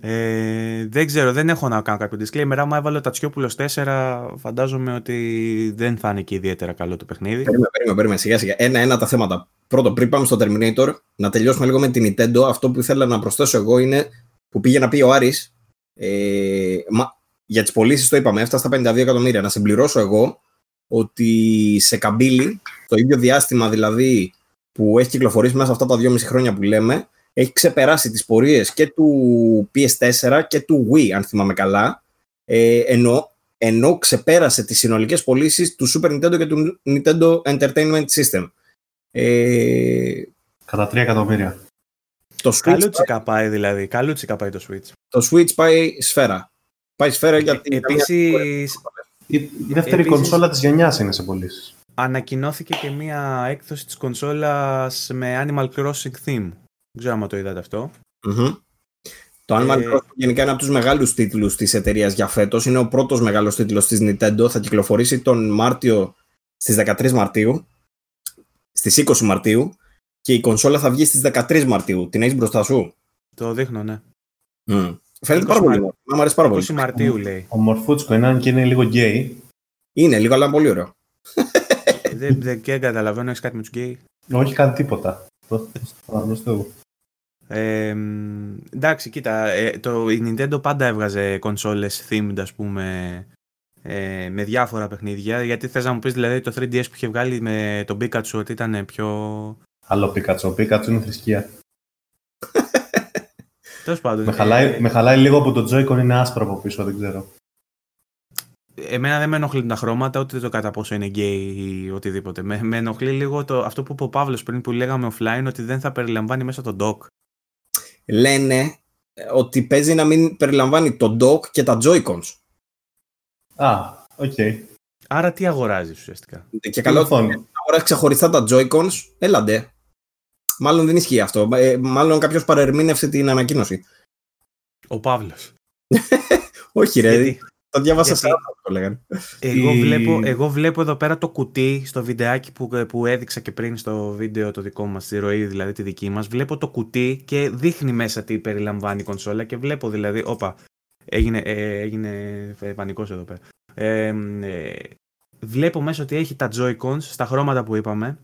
Speaker 1: ε, δεν ξέρω, δεν έχω να κάνω κάποιο disclaimer. Άμα έβαλε ο Τατσιόπουλος 4, φαντάζομαι ότι δεν θα είναι και ιδιαίτερα καλό το παιχνίδι.
Speaker 2: Περίμενε, περίμενε, περίμενε σιγά σιγά. Ένα-ένα τα θέματα. Πρώτο, πριν πάμε στο Terminator, να τελειώσουμε λίγο με την Nintendo. Αυτό που ήθελα να προσθέσω εγώ είναι που πήγε να πει ο Άρης, ε, μα, για τις πωλήσεις το είπαμε, έφτασε στα 52 εκατομμύρια. Να συμπληρώσω εγώ ότι σε καμπύλη, το ίδιο διάστημα δηλαδή που έχει κυκλοφορήσει μέσα αυτά τα 2,5 χρόνια που λέμε, έχει ξεπεράσει τις πορείες και του PS4 και του Wii, αν θυμάμαι καλά, ε, ενώ, ενώ ξεπέρασε τις συνολικές πωλήσεις του Super Nintendo και του Nintendo Entertainment System. Ε,
Speaker 3: Κατά 3 εκατομμύρια.
Speaker 1: Το Switch Καλούτσικα πάει, πάει δηλαδή. Καλούτσικα πάει το Switch.
Speaker 2: Το Switch πάει σφαίρα. Πάει σφαίρα γιατί...
Speaker 1: Επίσης...
Speaker 3: Η, η δεύτερη Επίσης... κονσόλα της γενιάς είναι σε πωλήσεις.
Speaker 1: Ανακοινώθηκε και μία έκδοση της κονσόλας με Animal Crossing theme. Δεν ξέρω αν το είδατε αυτό.
Speaker 2: Mm-hmm. Το Animal ε... Crossing γενικά είναι από τους μεγάλους τίτλους της εταιρείας για φέτος. Είναι ο πρώτος μεγάλος τίτλος της Nintendo. Θα κυκλοφορήσει τον Μάρτιο στις 13 Μαρτίου. Στις 20 Μαρτίου. Και η κονσόλα θα βγει στις 13 Μαρτίου. Την έχεις μπροστά σου;
Speaker 1: Το δείχνω, ναι.
Speaker 2: Mm. Φαίνεται πάρα πολύ. Μου αρέσει πάρα πολύ.
Speaker 1: 20 Μαρτίου λέει.
Speaker 3: Ομορφούτσικο είναι και είναι λίγο γκέι.
Speaker 2: Είναι λίγο, αλλά είναι πολύ ωραίο.
Speaker 1: Δεν, δεν καταλαβαίνω, έχεις κάτι με τους γκέι;
Speaker 3: Όχι, κάτι τίποτα.
Speaker 1: Ε, εντάξει, κοίτα, ε, το, η Nintendo πάντα έβγαζε κονσόλες themed, ας πούμε, ε, με διάφορα παιχνίδια. Γιατί θες να μου πεις δηλαδή το 3DS που είχε βγάλει με τον Pikachu ότι ήταν πιο...
Speaker 3: Άλλο Pikachu, ο Pikachu είναι θρησκεία.
Speaker 1: Τέλος πάντων.
Speaker 3: Με χαλάει, ε, με χαλάει λίγο που το Joy-Con είναι άσπρο από πίσω, δεν ξέρω.
Speaker 1: Εμένα δεν με ενοχλούν τα χρώματα, ούτε το κατά πόσο είναι γκέι ή οτιδήποτε. Με, με ενοχλεί λίγο το, αυτό που είπε ο Παύλος πριν που λέγαμε offline, ότι δεν θα περιλαμβάνει μέσα το dock.
Speaker 2: Λένε ε, ότι παίζει να μην περιλαμβάνει το dock και τα Joy-Cons.
Speaker 3: Α, OK. Okay.
Speaker 1: Άρα τι αγοράζεις ουσιαστικά;
Speaker 2: Και καλό ότι αγοράζει ξεχωριστά τα Joy-Cons, έλαντε. Μάλλον δεν ισχύει αυτό. Ε, μάλλον κάποιος παρερμήνευσε την ανακοίνωση.
Speaker 1: Ο Παύλος.
Speaker 2: Όχι ρε,
Speaker 1: Γιατί-
Speaker 2: το διάβασα
Speaker 1: γιατί-
Speaker 2: σε άλλο το λέγανε.
Speaker 1: Εγώ,
Speaker 3: Η-
Speaker 1: βλέπω, εγώ βλέπω εδώ πέρα το κουτί στο βιντεάκι που, που έδειξα και πριν στο βίντεο το δικό μας, τη ροή δηλαδή τη δική μας. Βλέπω το κουτί και δείχνει μέσα τι περιλαμβάνει η κονσόλα και βλέπω δηλαδή, όπα, έγινε, ε, έγινε ε, πανικός εδώ πέρα. Ε, ε, βλέπω μέσα ότι έχει τα Joy-Cons στα χρώματα που είπαμε,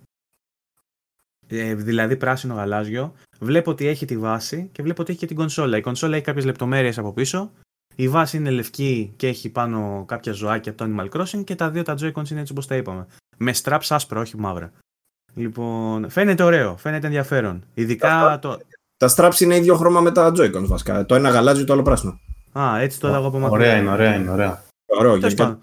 Speaker 1: ε, δηλαδή πράσινο γαλάζιο. Βλέπω ότι έχει τη βάση και βλέπω ότι έχει και την κονσόλα. Η κονσόλα έχει κάποιες λεπτομέρειες από πίσω η βάση είναι λευκή και έχει πάνω κάποια ζωάκια από το Animal Crossing και τα δύο τα Joy-Cons είναι έτσι όπως τα είπαμε. Με straps άσπρα, όχι μαύρα. Λοιπόν, φαίνεται ωραίο, φαίνεται ενδιαφέρον. Ειδικά το...
Speaker 2: Τα straps είναι ίδιο χρώμα με τα Joy-Cons βασικά. Το ένα γαλάζιο, το άλλο πράσινο.
Speaker 1: Α, έτσι το έλεγα από μακριά.
Speaker 3: Ωραία είναι, ωραία είναι, ωραία.
Speaker 2: Ωραίο,
Speaker 1: Τέλος
Speaker 2: γενικά.
Speaker 1: πάντων.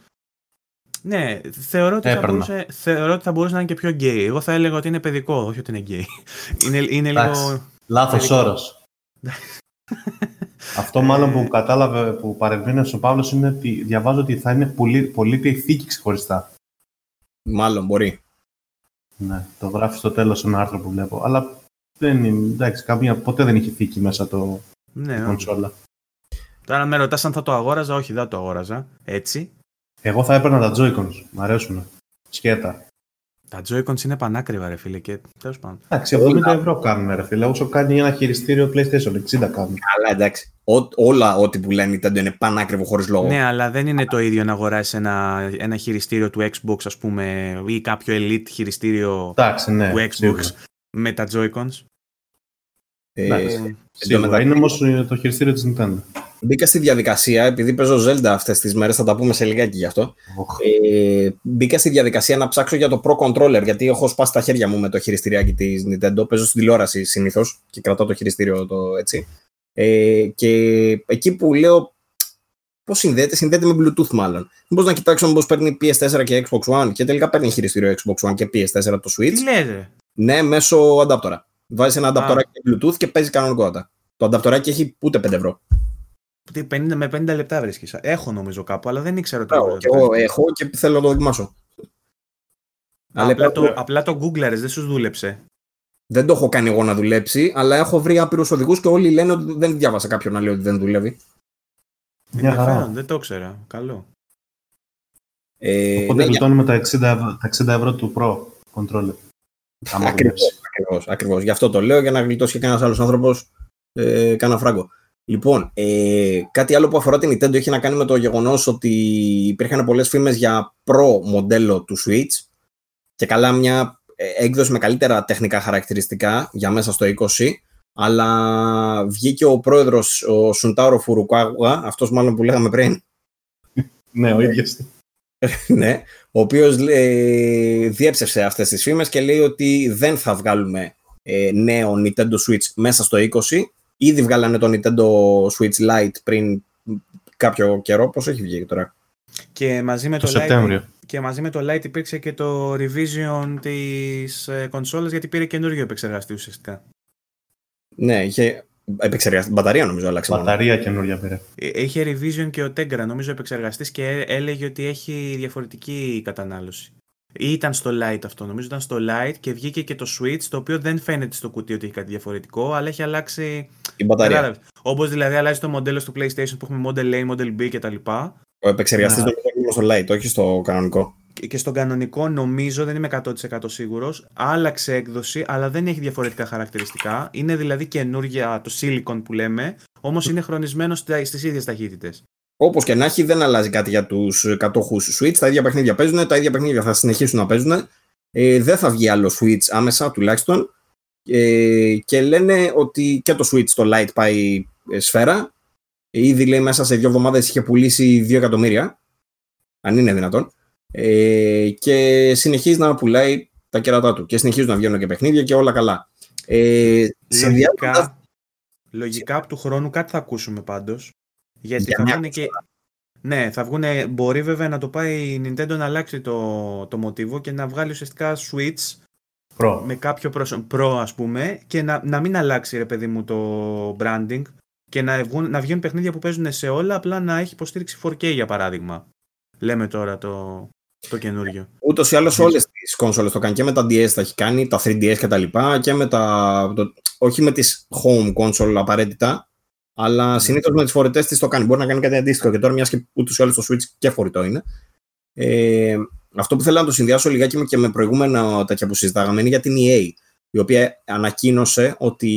Speaker 1: Ναι, θεωρώ ότι, θα
Speaker 3: Έπαιρνα.
Speaker 1: μπορούσε, θεωρώ ότι θα μπορούσε να είναι και πιο γκέι. Εγώ θα έλεγα ότι είναι παιδικό, όχι ότι είναι γκέι. είναι, είναι
Speaker 3: Εντάξει.
Speaker 1: λίγο...
Speaker 3: Λάθος
Speaker 1: Τελικό.
Speaker 3: όρος. Αυτό μάλλον που κατάλαβε, που παρεμβαίνει ο Παύλος είναι ότι διαβάζω ότι θα είναι πολύ, πωλείται η θήκη ξεχωριστά.
Speaker 2: Μάλλον μπορεί.
Speaker 3: Ναι, το γράφει στο τέλος ένα άρθρο που βλέπω. Αλλά δεν είναι, εντάξει, καμία, ποτέ δεν είχε θήκη μέσα το
Speaker 1: Ναι,
Speaker 3: η
Speaker 1: όχι.
Speaker 3: κονσόλα.
Speaker 1: Τώρα με ρωτάς αν θα το αγόραζα, όχι δεν το αγόραζα. Έτσι.
Speaker 3: Εγώ θα έπαιρνα τα Joy-Cons. Μ' αρέσουν. Σκέτα.
Speaker 1: Τα Joy-Cons είναι πανάκριβα ρε φίλε και τέλος πάντων.
Speaker 3: Εντάξει, 70 ευρώ κάνουν, ρε φίλε. Όσο κάνει ένα χειριστήριο PlayStation, 60 κάνουν.
Speaker 2: Αλλά εντάξει. Ό, όλα ό,τι που λένε η Nintendo είναι πανάκριβο χωρίς λόγο.
Speaker 1: Ναι, αλλά δεν είναι το ίδιο να αγοράσεις ένα, ένα χειριστήριο του Xbox, ας πούμε, ή κάποιο Elite χειριστήριο
Speaker 3: Εντάξει, ναι.
Speaker 1: του Xbox
Speaker 3: σίγουρα.
Speaker 1: με τα Joy-Cons.
Speaker 2: Ε,
Speaker 3: Εντάξει.
Speaker 2: Εν
Speaker 3: Σίγουρα.
Speaker 2: τω
Speaker 3: Είναι όμως το χειριστήριο της Nintendo.
Speaker 2: Μπήκα στη διαδικασία, επειδή παίζω Zelda αυτές τις μέρες, θα τα πούμε σε λιγάκι γι' αυτό.
Speaker 3: Οχ.
Speaker 2: Ε, μπήκα στη διαδικασία να ψάξω για το Pro Controller, γιατί έχω σπάσει τα χέρια μου με το χειριστηριάκι της Nintendo. Παίζω στην τηλεόραση συνήθως και κρατάω το χειριστήριο το έτσι. Ε, και εκεί που λέω πώς συνδέεται, συνδέεται με Bluetooth μάλλον. Μήπως να κοιτάξω μήπως παίρνει PS4 και Xbox One και τελικά παίρνει χειριστήριο Xbox One και PS4 το Switch.
Speaker 1: Τι λες ρε.
Speaker 2: Ναι, μέσω αντάπτορα. Βάζεις ένα ανταπτοράκι Bluetooth και παίζει κανονικότατα. Το ανταπτοράκι έχει ούτε 5 ευρώ.
Speaker 1: Τι, 50, με 50 λεπτά βρίσκεις. Έχω νομίζω κάπου, αλλά δεν ήξερα ότι
Speaker 2: Μπράβο,
Speaker 1: μπορείς
Speaker 2: και
Speaker 1: να το
Speaker 2: εγώ
Speaker 1: κάνεις.
Speaker 2: έχω και θέλω να το δοκιμάσω. Αλλά
Speaker 1: Απλά,
Speaker 2: υπάρχουν-
Speaker 1: το, απλά το Googleαρες, δεν σου δούλεψε.
Speaker 2: Δεν το έχω κάνει εγώ να δουλέψει, αλλά έχω βρει άπειρους οδηγούς και όλοι λένε ότι δεν διάβασα κάποιον να λέει ότι δεν δουλεύει.
Speaker 3: Μια χαρά.
Speaker 1: Ενδιαφέρον, δεν το ήξερα. Καλό.
Speaker 2: Ε,
Speaker 3: Οπότε
Speaker 2: ναι, για-
Speaker 3: γλιτώνουμε τα 60, ευρώ- τα 60 ευρώ του Pro controller. Άμα
Speaker 2: Ακριβώς.
Speaker 3: δουλέψει.
Speaker 2: Ακριβώς, ακριβώς. Γι' αυτό το λέω για να γλιτώσει και κανένα άλλος άνθρωπος ε, κάνα φράγκο. Λοιπόν, ε, κάτι άλλο που αφορά την Nintendo έχει να κάνει με το γεγονός ότι υπήρχαν πολλές φήμες για Pro μοντέλο του Switch και καλά μια ε, έκδοση με καλύτερα τεχνικά χαρακτηριστικά για μέσα στο 20. Αλλά βγήκε ο πρόεδρος, ο Σουντάρο Φουρουκάγουα, αυτός μάλλον που λέγαμε πριν,
Speaker 3: Ναι, ο ίδιος.
Speaker 2: ναι, ο οποίος ε, διέψευσε αυτές τις φήμες και λέει ότι δεν θα βγάλουμε ε, νέο Nintendo Switch μέσα στο 20. Ήδη βγάλανε το Nintendo Switch Lite πριν κάποιο καιρό. Πώς έχει βγει τώρα;
Speaker 1: Και μαζί με
Speaker 3: Το
Speaker 1: το,
Speaker 3: Σεπτέμβριο.
Speaker 1: Lite, και μαζί με το Lite υπήρξε και το revision της ε, κονσόλας γιατί πήρε καινούριο επεξεργαστή ουσιαστικά.
Speaker 2: Ναι, είχε επεξεργαστή μπαταρία νομίζω άλλαξε. μόνο.
Speaker 3: Μπαταρία καινούρια πήρε.
Speaker 1: Ε, Είχε revision και ο Tegra, νομίζω, επεξεργαστής και έ- έλεγε ότι έχει διαφορετική κατανάλωση. Ή ήταν στο Lite αυτό, νομίζω ήταν στο Lite και βγήκε και το Switch, το οποίο δεν φαίνεται στο κουτί ότι έχει κάτι διαφορετικό, αλλά έχει αλλάξει.
Speaker 2: Η μπαταρία.
Speaker 1: Όπως δηλαδή αλλάζει το μοντέλο στο PlayStation που έχουμε Model A, Model B κτλ.
Speaker 2: Ο επεξεργαστής
Speaker 3: Ναι.
Speaker 2: το είναι στο Lite, όχι στο κανονικό.
Speaker 1: Και και στον κανονικό νομίζω, δεν είμαι 100% σίγουρος, άλλαξε έκδοση, αλλά δεν έχει διαφορετικά χαρακτηριστικά. Είναι δηλαδή καινούργια το silicon που λέμε, όμως είναι χρονισμένο στα- στις ίδιες ταχύτητες.
Speaker 2: Όπως και να έχει, δεν αλλάζει κάτι για τους κατόχους Switch. Τα ίδια παιχνίδια παίζουν, τα ίδια παιχνίδια θα συνεχίσουν να παίζουν. Ε, δεν θα βγει άλλο Switch άμεσα τουλάχιστον. Ε, και λένε ότι και το Switch το Lite πάει ε, σφαίρα. Ε, ήδη λέει μέσα σε δύο εβδομάδες είχε πουλήσει 2 εκατομμύρια. Αν είναι δυνατόν. Ε, και συνεχίζει να πουλάει τα κέρατά του. Και συνεχίζουν να βγαίνουν και παιχνίδια και όλα καλά. Ε, συνδυάζοντας-
Speaker 1: Λογικά, λογικά από του χρόνου κάτι θα ακούσουμε πάντως. Γιατί
Speaker 2: Για
Speaker 1: θα
Speaker 2: μια
Speaker 1: βγουν και... Ναι, θα βγουν. Μπορεί βέβαια να το πάει η Nintendo να αλλάξει το, το μοτίβο και να βγάλει ουσιαστικά Switch
Speaker 3: Pro.
Speaker 1: με κάποιο προσω... προ ας πούμε και να, να μην αλλάξει ρε παιδί μου το branding και να βγουν, να βγουν παιχνίδια που παίζουν σε όλα απλά να έχει υποστήριξη 4K για παράδειγμα. Λέμε τώρα το, το καινούριο.
Speaker 2: Ούτως ή άλλως όλες τις κόνσολε το κάνει και με τα DS τα έχει κάνει, τα 3DS και τα λοιπά και με τα. Το, όχι με τις home console απαραίτητα, Αλλά συνήθως με τις φορητές της το κάνει. Μπορεί να κάνει κάτι αντίστοιχο και τώρα, μιας και ούτως ή άλλως το Switch και φορητό είναι. Ε, αυτό που θέλω να το συνδυάσω λιγάκι και με προηγούμενα τέτοια που συζητάγαμε είναι για την EA, η οποία ανακοίνωσε ότι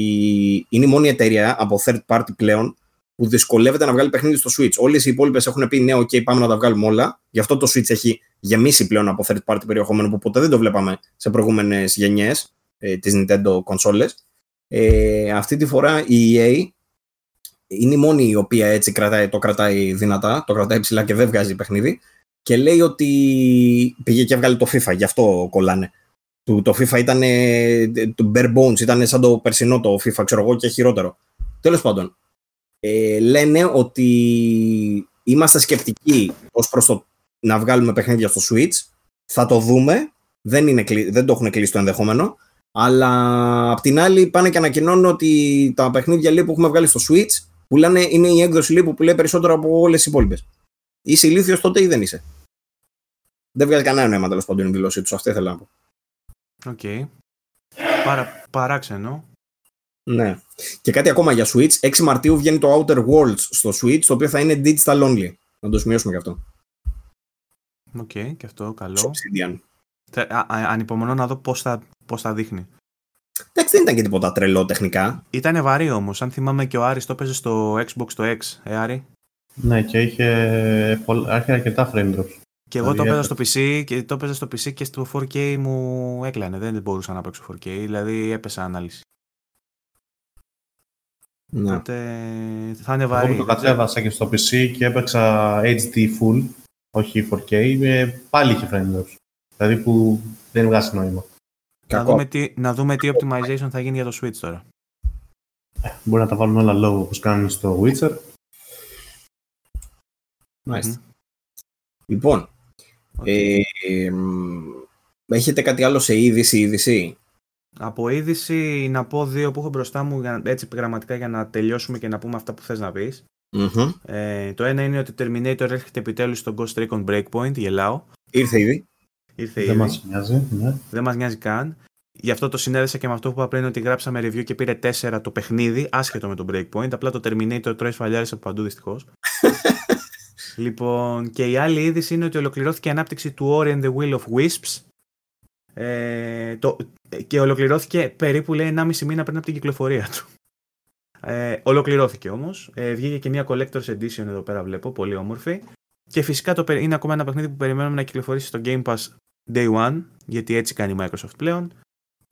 Speaker 2: είναι η μόνη εταιρεία από third party πλέον που δυσκολεύεται να βγάλει παιχνίδι στο Switch. Όλες οι υπόλοιπες έχουν πει ναι, OK, πάμε να τα βγάλουμε όλα. Γι' αυτό το Switch έχει γεμίσει πλέον από third party περιεχόμενο που ποτέ δεν το βλέπαμε σε προηγούμενες γενιές ε, τη Nintendo κονσόλε. Ε, αυτή τη φορά η EA είναι η μόνη η οποία έτσι κρατάει, το κρατάει δυνατά, το κρατάει ψηλά και δεν βγάζει παιχνίδι και λέει ότι πήγε και έβγαλε το FIFA, γι' αυτό κολλάνε. Το, το FIFA ήταν το bare bones, ήταν σαν το περσινό το FIFA, ξέρω εγώ, και χειρότερο. Τέλος πάντων, ε, λένε ότι είμαστε σκεπτικοί ως προς το να βγάλουμε παιχνίδια στο Switch. Θα το δούμε, δεν, είναι, δεν το έχουν κλείσει το ενδεχόμενο, αλλά απ' την άλλη πάνε και ανακοινώνουν ότι τα παιχνίδια λέει, που έχουμε βγάλει στο Switch που λένε είναι η έκδοση λέει, πουλάει περισσότερο από όλες τις υπόλοιπες. Είσαι ηλίθιος τότε ή δεν είσαι; Δεν βγάζει κανένα νόημα τέλος πάντων η δήλωσή τους. Αυτό ήθελα να πω.
Speaker 1: OK. Okay. Παρα, παράξενο.
Speaker 2: Ναι. Και κάτι ακόμα για Switch. 6 Μαρτίου βγαίνει το Outer Worlds στο Switch, το οποίο θα είναι digital only. Να το σημειώσουμε γι' αυτό.
Speaker 1: OK, okay, και αυτό καλό. Obsidian. Ανυπομονώ να δω πώς θα, πώς θα δείχνει.
Speaker 2: Εντάξει, δεν ήταν και τίποτα τρελό τεχνικά.
Speaker 1: Ήταν βαρύ όμως. Αν θυμάμαι και ο Άρης το έπαιζε στο Xbox το X, ε, Άρη;
Speaker 3: Ναι, και είχε, είχε αρκετά frame drops.
Speaker 1: Και εγώ το έπαιζα στο PC και το έπαιζα στο PC και στο 4K μου έκλανε. Δεν μπορούσα να παίξω 4K, δηλαδή έπεσα ανάλυση. Ναι. Οπότε θα είναι βαρύ.
Speaker 3: Εγώ το κατέβασα και στο PC και έπαιξα HD full, όχι 4K, πάλι είχε frame drops. Δηλαδή που δεν βγάζει νόημα.
Speaker 1: Να δούμε, τι, να δούμε τι optimization θα γίνει για το Switch τώρα.
Speaker 3: Μπορεί να τα βάλουν όλα low όπως κάνουν στο Witcher.
Speaker 2: Nice. Λοιπόν, ε, έχετε κάτι άλλο σε είδηση, είδηση;
Speaker 1: Από είδηση να πω δύο που έχω μπροστά μου έτσι γραμματικά για να τελειώσουμε και να πούμε αυτά που θες να πεις. Ε, το ένα είναι ότι Terminator έρχεται επιτέλους στο Ghost Recon Breakpoint, γελάω.
Speaker 2: Ήρθε ήδη.
Speaker 1: Ήρθε
Speaker 3: Δεν μας νοιάζει. Ναι.
Speaker 1: Δεν μας νοιάζει καν. Γι' αυτό το συνέδεσα και με αυτό που είπα πριν ότι γράψαμε review και πήρε 4 το παιχνίδι, άσχετο με το Breakpoint. Απλά το Terminator τρώει σφαλιάρες από παντού δυστυχώς. λοιπόν, και η άλλη είδηση είναι ότι ολοκληρώθηκε η ανάπτυξη του Ori and the Will of Wisps. Ε, το, και ολοκληρώθηκε περίπου λέει 1,5 μήνα πριν από την κυκλοφορία του. Ε, ολοκληρώθηκε όμως. Ε, βγήκε και μια Collector's Edition εδώ πέρα βλέπω, πολύ όμορφη. Και φυσικά το, είναι ακόμα ένα παιχνίδι που περιμένουμε να κυκλοφορήσει στο Game Pass Day One, γιατί έτσι κάνει η Microsoft πλέον.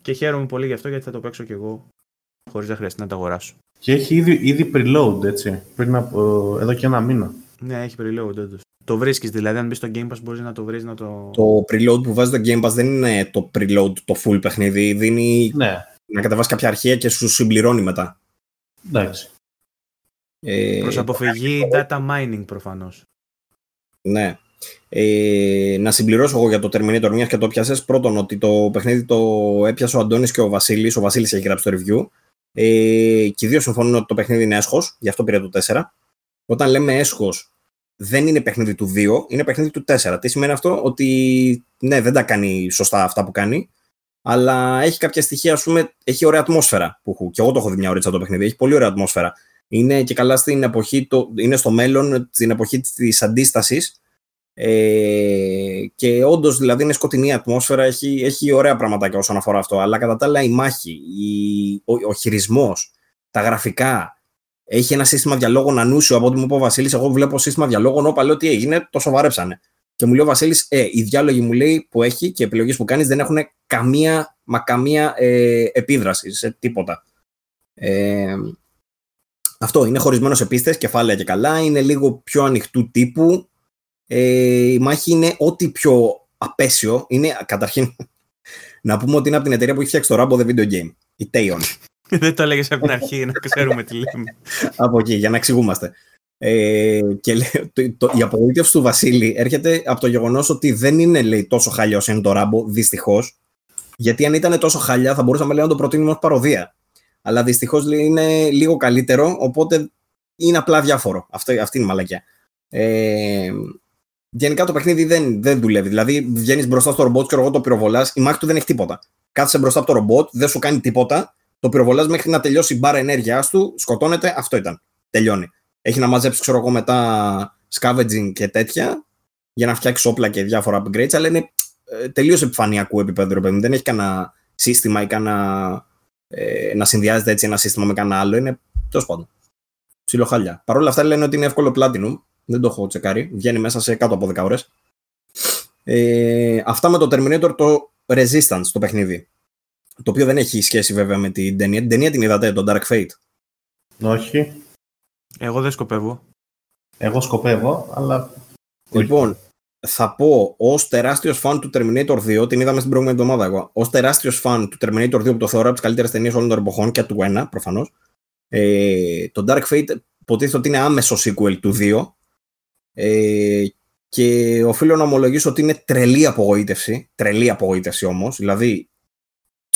Speaker 1: Και χαίρομαι πολύ γι' αυτό γιατί θα το παίξω κι εγώ χωρίς να χρειαστεί να το αγοράσω.
Speaker 3: Και έχει ήδη, ήδη preload, έτσι. Πριν από εδώ και ένα μήνα.
Speaker 1: Ναι, έχει preload, όντως. Το βρίσκεις, δηλαδή, αν μπεις στο Game Pass, μπορείς να το βρεις να το.
Speaker 2: Το preload που βάζεις το Game Pass δεν είναι το preload το full παιχνίδι. Δίνει
Speaker 3: ναι.
Speaker 2: να κατεβάσει κάποια αρχεία και σου συμπληρώνει μετά.
Speaker 3: Εντάξει.
Speaker 1: Ε, Προς αποφυγή data mining προφανώς.
Speaker 2: Ναι. Ε, να συμπληρώσω εγώ για το Terminator μιας και το πιάσες. Πρώτον, ότι το παιχνίδι το έπιασε ο Αντώνης και ο Βασίλης. Ο Βασίλης έχει γράψει το review. Ε, και οι δύο συμφωνούν ότι το παιχνίδι είναι έσχος, γι' αυτό πήρε το 4. Όταν λέμε έσχος, δεν είναι παιχνίδι του 2, είναι παιχνίδι του 4. Τι σημαίνει αυτό, ότι ναι, δεν τα κάνει σωστά αυτά που κάνει, αλλά έχει κάποια στοιχεία, ας πούμε, έχει ωραία ατμόσφαιρα που έχω. Και εγώ το έχω δει μια ώρα το παιχνίδι. Έχει πολύ ωραία ατμόσφαιρα. Είναι και καλά στην εποχή, το, είναι στο μέλλον, στην εποχή της αντίστασης ε, και όντως δηλαδή είναι σκοτεινή ατμόσφαιρα, έχει, έχει ωραία πραγματάκια όσον αφορά αυτό. Αλλά κατά τα άλλα η μάχη, η, ο, ο χειρισμός, τα γραφικά, έχει ένα σύστημα διαλόγων ανούσιο από ό,τι μου είπε ο Βασίλης. Εγώ βλέπω σύστημα διαλόγων, όπα λέω τι έγινε, το σοβαρέψανε. Και μου λέει ο Βασίλης, ε, οι διάλογοι μου λέει που έχει και οι επιλογές που κάνεις δεν έχουν καμία, μα καμία ε, επίδραση σε τίποτα. Ε, αυτό είναι χωρισμένος σε πίστες, κεφάλαια και καλά. Είναι λίγο πιο ανοιχτού τύπου ε, η μάχη είναι ό,τι πιο απέσιο. Είναι καταρχήν να πούμε ότι είναι από την εταιρεία που έχει φτιάξει το Rambo The Video Game. Η Taeon.
Speaker 1: Δεν το έλεγες από την αρχή, να ξέρουμε τι λέμε.
Speaker 2: από εκεί, για να εξηγούμαστε. Ε, και λέει, το, το, η απογοήτευση του Βασίλη έρχεται από το γεγονός ότι δεν είναι λέει, τόσο χάλια όσο είναι το Rambo, δυστυχώς. Γιατί αν ήταν τόσο χάλια, θα μπορούσαμε λέει, να το προτείνουμε ως παροδία. Αλλά δυστυχώς είναι λίγο καλύτερο, οπότε είναι απλά διάφορο. Αυτό, αυτή είναι η μαλακιά. Ε, γενικά το παιχνίδι δεν, δεν δουλεύει. Δηλαδή, βγαίνεις μπροστά στο ρομπότ και εγώ το πυροβολάς, η μάχη του δεν έχει τίποτα. Κάθεσαι μπροστά από το ρομπότ, δεν σου κάνει τίποτα, το πυροβολάς μέχρι να τελειώσει η μπάρα ενέργειάς του, σκοτώνεται, αυτό ήταν. τελειώνει. Έχει να μαζέψει, ξέρω εγώ, μετά scavenging και τέτοια για να φτιάξει όπλα και διάφορα upgrades, αλλά είναι ε, τελείως επιφανειακού επίπεδου, ρε παιδί. Δεν έχει κανένα σύστημα ή κανένα. Ε, να συνδυάζεται έτσι ένα σύστημα με κανένα άλλο. Είναι τέλος πάντων. Ψιλοχάλια. Παρ' όλα αυτά λένε ότι είναι εύκολο platinum. Δεν το έχω τσεκάρει. Βγαίνει μέσα σε κάτω από 10 ώρες. Ε, αυτά με το Terminator το Resistance το παιχνίδι. Το οποίο δεν έχει σχέση βέβαια με την ταινία. Την ταινία την είδατε, τον Dark Fate;
Speaker 3: Όχι.
Speaker 1: Εγώ δεν σκοπεύω.
Speaker 3: Εγώ σκοπεύω, αλλά.
Speaker 2: Λοιπόν, θα πω ως τεράστιος φαν του Terminator 2, την είδαμε στην προηγούμενη εβδομάδα εγώ. Ω τεράστιος φαν του Terminator 2 που το θεωρώ από τις καλύτερες ταινίες όλων των εποχών και του 1 προφανώς. Ε, το Dark Fate υποτίθεται ότι είναι άμεσο sequel του 2. Ε, και οφείλω να ομολογήσω ότι είναι τρελή απογοήτευση. Τρελή απογοήτευση όμως. Δηλαδή,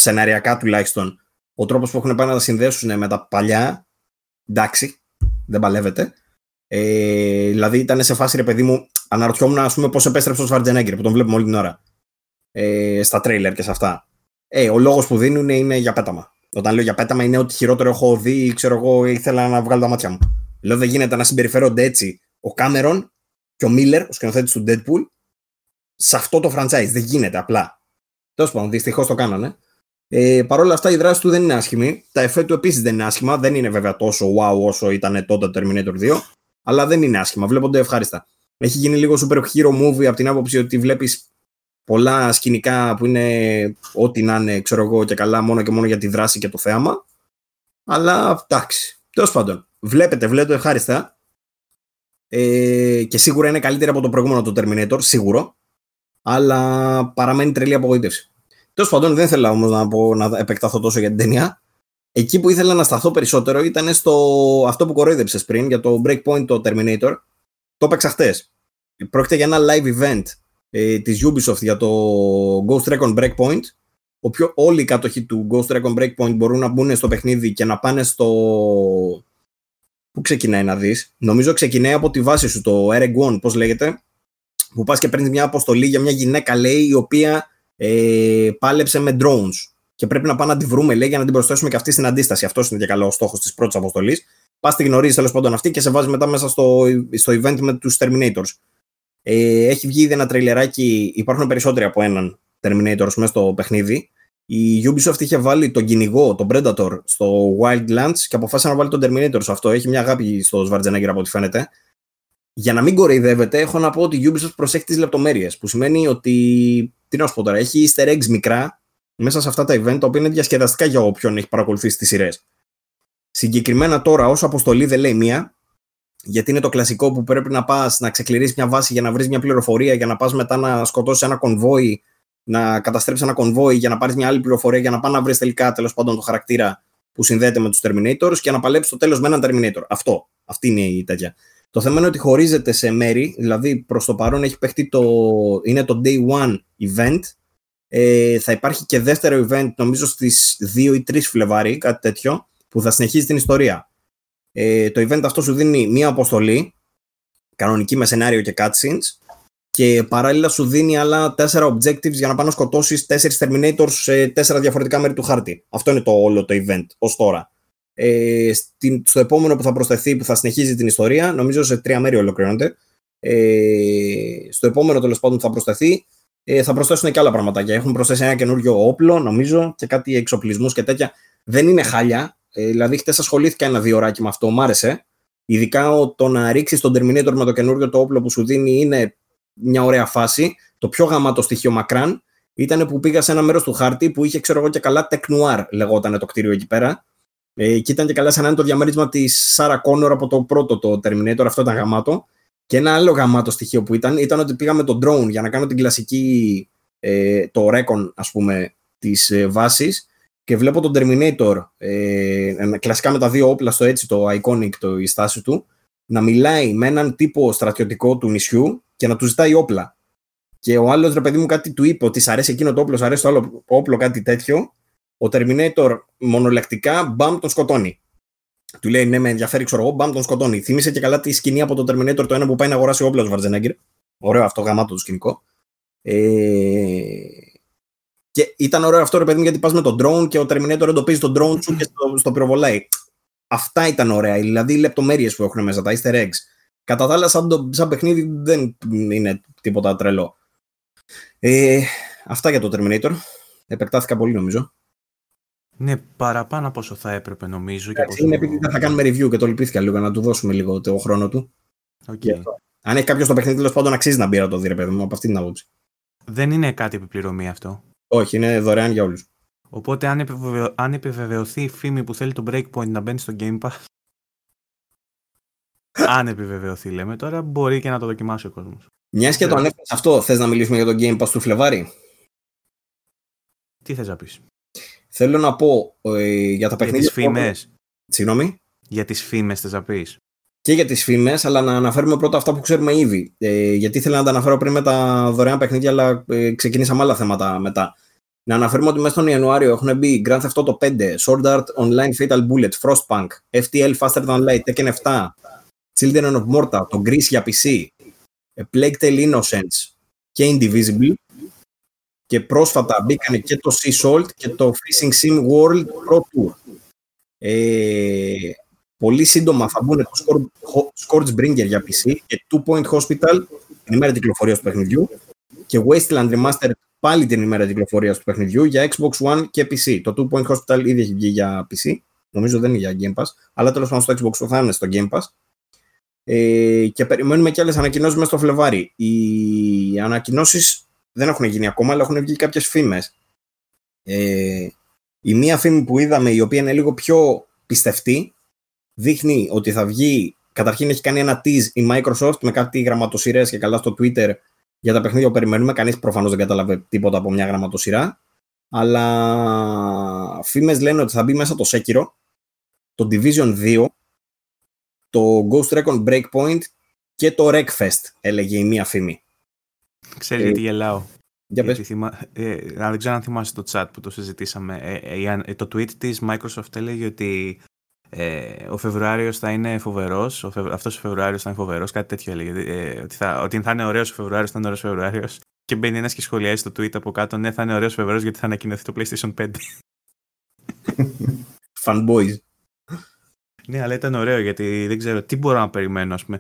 Speaker 2: σεναριακά τουλάχιστον, ο τρόπος που έχουν πάει να τα συνδέσουν με τα παλιά, εντάξει, δεν παλεύεται. Ε, δηλαδή, ήταν σε φάση ρε παιδί μου, αναρωτιόμουν ας πούμε, πώς επέστρεψε ο Σβαρτζενέγκερ που τον βλέπουμε όλη την ώρα. Ε, στα τρέιλερ και σε αυτά. Ε, ο λόγος που δίνουν είναι για πέταμα. Όταν λέω για πέταμα είναι ότι χειρότερο έχω δει ή ξέρω εγώ ήθελα να βγάλω τα μάτια μου. Λέω δεν γίνεται να συμπεριφέρονται έτσι ο Κάμερον και ο Μίλλερ, ο σκηνοθέτης του Deadpool, σε αυτό το franchise. Δεν γίνεται απλά. Τέλος πάντων, δυστυχώς το κάνανε. Ε, Παρ' όλα αυτά η δράση του δεν είναι άσχημη. Τα εφέ του επίσης δεν είναι άσχημα. Δεν είναι βέβαια τόσο wow όσο ήταν τότε το Terminator 2. Αλλά δεν είναι άσχημα. Βλέπονται ευχάριστα. Έχει γίνει λίγο super hero movie από την άποψη ότι βλέπεις πολλά σκηνικά που είναι ό,τι να είναι, ξέρω εγώ, και καλά μόνο και μόνο για τη δράση και το θέαμα. Αλλά εντάξει. Τέλος πάντων, βλέπετε, βλέπετε ευχάριστα. Ε, και σίγουρα είναι καλύτερη από το προηγούμενο το Terminator, σίγουρο. Αλλά παραμένει τρελή απογοήτευση. Τέλος πάντων, δεν ήθελα όμως να, να επεκταθώ τόσο για την ταινία. Εκεί που ήθελα να σταθώ περισσότερο ήταν στο αυτό που κοροϊδεύσε πριν για το Breakpoint το Terminator. Το έπαιξα χτες. Πρόκειται για ένα live event ε, της Ubisoft για το Ghost Recon Breakpoint οποίο όλοι οι κάτοχοι του Ghost Recon Breakpoint μπορούν να μπουν στο παιχνίδι και να πάνε στο... Πού ξεκινάει να δεις; Νομίζω ξεκινάει από τη βάση σου, το Eric One, πώς λέγεται, που πας και παίρνεις μια αποστολή για μια γυναίκα, λέει, η οποία ε, πάλεψε με drones και πρέπει να πάμε να τη βρούμε, λέει, για να την προσθέσουμε και αυτή στην αντίσταση. Αυτός είναι και καλός ο στόχος της πρώτης αποστολής. Πας τη γνωρίζεις τέλος πάντων αυτή και σε βάζει μετά μέσα στο, στο event με τους Terminators. Ε, έχει βγει ήδη ένα τρελεράκι, υπάρχουν περισσότεροι από έναν Terminators μέσα στο παιχνίδι. Η Ubisoft είχε βάλει τον κυνηγό, τον Predator, στο Wildlands και αποφάσισε να βάλει τον Terminator σε αυτό. Έχει μια αγάπη στο Schwarzenegger από ό,τι φαίνεται. Για να μην κοροϊδεύετε, έχω να πω ότι η Ubisoft προσέχει τις λεπτομέρειες. Που σημαίνει ότι. Τι να σου πω τώρα, έχει easter eggs μικρά μέσα σε αυτά τα event, τα οποία είναι διασκεδαστικά για όποιον έχει παρακολουθήσει τις σειρές. Συγκεκριμένα τώρα, όσο αποστολή δεν λέει μία, γιατί είναι το κλασικό που πρέπει να πας να ξεκληρίσει μια βάση για να βρεις μια πληροφορία, για να πας μετά να σκοτώσεις ένα κονβόι, να καταστρέψεις ένα κονβόι, για να πάρεις μια άλλη πληροφορία, για να πά να βρεις τελικά τέλος πάντων το χαρακτήρα που συνδέεται με τους Terminators και να παλέψεις το τέλος με έναν Terminator. Αυτό. Αυτή είναι η τέτοια. Το θέμα είναι ότι χωρίζεται σε μέρη, δηλαδή προς το παρόν έχει παιχτεί το. είναι το Day One event. Ε, θα υπάρχει και δεύτερο event, νομίζω στις 2 ή 3 Φλεβάρι, κάτι τέτοιο, που θα συνεχίζει την ιστορία. Ε, το event αυτό σου δίνει μία αποστολή, κανονική με σενάριο και cutscenes, και παράλληλα σου δίνει άλλα τέσσερα objectives για να πάνε να σκοτώσεις τέσσερις Terminators σε τέσσερα διαφορετικά μέρη του χάρτη. Αυτό είναι το όλο το event ως τώρα. Ε, στο επόμενο που θα προσθεθεί, που θα συνεχίζει την ιστορία, νομίζω σε τρία μέρη ολοκληρώνεται. Ε, στο επόμενο τέλος πάντων που θα προσθεθεί, ε, θα προσθέσουν και άλλα πραγματάκια. Έχουν προσθέσει ένα καινούριο όπλο, νομίζω, και κάτι εξοπλισμούς και τέτοια. Δεν είναι χάλια. Ε, δηλαδή, χτες ασχολήθηκα ένα δύο ώρακι με αυτό, μου άρεσε. Ειδικά το να ρίξεις τον Terminator με το καινούριο το όπλο που σου δίνει είναι μια ωραία φάση. Το πιο γαμάτο στοιχείο μακράν ήταν που πήγα σε ένα μέρος του χάρτη που είχε, ξέρω εγώ και καλά, Tech λεγόταν το κτίριο εκεί πέρα. Ε, και ήταν και καλά σαν να είναι το διαμέρισμα της Σάρα Κόνορ από το πρώτο το Terminator. Αυτό ήταν γαμάτο. Και ένα άλλο γαμάτο στοιχείο που ήταν, ήταν ότι πήγαμε το drone για να κάνω την κλασική, ε, το recon, ας πούμε, της ε, βάσης και βλέπω τον Terminator, ε, κλασικά με τα δύο όπλα στο έτσι, το iconic, το, η στάση του, να μιλάει με έναν τύπο στρατιωτικό του νησιού και να του ζητάει όπλα. Και ο άλλος ρε παιδί μου κάτι του είπε ότι σ' αρέσει εκείνο το όπλο, σ' αρέσει το άλλο όπλο, κάτι τέτοιο. Ο Terminator μονολεκτικά μπαμ τον σκοτώνει. Του λέει ναι, με ενδιαφέρει, ξέρω εγώ, μπαμ τον σκοτώνει. Θύμισε και καλά τη σκηνή από το Terminator το ένα που πάει να αγοράσει όπλο Βαρτζενέγκερ. Ωραίο αυτό γαμάτο το σκηνικό. Ε, και ήταν ωραίο αυτό, ρε παιδί μου, γιατί πας με τον drone και ο Terminator εντοπίζει τον drone σου και στο, στο πυροβολάει. αυτά ήταν ωραία. Δηλαδή οι λεπτομέρειες που έχουν μέσα, τα easter eggs. Κατά τα άλλα, σαν, το, σαν παιχνίδι δεν είναι τίποτα τρελό. Ε, αυτά για το Terminator. Επεκτάθηκα πολύ νομίζω.
Speaker 1: Ναι, παραπάνω από όσο θα έπρεπε νομίζω.
Speaker 2: και πόσο... Είναι επειδή θα κάνουμε review και το λυπήθηκα λίγο να του δώσουμε λίγο το χρόνο του.
Speaker 1: Okay.
Speaker 2: Αν έχει κάποιος το παιχνίδι, τέλος πάντων αξίζει να μπει να το δει, ρε παιδί μου, από αυτή την άποψη.
Speaker 1: Δεν είναι κάτι επιπληρωμή αυτό.
Speaker 2: Όχι, είναι δωρεάν για όλους.
Speaker 1: Οπότε αν, επιβεβαιω... αν επιβεβαιωθεί η φήμη που θέλει το Breakpoint να μπαίνει στο Game Pass. αν επιβεβαιωθεί, λέμε τώρα, μπορεί και να το δοκιμάσει ο κόσμος.
Speaker 2: Μιας και το ανέφερες αυτό, θες να μιλήσουμε για το Game Pass του Φλεβάρι.
Speaker 1: Τι θες να πεις;
Speaker 2: Θέλω να πω ε, για τα παιχνίδια.
Speaker 1: Για τι φήμες.
Speaker 2: Συγγνώμη.
Speaker 1: Για τις φήμες θες να πεις.
Speaker 2: Και για τις φήμες, αλλά να αναφέρουμε πρώτα αυτά που ξέρουμε ήδη. Ε, γιατί ήθελα να τα αναφέρω πριν με τα δωρεάν παιχνίδια, αλλά ε, ξεκινήσαμε άλλα θέματα μετά. Να αναφέρουμε ότι μέσα στον Ιανουάριο έχουν μπει Grand Theft Auto 5, Sword Art Online Fatal Bullet, Frostpunk, FTL Faster Than Light, Tekken 7, Children of Morta, το Grease για PC, Plague Tale Innocence και Indivisible. Και πρόσφατα μπήκαν και το Sea Salt και το Fishing Sim World Pro Tour. Ε, πολύ σύντομα θα μπουν το Scorchbringer για PC και Two Point Hospital την ημέρα κυκλοφορίας του παιχνιδιού και Wasteland Remastered πάλι την ημέρα κυκλοφορίας του παιχνιδιού για Xbox One και PC. Το Two Point Hospital ήδη έχει βγει για PC, νομίζω δεν είναι για Game Pass, αλλά τέλος πάντων στο Xbox θα είναι στο Game Pass. Ε, και περιμένουμε και άλλες ανακοινώσεις μέσα στο Φλεβάρι. Οι ανακοινώσεις δεν έχουν γίνει ακόμα, αλλά έχουν βγει κάποιες φήμες. Ε, η μία φήμη που είδαμε, η οποία είναι λίγο πιο πιστευτή, δείχνει ότι θα βγει. Καταρχήν έχει κάνει ένα tease η Microsoft με κάτι γραμματοσυρές και καλά στο Twitter για τα παιχνίδια που περιμένουμε. Κανείς προφανώς δεν κατάλαβε τίποτα από μια γραμματοσυρά. Αλλά φήμες λένε ότι θα μπει μέσα το Sekiro, το Division 2, το Ghost Recon Breakpoint και το Wreckfest, έλεγε η μία φήμη.
Speaker 1: Ξέρεις γιατί γελάω. Για πες. Θυμα... Ε, δεν ξέρω αν θυμάσαι το chat που το συζητήσαμε. Ε, ε, το tweet της Microsoft έλεγε ότι ε, ο Φεβρουάριος θα είναι φοβερός. Φευ... Αυτός ο Φεβρουάριος θα είναι φοβερός. Κάτι τέτοιο έλεγε. Ε, ότι, θα... ότι θα είναι ωραίος ο Φεβρουάριος, θα είναι ωραίος Φεβρουάριος. Και μπαίνει ένας και σχολιάζει στο tweet από κάτω. Ναι, θα είναι ωραίος Φεβρουάριος γιατί θα ανακοινωθεί το PlayStation 5.
Speaker 2: Fanboys.
Speaker 1: Ναι, αλλά ήταν ωραίο γιατί δεν ξέρω τι μπορώ να περιμένω. Ας πούμε.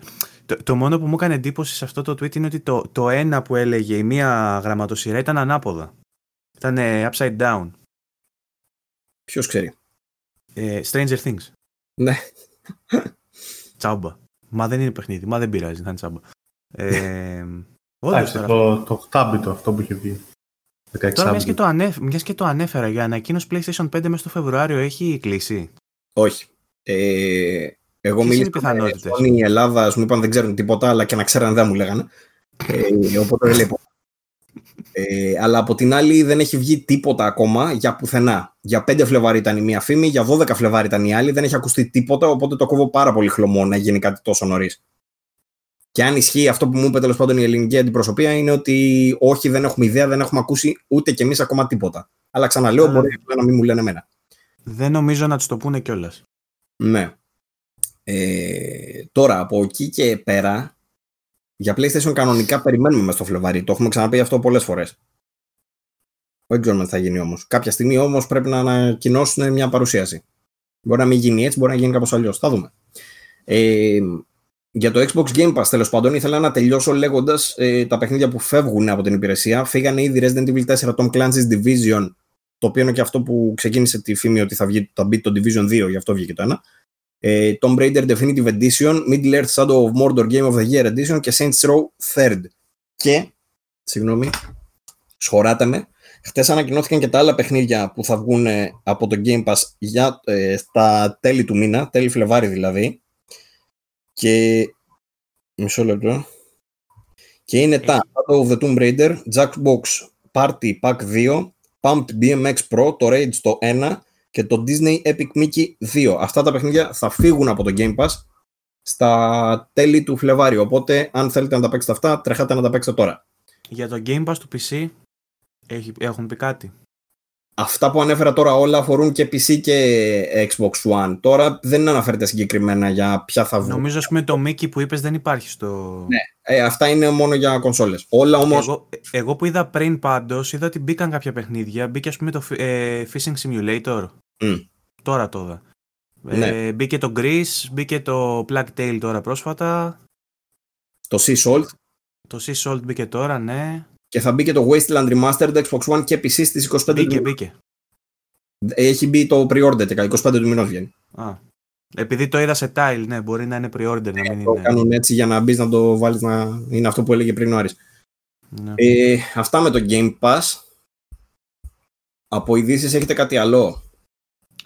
Speaker 1: Το, το μόνο που μου έκανε εντύπωση σε αυτό το tweet είναι ότι το, το ένα που έλεγε η μία γραμματοσυρά ήταν ανάποδα. Ήταν upside down.
Speaker 2: Ποιος ξέρει;
Speaker 1: Ε, Stranger Things.
Speaker 2: Ναι.
Speaker 1: Τσάμπα. Μα δεν είναι παιχνίδι. Μα δεν πειράζει. Θα είναι τσάμπα. Ε,
Speaker 3: Εντάξει, το, το χτάμπιτο αυτό που είχε βγει.
Speaker 1: Τώρα, μιας και, το ανέφ... και το ανέφερα για ανακοίνωση PlayStation 5 μέσα στο Φεβρουάριο, έχει κλείσει.
Speaker 2: Όχι. Ε, εγώ μίλησα με η Ελλάδα, μου είπαν δεν ξέρουν τίποτα, αλλά και να ξέραν δεν μου λέγανε. Ε, οπότε δεν ε, αλλά από την άλλη δεν έχει βγει τίποτα ακόμα για πουθενά. Για 5 Φλεβάρι ήταν η μία φήμη, για 12 Φλεβάρι ήταν η άλλη, δεν έχει ακουστεί τίποτα, οπότε το κόβω πάρα πολύ χλωμό να γίνει κάτι τόσο νωρίς. Και αν ισχύει αυτό που μου είπε τέλος πάντων η ελληνική αντιπροσωπεία, είναι ότι όχι, δεν έχουμε ιδέα, δεν έχουμε ακούσει ούτε κι εμείς ακόμα τίποτα. Αλλά ξαναλέω, μπορεί να μην μου λένε εμένα.
Speaker 1: Δεν νομίζω να τους το πούνε κιόλας.
Speaker 2: Ναι. Ε, τώρα, από εκεί και πέρα, για PlayStation κανονικά περιμένουμε μες στο Φλεβάρι. Το έχουμε ξαναπεί αυτό πολλές φορές. Δεν ξέρουμε τι θα γίνει όμως. Κάποια στιγμή όμως πρέπει να ανακοινώσουν μια παρουσίαση. Μπορεί να μην γίνει έτσι, μπορεί να γίνει κάπως αλλιώς. Θα δούμε. Ε, για το Xbox Game Pass, τέλος πάντων, ήθελα να τελειώσω λέγοντας ε, τα παιχνίδια που φεύγουν από την υπηρεσία. Φύγανε ήδη Resident Evil 4, Tom Clancy's Division, το οποίο είναι και αυτό που ξεκίνησε τη φήμη ότι θα, βγει, θα μπει το Division 2, γι' αυτό βγήκε το ένα. Ε, Tomb Raider Definitive Edition, Middle Earth Shadow of Mordor Game of the Year Edition και Saints Row 3rd. Και, συγγνώμη, σχωράτε με, χτες ανακοινώθηκαν και τα άλλα παιχνίδια που θα βγουν ε, από το Game Pass για, ε, στα τέλη του μήνα, τέλη Φλεβάρι δηλαδή. Και, μισό λεπτό. Και είναι τα Shadow of the Tomb Raider, Jackbox Party Pack 2, Pumped BMX Pro, το Rage το 1, και το Disney Epic Mickey 2. Αυτά τα παιχνίδια θα φύγουν από το Game Pass στα τέλη του Φλεβάριου. Οπότε, αν θέλετε να τα παίξετε αυτά, τρέχατε να τα παίξετε τώρα.
Speaker 1: Για το Game Pass του PC έχουν πει κάτι;
Speaker 2: Αυτά που ανέφερα τώρα όλα αφορούν και PC και Xbox One. Τώρα δεν αναφέρεται συγκεκριμένα για ποια θα βγουν.
Speaker 1: Νομίζω ότι το Mickey που είπες δεν υπάρχει στο...
Speaker 2: Ναι, ε, αυτά είναι μόνο για κονσόλες. Όλα όμως...
Speaker 1: Εγώ, εγώ που είδα πριν πάντως, είδα ότι μπήκαν κάποια παιχνίδια. Μπήκε ας πούμε το ε, Fishing Simulator.
Speaker 2: Mm.
Speaker 1: Τώρα το είδα. Ναι. Ε, μπήκε το Grease, μπήκε το Black Tail τώρα πρόσφατα.
Speaker 2: Το Sea Salt.
Speaker 1: Το Sea Salt μπήκε τώρα, ναι.
Speaker 2: Και θα μπει και το Wasteland Remastered Xbox One και PC στις 25
Speaker 1: Μπήκε,
Speaker 2: του...
Speaker 1: μπήκε.
Speaker 2: Έχει μπει το pre-order και 25 του μηνός βγαίνει.
Speaker 1: Α. Επειδή το είδα σε tile, ναι, μπορεί να είναι pre-order, να μην
Speaker 2: Το
Speaker 1: είναι.
Speaker 2: κάνουν έτσι για να μπεις να το βάλεις να είναι αυτό που έλεγε πριν ο Άρης.
Speaker 1: Ναι.
Speaker 2: Ε, αυτά με το Game Pass. Από ειδήσεις έχετε κάτι άλλο;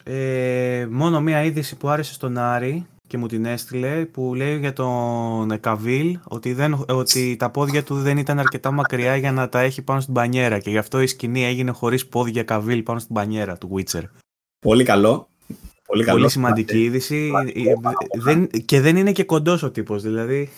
Speaker 1: Ε, μόνο μία είδηση που άρεσε στον Άρη και μου την έστειλε που λέει για τον Καβίλ ότι, δεν, ότι τα πόδια του δεν ήταν αρκετά μακριά για να τα έχει πάνω στην μπανιέρα και γι' αυτό η σκηνή έγινε χωρίς πόδια Καβίλ πάνω στην μπανιέρα του Witcher.
Speaker 2: Πολύ καλό. Πολύ, καλό.
Speaker 1: Πολύ σημαντική είδηση Ε, δεν, και δεν είναι και κοντός ο τύπος δηλαδή.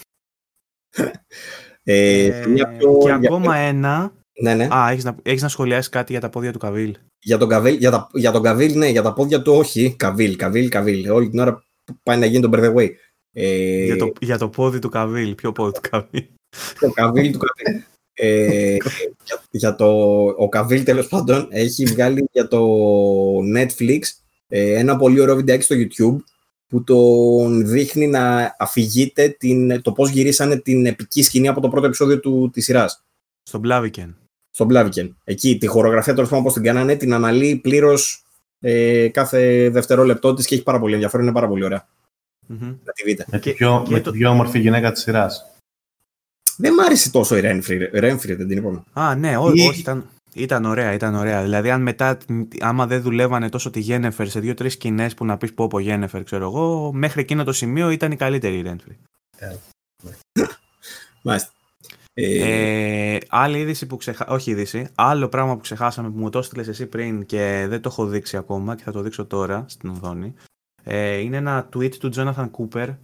Speaker 2: Ε,
Speaker 1: Ε,
Speaker 2: μια πιο
Speaker 1: και
Speaker 2: ενδιαφέρον-
Speaker 1: ακόμα ένα...
Speaker 2: Ναι, ναι.
Speaker 1: Α, έχεις να, έχεις να σχολιάσεις κάτι για τα πόδια του Καβίλ.
Speaker 2: Για τον Καβίλ, για, τα, για τον Καβίλ, ναι, για τα πόδια του όχι. Καβίλ, Καβίλ, Καβίλ. Όλη την ώρα πάει να γίνει τον Bird Away. Ε,
Speaker 1: Για, το, για το πόδι του Καβίλ. Ποιο πόδι του Καβίλ.
Speaker 2: το Καβίλ του Καβίλ. Ε, για, για το, ο Καβίλ τέλος πάντων έχει βγάλει για το Netflix ε, ένα πολύ ωραίο βιντεάκι στο YouTube που τον δείχνει να αφηγείται την, το πώς γυρίσανε την επική σκηνή από το πρώτο επεισόδιο του, της σειράς.
Speaker 1: Στον Μπλάβικεν.
Speaker 2: στον Blaviken. Εκεί τη χορογραφία τέλος πάντων πώ την κάνανε, την αναλύει πλήρως ε, κάθε δευτερόλεπτό της και έχει πάρα πολύ ενδιαφέρον. Είναι πάρα πολύ ωραία.
Speaker 1: Μμμ.
Speaker 2: Να τη δείτε.
Speaker 3: Με,
Speaker 1: Και-
Speaker 3: τη πιο,
Speaker 1: και
Speaker 3: με
Speaker 1: το-
Speaker 3: τη πιο όμορφη γυναίκα της σειράς.
Speaker 2: Δεν μ' άρεσε τόσο η Renfrey, Renfrey δεν την είπαμε.
Speaker 1: Α, ναι, ό,
Speaker 3: Ή-
Speaker 1: όχι, ήταν, ήταν ωραία, ήταν ωραία. Δηλαδή, αν μετά, άμα δεν δουλεύανε τόσο τη Γένεφερ σε δύο-τρεις σκηνές που να πεις πω πω Γένεφερ, ξέρω εγώ, μέχρι εκείνο το σημείο ήταν η καλύτερη η Ρέντφρι.
Speaker 2: Μάλιστα. Ε,
Speaker 1: Ε, άλλη είδηση που ξεχάσαμε, όχι είδηση, άλλο πράγμα που ξεχάσαμε που μου το έστειλες εσύ πριν και δεν το έχω δείξει ακόμα και θα το δείξω τώρα στην οθόνη. Ε, είναι ένα tweet του Jonathan Cooper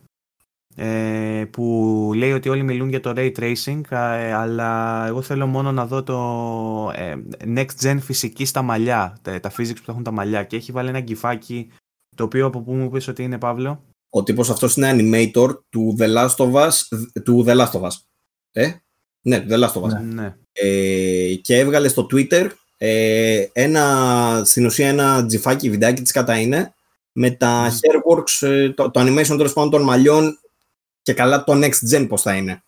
Speaker 1: ε, που λέει ότι όλοι μιλούν για το ray tracing ε, αλλά εγώ θέλω μόνο να δω το ε, next gen φυσική στα μαλλιά, τα, τα physics που θα έχουν τα μαλλιά και έχει βάλει ένα γκυφάκι το οποίο από πού μου πεις ότι είναι Παύλο;
Speaker 2: ο τύπος αυτός είναι animator του The Last of Us. Του The Last of Us. Ε; Ναι, του The Last of Us.
Speaker 1: Ναι.
Speaker 2: Ε, και έβγαλε στο Twitter ε, ένα, στην ουσία ένα τζιφάκι βιντεάκι της κατά είναι με τα
Speaker 1: Μμμ.
Speaker 2: hairworks, ε, το, το animation τέλος πάντων των μαλλιών και καλά το next gen πώς θα είναι.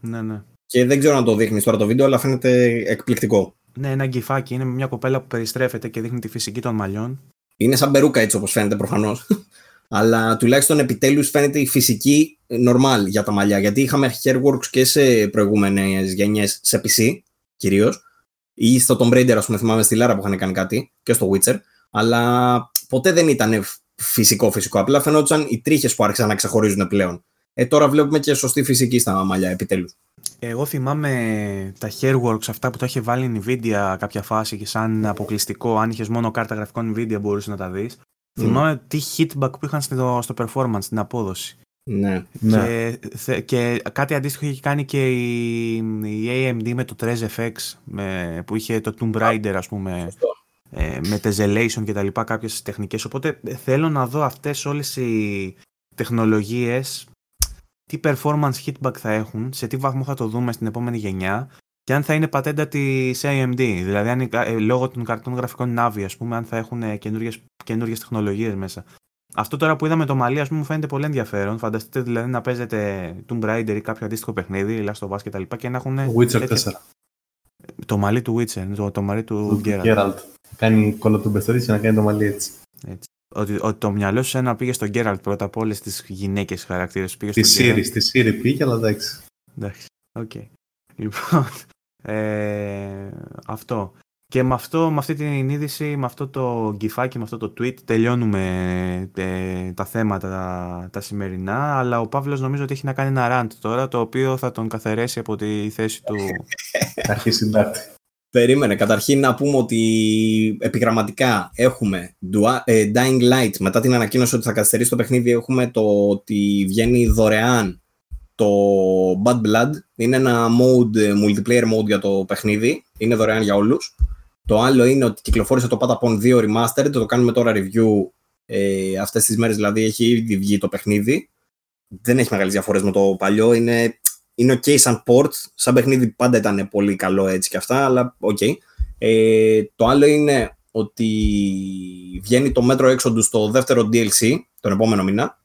Speaker 1: ναι, ναι.
Speaker 2: Και δεν ξέρω αν το δείχνεις τώρα το βίντεο, αλλά φαίνεται εκπληκτικό.
Speaker 1: Ναι, ένα γκυφάκι είναι με μια κοπέλα που περιστρέφεται και δείχνει τη φυσική των μαλλιών.
Speaker 2: Είναι σαν μπερούκα έτσι όπως φαίνεται προφανώς. Αλλά τουλάχιστον επιτέλους φαίνεται η φυσική ε, normal για τα μαλλιά. Γιατί είχαμε hairworks και σε προηγούμενες γενιές σε PC κυρίως. Ή στο Tomb Raider, ας πούμε, θυμάμαι στη Lara που είχαν κάνει κάτι και στο Witcher. Αλλά ποτέ δεν ήταν φυσικό φυσικό. Απλά φαινόταν οι τρίχες που άρχισαν να ξεχωρίζουν πλέον. Ε, τώρα βλέπουμε και σωστή φυσική στα μαλλιά, επιτέλους.
Speaker 1: Εγώ θυμάμαι τα Hairworks αυτά που το είχε βάλει η Nvidia κάποια φάση και σαν αποκλειστικό, αν είχες μόνο κάρτα γραφικών Nvidia μπορούσες να τα δεις. Θυμάμαι τι hitback που είχαν στο, στο performance, στην απόδοση.
Speaker 2: Ναι.
Speaker 3: Ναι.
Speaker 1: Και, θε- και κάτι αντίστοιχο είχε κάνει και η, η AMD με το Trez FX με, που είχε το Tomb Raider ας πούμε
Speaker 2: Σωστό.
Speaker 1: ε, με tessellation και τα λοιπά κάποιες τεχνικές οπότε ε, θέλω να δω αυτές όλες οι τεχνολογίες τι performance hitback θα έχουν σε τι βαθμό θα το δούμε στην επόμενη γενιά και αν θα είναι πατέντα της AMD δηλαδή αν, είναι κα- ε, λόγω των καρτών γραφικών Navi ας πούμε αν θα έχουν ε, καινούριες, καινούριες τεχνολογίες μέσα αυτό τώρα που είδαμε το μαλλί, ας πούμε, μου φαίνεται πολύ ενδιαφέρον. Φανταστείτε δηλαδή να παίζετε Tomb Raider ή κάποιο αντίστοιχο παιχνίδι, Last of Us κτλ. Και, και να έχουν.
Speaker 3: Witcher
Speaker 1: τέτοια-
Speaker 3: 4.
Speaker 1: Το μαλλί του Witcher, το, το μαλλί του
Speaker 3: Του
Speaker 1: Geralt.
Speaker 3: Geralt. Κάνει κολοτουμπεστορής για να κάνει το μαλλί έτσι.
Speaker 1: Ότι, ότι το μυαλό σου ένα πήγε στον Geralt πρώτα από όλες τις γυναίκες χαρακτήρες. Πήγε
Speaker 3: Τη
Speaker 1: στον
Speaker 3: Siri,
Speaker 1: Geralt.
Speaker 3: στη Siri πήγε, αλλά εντάξει.
Speaker 1: Εντάξει. Οκ. Λοιπόν. Ε, αυτό. Και με, αυτό, με αυτή την είδηση, με αυτό το γκυφάκι, με αυτό το tweet, τελειώνουμε ε, τα θέματα τα, τα σημερινά. Αλλά ο Παύλος νομίζω ότι έχει να κάνει ένα rant τώρα, το οποίο θα τον καθαρέσει από τη θέση του.
Speaker 3: Αρχή συντάκτη.
Speaker 2: Περίμενε. Καταρχήν να πούμε ότι επιγραμματικά έχουμε Dua- ε, Dying Light. Μετά την ανακοίνωση ότι θα καθυστερήσει το παιχνίδι, έχουμε το ότι βγαίνει δωρεάν το Bad Blood. Είναι ένα mode, ε, multiplayer mode για το παιχνίδι. Είναι δωρεάν για όλους. Το άλλο είναι ότι κυκλοφόρησε το Patapon 2 Remastered. Το κάνουμε τώρα review ε, αυτές τις μέρες. Δηλαδή έχει ήδη βγει το παιχνίδι. Δεν έχει μεγάλες διαφορές με το παλιό. Είναι είναι ok σαν port, σαν παιχνίδι πάντα ήταν πολύ καλό έτσι και αυτά, αλλά ok. Ε, το άλλο είναι ότι βγαίνει το μέτρο έξοδου στο δεύτερο DLC τον επόμενο μήνα.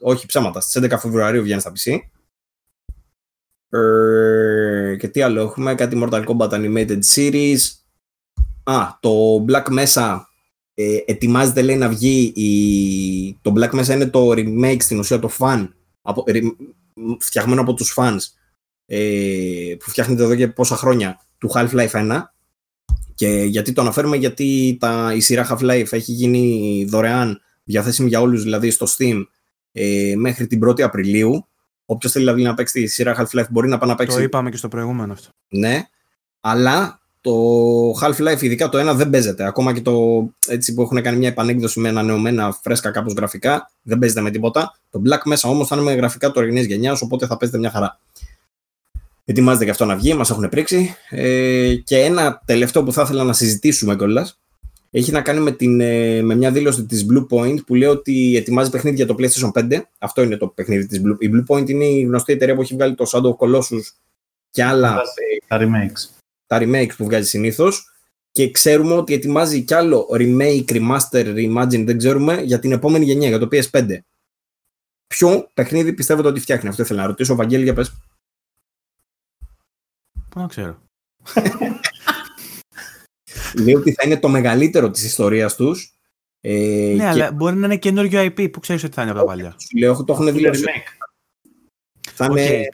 Speaker 2: Όχι ψέματα, στις 11 Φεβρουαρίου βγαίνει στα PC. Ε, και τι άλλο έχουμε, κάτι Mortal Kombat Animated Series. Α, το Black Mesa. Ε, ετοιμάζεται λέει να βγει, η... το Black Mesa είναι το remake στην ουσία το fan, από, φτιαγμένο από τους fans. Ε, που φτιάχνεται εδώ και πόσα χρόνια. Του Half-Life 1 και γιατί το αναφέρουμε; Γιατί τα, η σειρά Half-Life έχει γίνει δωρεάν διαθέσιμη για όλους δηλαδή στο Steam ε, μέχρι την 1η Απριλίου Όποιος θέλει δηλαδή να παίξει τη σειρά Half-Life μπορεί να πάει να παίξει.
Speaker 1: Το είπαμε και στο προηγούμενο αυτό.
Speaker 2: Ναι, αλλά το Half-Life, ειδικά το ένα, δεν παίζεται. Ακόμα και το έτσι που έχουν κάνει μια επανέκδοση με ανανεωμένα φρέσκα κάπως γραφικά, δεν παίζεται με τίποτα. Το Black μέσα όμως θα είναι με γραφικά τωρινή γενιάς, οπότε θα παίζεται μια χαρά. Ετοιμάζεται και αυτό να βγει, μας έχουν πρίξει. Ε, και ένα τελευταίο που θα ήθελα να συζητήσουμε κιόλας έχει να κάνει με, την, ε, με μια δήλωση της Blue Point που λέει ότι ετοιμάζει παιχνίδι για το PlayStation 5. Αυτό είναι το παιχνίδι της Blue. Η Blue Point είναι η γνωστή εταιρεία που έχει βγάλει το Shadow of Colossus και άλλα.
Speaker 3: Τα remakes.
Speaker 2: Τα remakes που βγάζει συνήθως. Και ξέρουμε ότι ετοιμάζει κι άλλο remake, remaster, reimagine, δεν ξέρουμε, για την επόμενη γενιά, για το PS5. Ποιο παιχνίδι πιστεύετε ότι φτιάχνει, αυτό ήθελα να ρωτήσω. Βαγγέλη, για πες.
Speaker 1: Πού να ξέρω.
Speaker 2: λέει ότι θα είναι το μεγαλύτερο της ιστορίας τους.
Speaker 1: Ε, ναι, αλλά μπορεί να είναι καινούριο IP που ξέρεις ότι θα είναι από τα παλιά.
Speaker 2: Σου λέω, το έχουν δηλώσει. Θα είναι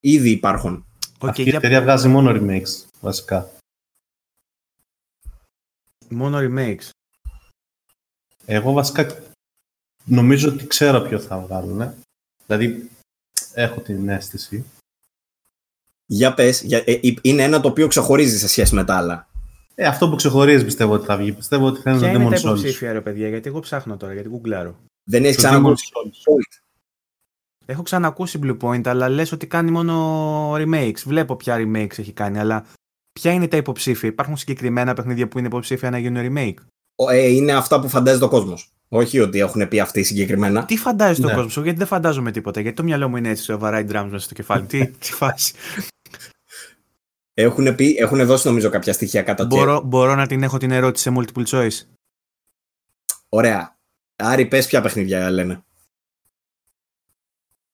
Speaker 2: ήδη υπάρχουν.
Speaker 3: Okay, Αυτή η εταιρεία βγάζει μόνο remakes, βασικά.
Speaker 1: Μόνο remakes.
Speaker 3: Εγώ βασικά νομίζω ότι ξέρω ποιο θα βγάλουν. Δηλαδή, έχω την αίσθηση.
Speaker 2: Για πες, για, ε, είναι ένα το οποίο ξεχωρίζει σε σχέση με τα άλλα.
Speaker 3: Ε, αυτό που ξεχωρίζει πιστεύω ότι θα βγει. Πιστεύω ότι θα είναι
Speaker 1: Ποια
Speaker 3: το
Speaker 1: είναι
Speaker 3: Demon's
Speaker 1: τα
Speaker 3: Souls.
Speaker 1: υποψήφια, ρε παιδιά, γιατί εγώ ψάχνω τώρα, γιατί γκουγκλάρω.
Speaker 2: Δεν έχεις
Speaker 3: Το
Speaker 2: ξανακούσει.
Speaker 3: Demon's Souls.
Speaker 1: Έχω ξανακούσει Blue Point, αλλά λες ότι κάνει μόνο remakes. Βλέπω ποια remakes έχει κάνει, αλλά ποια είναι τα υποψήφια. Υπάρχουν συγκεκριμένα παιχνίδια που είναι υποψήφια να γίνουν remake;
Speaker 2: Ε, είναι αυτά που φαντάζεται ο κόσμος. Όχι ότι έχουν πει αυτοί συγκεκριμένα.
Speaker 1: Τι φαντάζεσαι
Speaker 3: Ναι.
Speaker 1: τον κόσμο, γιατί δεν φαντάζομαι τίποτα. Γιατί το μυαλό μου είναι έτσι, σοβαρά drums μέσα στο κεφάλι. τι, τι φάση.
Speaker 2: Έχουν, πει, έχουν δώσει νομίζω κάποια στοιχεία κατά τσέπ.
Speaker 1: μπορώ, μπορώ να την έχω την ερώτηση σε multiple choice.
Speaker 2: Ωραία. Άρη, πες ποια παιχνίδια λένε.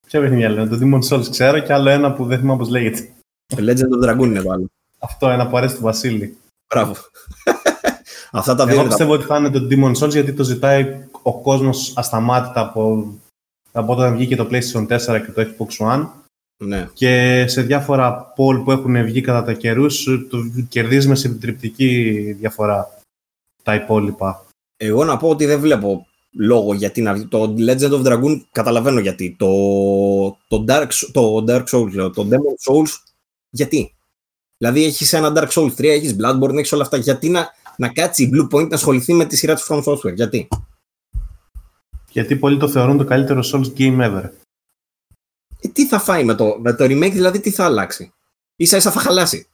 Speaker 3: Ποια παιχνίδια λένε. Το Demon's Souls ξέρω και άλλο ένα που δεν θυμάμαι πώς λέγεται.
Speaker 2: Το Legend of Dragoon είναι το άλλο.
Speaker 3: Αυτό ένα που αρέσει του Βασίλη.
Speaker 2: Μπράβο. Αυτά τα δύο
Speaker 3: Εγώ
Speaker 2: είναι τα-
Speaker 3: πιστεύω ότι θα είναι το Demon's Souls γιατί το ζητάει ο κόσμος ασταμάτητα από, από όταν βγήκε το PlayStation 4 και το Xbox One.
Speaker 2: Ναι.
Speaker 3: Και σε διάφορα poll που έχουν βγει κατά τα καιρούς, το κερδίζεις με συντριπτική διαφορά τα υπόλοιπα.
Speaker 2: Εγώ να πω ότι δεν βλέπω λόγο γιατί να βγει. Το Legend of Dragoon καταλαβαίνω γιατί. Το, το, Dark, το Dark Souls, λέω, το Demon Souls, γιατί; Δηλαδή έχεις ένα Dark Souls 3, έχεις Bloodborne, έχεις όλα αυτά. Γιατί να, να κάτσει η Blue Point να ασχοληθεί με τη σειρά του From Software, γιατί;
Speaker 3: Γιατί πολλοί το θεωρούν το καλύτερο Souls game ever.
Speaker 2: Ε, τι θα φάει με το, με το remake, δηλαδή τι θα αλλάξει; σα ίσα θα χαλάσει.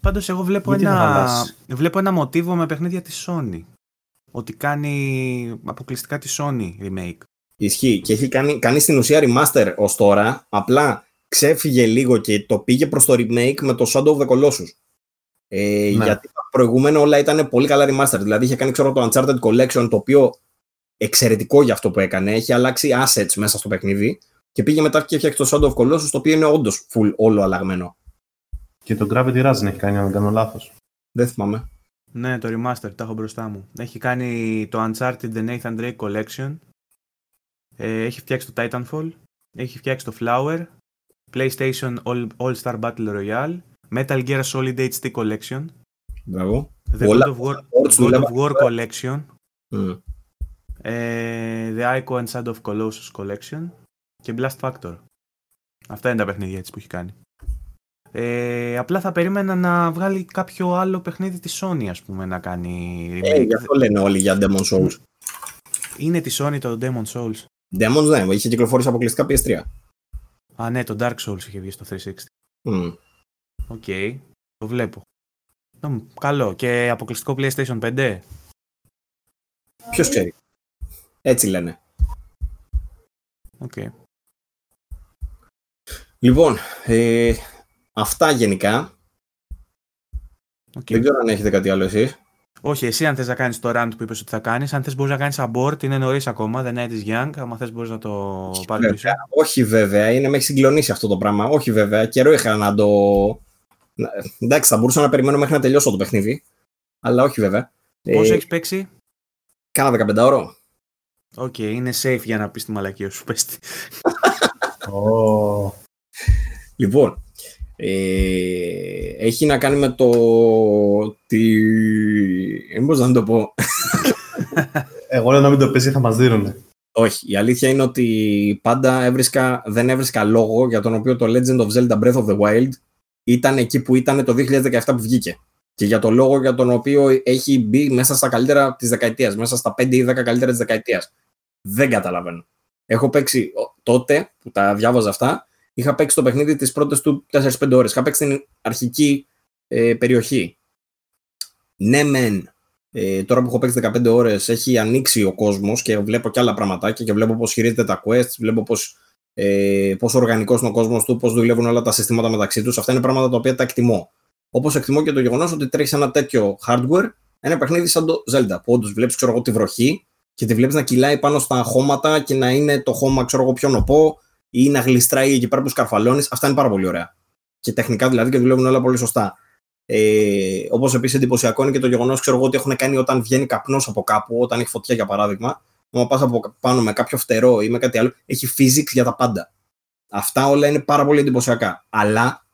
Speaker 1: Πάντως εγώ βλέπω
Speaker 3: Γιατί να
Speaker 1: ένα,
Speaker 3: χαλάσει;
Speaker 1: βλέπω ένα μοτίβο με παιχνίδια της Sony. Ότι κάνει αποκλειστικά τη Sony remake.
Speaker 2: Ισχύει. Και έχει κάνει, κάνει στην ουσία remaster ως τώρα. Απλά ξέφυγε λίγο και το πήγε προς το remake με το Shadow of the Colossus. Ε,
Speaker 3: Ναι.
Speaker 2: Γιατί τα προηγούμενα όλα ήταν πολύ καλά remaster. Δηλαδή είχε κάνει ξέρω, το Uncharted Collection το οποίο εξαιρετικό για αυτό που έκανε. Έχει αλλάξει assets μέσα στο παιχνίδι. Και πήγε μετά και έφτιαξε το Shadow of Colossus το οποίο είναι όντω full όλο αλλαγμένο.
Speaker 3: Και το Gravity Rush δεν έχει κάνει, αν δεν κάνω λάθο.
Speaker 2: Δεν θυμάμαι.
Speaker 1: Ναι, το remaster, τα έχω μπροστά μου. Έχει κάνει το Uncharted The Nathan Drake Collection. Ε, έχει φτιάξει το Titanfall. Έχει φτιάξει το Flower. PlayStation All, All Star Battle Royale. Metal Gear Solid HD Collection.
Speaker 2: Μπράβο.
Speaker 1: The
Speaker 2: Όλα-
Speaker 1: God of War,
Speaker 2: Sports
Speaker 1: God
Speaker 2: δουλεύα-
Speaker 1: of War Collection.
Speaker 2: Μμ.
Speaker 1: Ε, The Ico and Shadow of Colossus Collection. Και Blast Factor. Αυτά είναι τα παιχνίδια έτσι που έχει κάνει. Ε, απλά θα περίμενα να βγάλει κάποιο άλλο παιχνίδι της Sony, ας πούμε, να κάνει
Speaker 2: Ε,
Speaker 1: remake.
Speaker 2: γι' αυτό λένε όλοι για Demon Souls.
Speaker 1: Είναι της Sony το Demon Souls.
Speaker 2: Demons δεν, είχε κυκλοφορήσει αποκλειστικά PS3.
Speaker 1: Α, ναι, το Dark Souls είχε βγει στο 360.
Speaker 2: Μμ.
Speaker 1: Οκ, το βλέπω. Νομ, Καλό. Και αποκλειστικό PlayStation 5.
Speaker 2: Ποιος ξέρει. Έτσι λένε.
Speaker 1: Οκ.
Speaker 2: Λοιπόν, ε, αυτά γενικά.
Speaker 1: οκ.
Speaker 2: Δεν ξέρω αν έχετε κάτι άλλο εσείς.
Speaker 1: Όχι, εσύ αν θες να κάνεις το rant που είπες ότι θα κάνεις, αν θες μπορείς να κάνεις abort, είναι νωρίς ακόμα, δεν είναι young. Αν θες μπορείς να το πάρεις πίσω.
Speaker 2: Όχι βέβαια, είναι, με έχει συγκλονίσει αυτό το πράγμα. Όχι βέβαια, καιρό είχα να το. Εντάξει, θα μπορούσα να περιμένω μέχρι να τελειώσω το παιχνίδι. Αλλά όχι βέβαια.
Speaker 1: Πόσο ε, έχεις παίξει,
Speaker 2: Κάνα 15ωρο.
Speaker 1: OK, okay, είναι safe για να πεις τη μαλακία σου. Πες
Speaker 2: oh. Λοιπόν, ε, έχει να κάνει με το ότι... Δεν μπορούσα να το πω.
Speaker 3: Εγώ λέω να μην το πέσει, θα μας δίνουνε.
Speaker 2: Όχι, η αλήθεια είναι ότι πάντα έβρισκα, δεν έβρισκα λόγο για τον οποίο το Legend of Zelda Breath of the Wild ήταν εκεί που ήταν το 2017 που βγήκε. Και για τον λόγο για τον οποίο έχει μπει μέσα στα καλύτερα της δεκαετίας, μέσα στα 5 ή 10 καλύτερα της δεκαετίας. Δεν καταλαβαίνω. Έχω παίξει τότε που τα διάβαζα αυτά, είχα παίξει το παιχνίδι τις πρώτες του 4-5 ώρες. Είχα παίξει την αρχική ε, περιοχή. Ναι, μεν, ε, τώρα που έχω παίξει 15 ώρες έχει ανοίξει ο κόσμος και βλέπω και άλλα πραγματάκια και βλέπω πώς χειρίζεται τα quests, βλέπω πώς ε, πόσο οργανικός είναι ο κόσμος του, πώς δουλεύουν όλα τα συστήματα μεταξύ τους. Αυτά είναι πράγματα τα οποία τα εκτιμώ. Όπως εκτιμώ και το γεγονός ότι τρέχεις ένα τέτοιο hardware, ένα παιχνίδι σαν το Zelda, που όντως βλέπεις τη βροχή και τη βλέπεις να κυλάει πάνω στα χώματα και να είναι το χώμα ξέρω εγώ, πιο νοπό ή να γλιστράει εκεί πέρα που σκαρφαλώνεις. Αυτά είναι πάρα πολύ ωραία. Και τεχνικά δηλαδή και δουλεύουν όλα πολύ σωστά. Ε, Όπως επίσης εντυπωσιακό είναι και το γεγονός ότι έχουν κάνει όταν βγαίνει καπνός από κάπου, όταν έχει φωτιά για παράδειγμα, όταν πας από πάνω με κάποιο φτερό ή με κάτι άλλο, έχει physics για τα πάντα. Αυτά όλα είναι πάρα πολύ εντυπωσιακά. Αλλά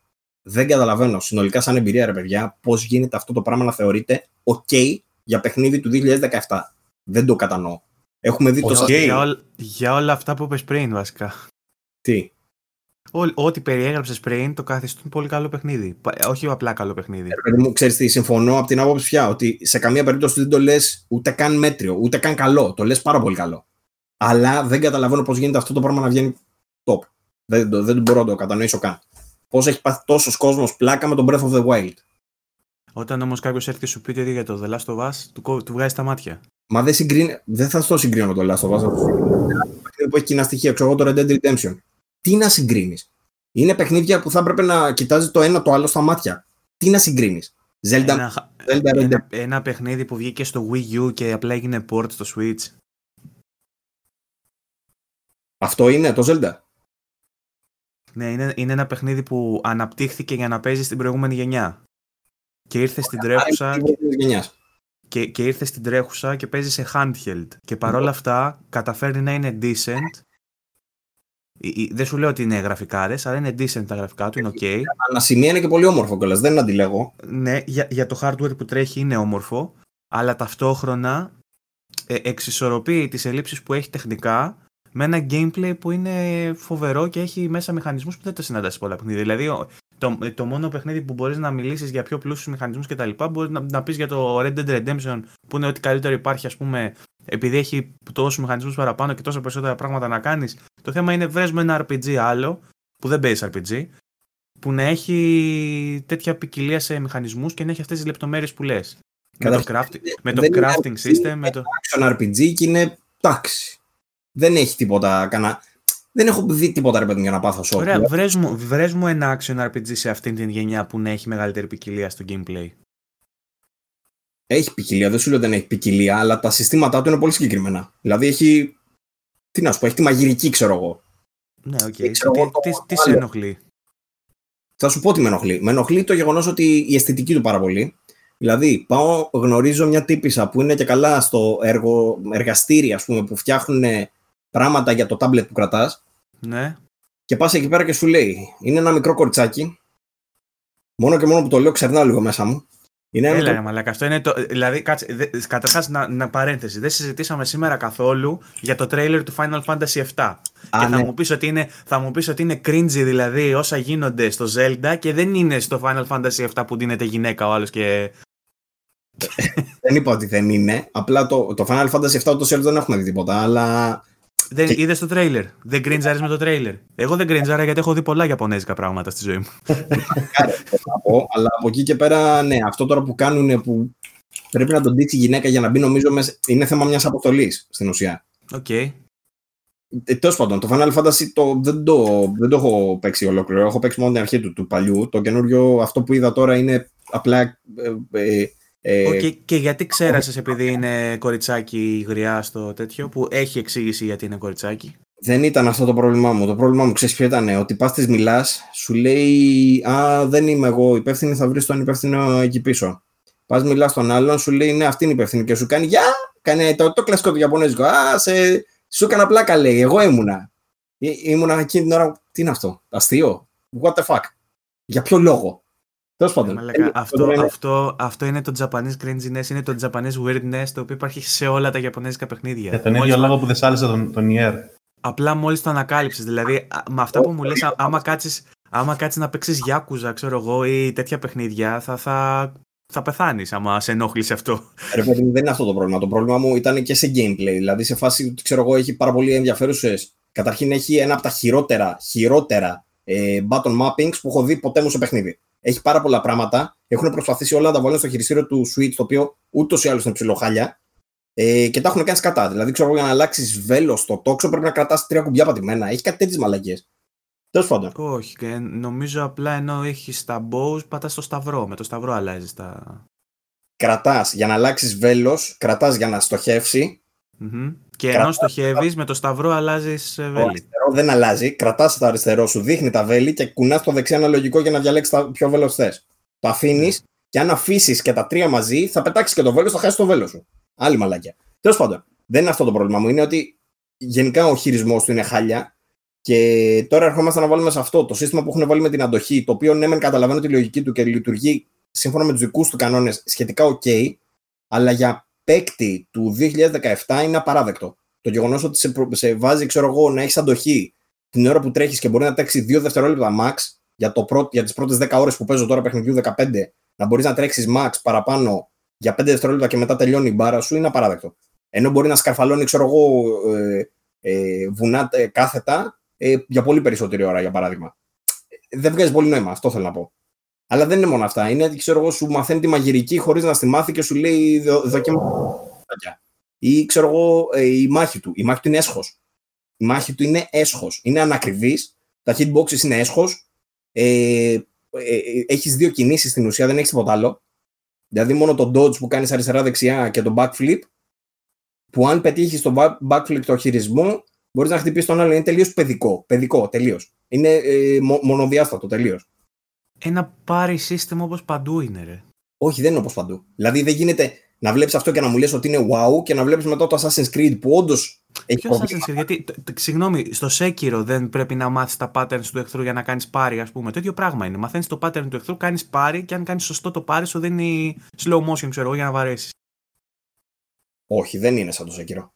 Speaker 2: δεν καταλαβαίνω συνολικά σαν εμπειρία, ρε παιδιά, πώς γίνεται αυτό το πράγμα να θεωρείται OK για παιχνίδι του 2017. Δεν το κατανοώ. Έχουμε δει
Speaker 1: το για, για όλα αυτά που είπες πριν, βασικά.
Speaker 2: Τι;
Speaker 1: ό,τι περιέγραψες πριν το καθιστούν πολύ καλό παιχνίδι. Όχι απλά καλό παιχνίδι.
Speaker 2: Ε, μου, ξέρεις τι, συμφωνώ από την άποψη πια ότι σε καμία περίπτωση δεν το λες ούτε καν μέτριο, ούτε καν καλό. Το λες πάρα πολύ καλό. Αλλά δεν καταλαβαίνω πώς γίνεται αυτό το πράγμα να βγαίνει top. Δεν, δεν, δεν μπορώ να το κατανοήσω καν πώς έχει πάθει τόσος κόσμος πλάκα με τον Breath of the Wild.
Speaker 1: Όταν όμως κάποιος έρθει και σου πει ότι για το The Last of Us, του, του βγάζει τα μάτια.
Speaker 2: Μα δεν, συγκρίνει, δεν θα το συγκρίνω με το The Last of Us. που έχει κοινά στοιχεία, ξέρω εγώ το Red Dead Redemption. Τι να συγκρίνεις; Είναι παιχνίδια που θα έπρεπε να κοιτάζει το ένα το άλλο στα μάτια. Τι να συγκρίνεις; Zelda,
Speaker 1: ένα, Zelda ένα, ένα, παιχνίδι που βγήκε στο Wii U και απλά έγινε port στο Switch.
Speaker 2: Αυτό είναι το Zelda;
Speaker 1: Ναι, είναι, είναι ένα παιχνίδι που αναπτύχθηκε για να παίζεις στην προηγούμενη γενιά. Και ήρθες στην τρέχουσα. Και, και ήρθες στην τρέχουσα και παίζεις σε handheld. Και παρόλα αυτά καταφέρνει να είναι decent. Δεν σου λέω ότι είναι γραφικάρες, αλλά είναι decent τα γραφικά του, είναι ok.
Speaker 2: Ανασημεία είναι και πολύ όμορφο κιόλας, δεν αντιλέγω.
Speaker 1: Ναι, για, για το hardware που τρέχει είναι όμορφο, αλλά ταυτόχρονα ε, εξισορροπεί τις ελλείψεις που έχει τεχνικά με ένα gameplay που είναι φοβερό και έχει μέσα μηχανισμούς που δεν τα συναντάς σε πολλά παιχνίδια. Δηλαδή, το, το μόνο παιχνίδι που μπορείς να μιλήσεις για πιο πλούσιους μηχανισμούς κτλ. Μπορείς να, να πεις για το Red Dead Redemption που είναι ό,τι καλύτερο υπάρχει, ας πούμε, επειδή έχει τόσους μηχανισμούς παραπάνω και τόσα περισσότερα πράγματα να κάνεις. Το θέμα είναι βρες με ένα RPG άλλο, που δεν παίζεις RPG, που να έχει τέτοια ποικιλία σε μηχανισμούς και να έχει αυτές τις λεπτομέρειες που λες. Με το, crafting, με το crafting system. Με το...
Speaker 2: Action RPG και είναι τάξη δεν έχει τίποτα. Κανα... Δεν έχω δει τίποτα ρε παιδί για να πάθω σοκ.
Speaker 1: Ωραία, βρες μου, βρες μου ένα action RPG σε αυτήν την γενιά που να έχει μεγαλύτερη ποικιλία στο gameplay.
Speaker 2: Έχει ποικιλία, δεν σου λέω ότι δεν έχει ποικιλία, αλλά τα συστήματά του είναι πολύ συγκεκριμένα. Δηλαδή έχει. Τι να σου πω, έχει τη μαγειρική, ξέρω εγώ.
Speaker 1: Ναι, OK. Okay. Τι, τι, τι σε ενοχλεί;
Speaker 2: Θα σου πω τι με ενοχλεί. Με ενοχλεί το γεγονός ότι η αισθητική του πάρα πολύ. Δηλαδή, πάω, γνωρίζω μια τύπισσα που είναι και καλά στο έργο, εργαστήρι, ας πούμε, που φτιάχνουν πράγματα για το τάμπλετ που κρατάς.
Speaker 1: Ναι.
Speaker 2: Και πας εκεί πέρα και σου λέει: Είναι ένα μικρό κοριτσάκι. Μόνο και μόνο που το λέω, ξερνάω λίγο μέσα μου.
Speaker 1: Είναι Έλα, μικρό... μαλάκα, αυτό είναι το. Δηλαδή, κάτσε. Καταρχάς, να, να παρένθεση. Δεν συζητήσαμε σήμερα καθόλου για το τρέιλερ του Final Fantasy VII. Α, και θα, ναι. μου πεις ότι είναι, θα μου πεις ότι είναι cringy δηλαδή όσα γίνονται στο Zelda και δεν είναι στο Final Fantasy VII που δίνεται γυναίκα ο άλλος και.
Speaker 2: δεν είπα ότι δεν είναι. Απλά το, το Final Fantasy VII ούτως ή δεν έχουμε δει τίποτα. Αλλά
Speaker 1: δεν και... είδες το τρέιλερ; Δεν γκριντζάρει με το τρέιλερ; Εγώ δεν γκριντζάρα γιατί έχω δει πολλά Ιαπωνέζικα πράγματα στη ζωή μου.
Speaker 2: αλλά από εκεί και πέρα, ναι, αυτό τώρα που κάνουν που πρέπει να τον δείξει η γυναίκα για να μπει, νομίζω μέσα, είναι θέμα μιας αποστολής στην ουσία.
Speaker 1: OK. Okay.
Speaker 2: Ε, Τέλος πάντων, το Final Fantasy το, δεν, το, δεν το έχω παίξει ολόκληρο. Έχω παίξει μόνο την αρχή του, του παλιού. Το καινούριο, αυτό που είδα τώρα είναι απλά ε, ε,
Speaker 1: Ε, okay, και γιατί ξέρασες επειδή είναι κοριτσάκι γριά στο τέτοιο, που έχει εξήγηση γιατί είναι κοριτσάκι;
Speaker 2: Δεν ήταν αυτό το πρόβλημά μου. Το πρόβλημά μου ξέρεις ποιο ήταν. Ότι πας της μιλάς, σου λέει Α, δεν είμαι εγώ υπεύθυνη, θα βρεις τον υπεύθυνο εκεί πίσω. Πας μιλάς στον άλλον, σου λέει Ναι, αυτή είναι υπεύθυνη και σου κάνει Γεια! Κάνει το, το κλασικό του Ιαπωνέζικο. Α, σε, σου έκανα πλάκα, λέει. Εγώ ήμουνα. Ή, ήμουνα εκείνη την ώρα. Τι είναι αυτό, αστείο; What the fuck; Για ποιο λόγο; Τέλος πάντων.
Speaker 1: Ε, αυτό, αυτό, αυτό είναι το Japanese cringiness, είναι το Japanese weirdness το οποίο υπάρχει σε όλα τα Ιαπωνέζικα παιχνίδια.
Speaker 3: Για τον ίδιο λόγο που δεν σ' άρεσε τον, τον Ιέρ.
Speaker 1: Απλά μόλις το ανακάλυψες. Δηλαδή, με αυτά που μου λες, άμα κάτσεις άμα κάτσεις να παίξεις Γιάκουζα, ξέρω εγώ, ή τέτοια παιχνίδια, θα, θα, θα πεθάνεις άμα σε ενόχλησε αυτό.
Speaker 2: Ρε παιδί δεν είναι αυτό το πρόβλημα. Το πρόβλημα μου ήταν και σε gameplay. Δηλαδή, σε φάση, ξέρω εγώ, έχει πάρα πολύ ενδιαφέρουσες. Καταρχήν, έχει ένα από τα χειρότερα, χειρότερα ε, button mappings που έχω δει ποτέ μου σε παιχνίδι. Έχει πάρα πολλά πράγματα. Έχουν προσπαθήσει όλα να τα βάλουν στο χειριστήριο του Switch, το οποίο ούτως ή άλλως είναι ψιλοχάλια. Ε, και τα έχουν κάνει κατά. Δηλαδή, ξέρω για να αλλάξεις βέλος στο τόξο πρέπει να κρατάς τρία κουμπιά πατημένα. Έχει κάτι τέτοιες μαλακίες. Τέλος πάντων.
Speaker 1: Όχι. Και νομίζω απλά ενώ έχεις τα bows, πατάς το σταυρό. Με το σταυρό αλλάζεις τα.
Speaker 2: Κρατάς για να αλλάξεις βέλος, κρατάς για να στοχεύσει.
Speaker 1: Mm-hmm. Και ενώ στοχεύεις, με το σταυρό αλλάζεις ε, βέλη. Το
Speaker 2: αριστερό δεν αλλάζει. Κρατάς το αριστερό σου, δείχνει τα βέλη και κουνάς το δεξί αναλογικό για να διαλέξεις τα πιο βέλο θε. Το αφήνεις mm. και αν αφήσεις και τα τρία μαζί, θα πετάξεις και το βέλος, θα χάσεις το βέλος σου. Άλλη μαλάκια. Τέλος πάντων, δεν είναι αυτό το πρόβλημα μου. Είναι ότι γενικά ο χειρισμός του είναι χάλια. Και τώρα ερχόμαστε να βάλουμε σε αυτό το σύστημα που έχουν βάλει με την αντοχή, το οποίο ναι, μεν καταλαβαίνω τη λογική του και λειτουργεί σύμφωνα με τους δικούς του κανόνες σχετικά OK, αλλά για παίκτη του 2017 είναι απαράδεκτο. Το γεγονός ότι σε, σε βάζει, ξέρω εγώ, να έχεις αντοχή την ώρα που τρέχεις και μπορεί να τρέξει 2 δευτερόλεπτα max για, το πρώτο, για τις πρώτες 10 ώρες που παίζω τώρα παιχνιδιού 15, να μπορείς να τρέξεις max παραπάνω για 5 δευτερόλεπτα και μετά τελειώνει η μπάρα σου, είναι απαράδεκτο. Ενώ μπορεί να σκαρφαλώνει, ξέρω εγώ, ε, ε, βουνά ε, κάθετα ε, για πολύ περισσότερη ώρα, για παράδειγμα. Δεν βγάζει πολύ νόημα, αυτό θέλω να πω. Αλλά δεν είναι μόνο αυτά. Είναι ότι ξέρω εγώ, σου μαθαίνει τη μαγειρική χωρίς να στη μάθει και σου λέει δοκιμασία. Ή ξέρω εγώ, ε, η μάχη του. Η μάχη του είναι έσχος. Η μάχη του είναι έσχος. Είναι ανακριβής. Τα hitboxes είναι έσχος. Ε, ε, ε έχεις δύο κινήσεις στην ουσία, δεν έχεις τίποτα άλλο. Δηλαδή μόνο το dodge που κάνεις αριστερά-δεξιά και το backflip, που αν πετύχεις το backflip το χειρισμό, μπορείς να χτυπήσεις τον άλλο. Είναι τελείως παιδικό. Παιδικό, τελείως. Είναι ε, μονοδιάστατο, τελείως.
Speaker 1: Ένα πάρει σύστημα όπως παντού είναι, ρε.
Speaker 2: Όχι, δεν είναι όπως παντού. Δηλαδή δεν γίνεται να βλέπεις αυτό και να μου λες ότι είναι wow και να βλέπεις μετά το Assassin's Creed που όντως έχει
Speaker 1: Ποιος Assassin's Creed, γιατί, συγγνώμη, στο Sekiro δεν πρέπει να μάθεις τα patterns του εχθρού για να κάνεις πάρη, ας πούμε. Το ίδιο πράγμα είναι. Μαθαίνεις το pattern του εχθρού, κάνεις πάρη και αν κάνεις σωστό το πάρη σου δίνει slow motion, ξέρω εγώ, για να βαρέσεις.
Speaker 2: Όχι, δεν είναι σαν το Sekiro.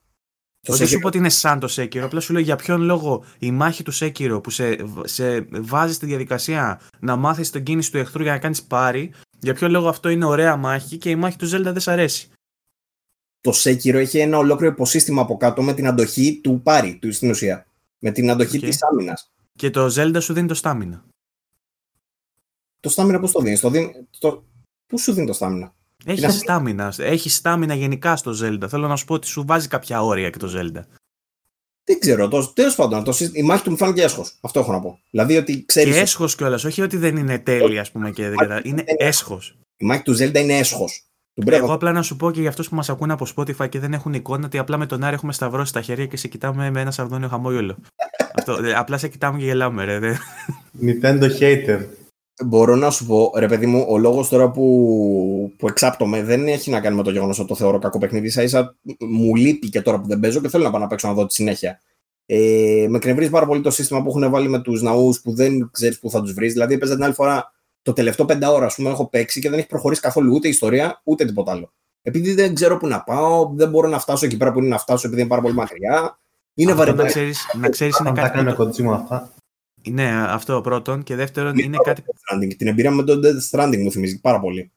Speaker 1: Το δεν σου πω ότι είναι σαν το Sekiro, απλά σου λέω για ποιον λόγο η μάχη του Sekiro που σε, σε βάζει στη διαδικασία να μάθεις την κίνηση του εχθρού για να κάνεις πάρη, για ποιο λόγο αυτό είναι ωραία μάχη και η μάχη του Zelda δεν σ' αρέσει.
Speaker 2: Το Sekiro έχει ένα ολόκληρο υποσύστημα από κάτω με την αντοχή του πάρη, του στην ουσία. Με την αντοχή okay. της άμυνας.
Speaker 1: Και το Zelda σου δίνει το στάμινα.
Speaker 2: Το στάμινα πώς το δίνεις, το δίνει. Το... Πού σου δίνει το στάμινα.
Speaker 1: Έχει στάμινα. Έχει στάμινα γενικά στο Zelda. Θέλω να σου πω ότι σου βάζει κάποια όρια και το Zelda.
Speaker 2: Δεν ξέρω. Τέλος πάντων, το, η μάχη του μου φάνηκε έσχος. Αυτό έχω να πω. Δηλαδή ότι ξέρεις...
Speaker 1: Και έσχος κιόλας. Όχι ότι δεν είναι τέλεια, ας πούμε. Και δεν είναι έσχος.
Speaker 2: Η μάχη του Zelda είναι έσχος.
Speaker 1: Εγώ απλά να σου πω και για αυτούς που μας ακούνε από Spotify και δεν έχουν εικόνα ότι απλά με τον Άρη έχουμε σταυρώσει τα χέρια και σε κοιτάμε με ένα σαρδόνιο χαμόγελο. Αυτό, απλά σε κοιτάμε και γελάμε, ρε.
Speaker 3: Nintendo hater
Speaker 2: μπορώ να σου πω, ρε παιδί μου, ο λόγος τώρα που, που εξάπτομαι δεν έχει να κάνει με το γεγονός ότι το θεωρώ κακό παιχνίδι. σα ίσα μου λείπει και τώρα που δεν παίζω και θέλω να πάω να παίξω να δω τη συνέχεια. Ε, με κρεμβρίζει πάρα πολύ το σύστημα που έχουν βάλει με τους ναούς που δεν ξέρεις πού θα τους βρεις. Δηλαδή, έπαιζα την άλλη φορά το τελευταίο πέντε ώρα, ας πούμε, έχω παίξει και δεν έχει προχωρήσει καθόλου ούτε ιστορία ούτε τίποτα άλλο. Επειδή δεν ξέρω πού να πάω, δεν μπορώ να φτάσω εκεί πέρα που είναι να φτάσω επειδή είναι πάρα πολύ μακριά. Είναι βαρετό.
Speaker 1: Να ξέρεις, είναι
Speaker 3: κάτι. Που... αυτά.
Speaker 1: Ναι, αυτό πρώτον. Και δεύτερον, είναι, κάτι.
Speaker 2: Stranding. Την εμπειρία με το Death Stranding μου θυμίζει πάρα πολύ.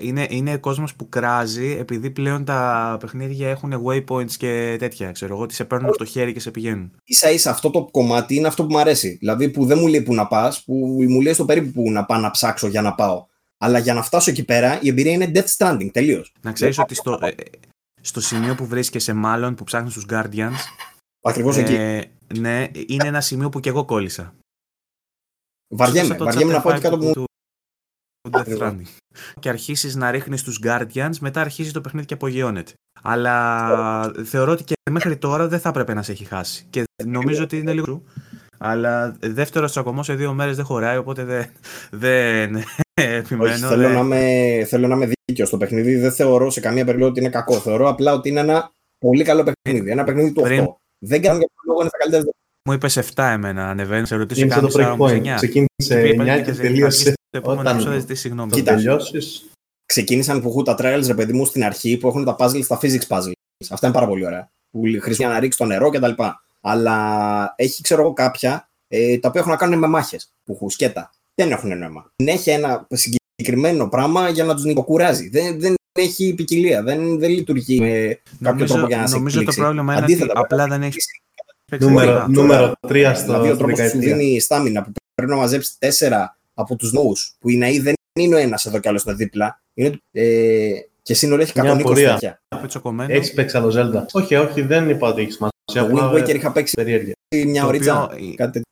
Speaker 1: Είναι, είναι κόσμος που κράζει επειδή πλέον τα παιχνίδια έχουν waypoints και τέτοια. Ξέρω εγώ ότι σε παίρνουν από το χέρι και σε πηγαίνουν.
Speaker 2: σα ίσα αυτό το κομμάτι είναι αυτό που μου αρέσει. Δηλαδή που δεν μου λέει που να πας, που μου λέει στο περίπου που να πάω να ψάξω για να πάω. Αλλά για να φτάσω εκεί πέρα η εμπειρία είναι Death Stranding τελείως.
Speaker 1: Να ξέρεις ότι στο, ε, στο σημείο που βρίσκεσαι, μάλλον που ψάχνεις τους Guardians.
Speaker 2: Ακριβώς ε, εκεί.
Speaker 1: Ναι, είναι ένα σημείο που και εγώ κόλλησα.
Speaker 2: Βαριέμαι, βαριέμαι να πω ότι κάτω που...
Speaker 1: Death Stranding. Και αρχίσεις να ρίχνεις τους Guardians, μετά αρχίζει το παιχνίδι και απογειώνεται. Αλλά θεωρώ ότι και μέχρι τώρα δεν θα έπρεπε να σε έχει χάσει. Και νομίζω ότι είναι λίγο. Αλλά δεύτερος τσακωμός σε δύο μέρες δεν χωράει, οπότε δεν, δεν επιμένω.
Speaker 2: Όχι, θέλω, να είμαι, θέλω να είμαι δίκαιος στο παιχνίδι. Δεν θεωρώ σε καμία περίπτωση ότι είναι κακό. Θεωρώ απλά ότι είναι ένα πολύ καλό παιχνίδι. Ένα παιχνίδι του 8. Δεν κάνω για λόγο είναι στα καλύτερα.
Speaker 1: Μου είπες 7 εμένα, ανεβαίνεις. Σε ρωτήσω
Speaker 3: Είναι το breakpoint.
Speaker 1: 9.
Speaker 3: Ξεκίνησε 9 και τελείωσε.
Speaker 1: Το επόμενο
Speaker 3: Όταν
Speaker 1: επεισόδιο ζητήσει συγγνώμη.
Speaker 3: το
Speaker 2: Κοίτα.
Speaker 3: τελειώσεις,
Speaker 2: Ξεκίνησαν που έχουν τα trials, ρε παιδί μου, στην αρχή που έχουν τα puzzles, τα physics puzzles. Αυτά είναι πάρα πολύ ωραία. Που χρησιμοποιούν να ρίξει το νερό κτλ. Αλλά έχει, ξέρω εγώ, κάποια ε, τα οποία έχουν να κάνουν με μάχες. Που έχουν σκέτα. Δεν έχουν νόημα. Δεν έχει ένα συγκεκριμένο πράγμα για να τους νοικοκουράζει. Δεν, δεν έχει ποικιλία. Δεν, δεν λειτουργεί με κάποιο
Speaker 1: Νομίζω,
Speaker 2: τρόπο για να σε
Speaker 1: νομίζω το
Speaker 2: εκπλήξει.
Speaker 1: πρόβλημα είναι
Speaker 2: Αντίθετα,
Speaker 1: ότι απλά
Speaker 2: βέβαια,
Speaker 1: δεν έχεις
Speaker 3: νούμερο,
Speaker 2: Τώρα,
Speaker 3: νούμερο 3
Speaker 2: Δηλαδή,
Speaker 3: στο,
Speaker 2: ο
Speaker 3: στην
Speaker 2: τρόπο που σου
Speaker 3: δεκαετία.
Speaker 2: δίνει στάμινα που πρέπει να μαζέψει τέσσερα από τους νόους, που είναι ή δεν είναι ο ένας εδώ κι άλλος είναι δίπλα, είναι, ε, και σύνολο έχει
Speaker 3: Μια
Speaker 2: 120
Speaker 3: πορεία.
Speaker 2: τέτοια.
Speaker 1: πετσοκομμένο.
Speaker 3: Έχεις παίξει άλλο Zelda. Όχι, όχι, δεν είπα ότι έχεις σημασία.
Speaker 2: Το Wind
Speaker 3: απλά,
Speaker 2: Waker
Speaker 3: ε,
Speaker 2: είχα παίξει
Speaker 3: Περίεργεια.
Speaker 2: μια
Speaker 1: το
Speaker 2: ωρίτσα.
Speaker 1: οποίο
Speaker 2: Κάτι τέτοιο.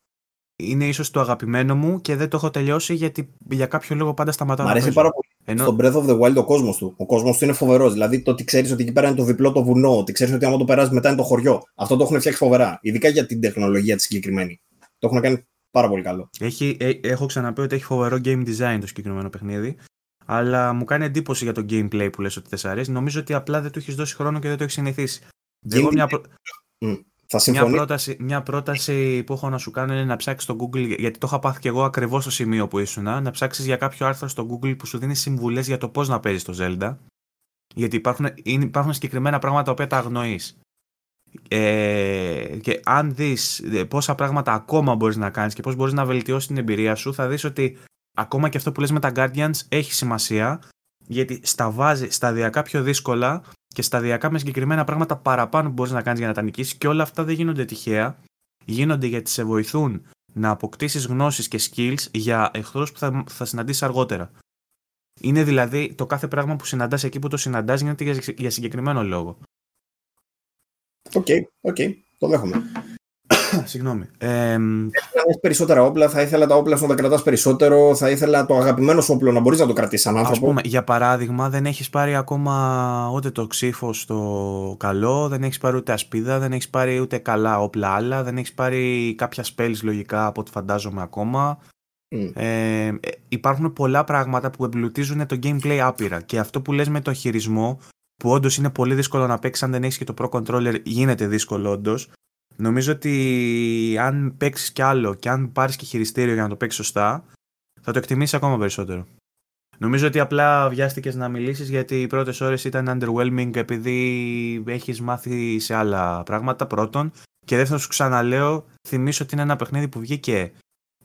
Speaker 1: είναι ίσως το αγαπημένο μου και δεν το έχω τελειώσει γιατί για κάποιο λόγο πάντα σταματάω
Speaker 2: Μ'
Speaker 1: να
Speaker 2: αρέσει
Speaker 1: παίζω.
Speaker 2: πάρα πολύ.
Speaker 1: Ενώ
Speaker 2: Στο Breath of the Wild ο κόσμος του. Ο κόσμος του είναι φοβερός. Δηλαδή το ότι ξέρεις ότι εκεί πέρα είναι το διπλό το βουνό, ότι ξέρεις ότι άμα το περάσεις μετά είναι το χωριό. Αυτό το έχουν φτιάξει φοβερά. Ειδικά για την τεχνολογία τη συγκεκριμένη. Το έχουν κάνει πάρα πολύ καλό.
Speaker 1: έχει, ε, έχω ξαναπεί ότι έχει φοβερό game design το συγκεκριμένο παιχνίδι. Αλλά μου κάνει εντύπωση για το gameplay που λες ότι δεν σ' αρέσει. Νομίζω ότι απλά δεν του έχεις δώσει χρόνο και δεν το έχεις συνηθίσει. Εγώ μια, πρω-
Speaker 2: Θα
Speaker 1: μια,
Speaker 2: συμφωνήσω.
Speaker 1: πρόταση, μια πρόταση που έχω να σου κάνω είναι να ψάξεις στο Google, γιατί το είχα πάθει και εγώ ακριβώς στο σημείο που ήσουν, να ψάξεις για κάποιο άρθρο στο Google που σου δίνει συμβουλές για το πώς να παίζεις το Zelda. Γιατί υπάρχουν, είναι, υπάρχουν συγκεκριμένα πράγματα τα οποία τα αγνοείς. Ε, και αν δεις πόσα πράγματα ακόμα μπορείς να κάνεις και πώς μπορείς να βελτιώσεις την εμπειρία σου, θα δεις ότι ακόμα και αυτό που λες με τα Guardians έχει σημασία γιατί στα βάζει σταδιακά πιο δύσκολα και σταδιακά με συγκεκριμένα πράγματα παραπάνω που μπορείς να κάνεις για να τα νικήσεις και όλα αυτά δεν γίνονται τυχαία. Γίνονται γιατί σε βοηθούν να αποκτήσεις γνώσεις και skills για εχθρούς που θα, θα συναντήσεις αργότερα. Είναι δηλαδή το κάθε πράγμα που συναντάς εκεί που το συναντάς γίνεται για, για συγκεκριμένο λόγο.
Speaker 2: Οκ, οκ, το δέχομαι.
Speaker 1: Συγγνώμη. Ε,
Speaker 2: να έχεις περισσότερα όπλα, θα ήθελα τα όπλα σου να τα κρατάς περισσότερο, θα ήθελα το αγαπημένο σου όπλο να μπορείς να το κρατήσεις σαν
Speaker 1: Ας
Speaker 2: άνθρωπο.
Speaker 1: πούμε, για παράδειγμα, δεν έχεις πάρει ακόμα ούτε το ξύφο στο καλό, δεν έχεις πάρει ούτε ασπίδα, δεν έχεις πάρει ούτε καλά όπλα άλλα, δεν έχεις πάρει κάποια spells λογικά από ό,τι φαντάζομαι ακόμα.
Speaker 2: Μμ.
Speaker 1: Ε, ε, υπάρχουν πολλά πράγματα που εμπλουτίζουν το gameplay άπειρα και αυτό που λες με το χειρισμό, που όντως είναι πολύ δύσκολο να παίξεις αν δεν έχεις και το Pro Controller, γίνεται δύσκολο όντως. Νομίζω ότι αν παίξεις κι άλλο και αν πάρεις και χειριστήριο για να το παίξεις σωστά, θα το εκτιμήσεις ακόμα περισσότερο. Νομίζω ότι απλά βιάστηκες να μιλήσεις γιατί οι πρώτες ώρες ήταν underwhelming επειδή έχεις μάθει σε άλλα πράγματα. Πρώτον. Και δεύτερον, σου ξαναλέω, θυμίσω ότι είναι ένα παιχνίδι που βγήκε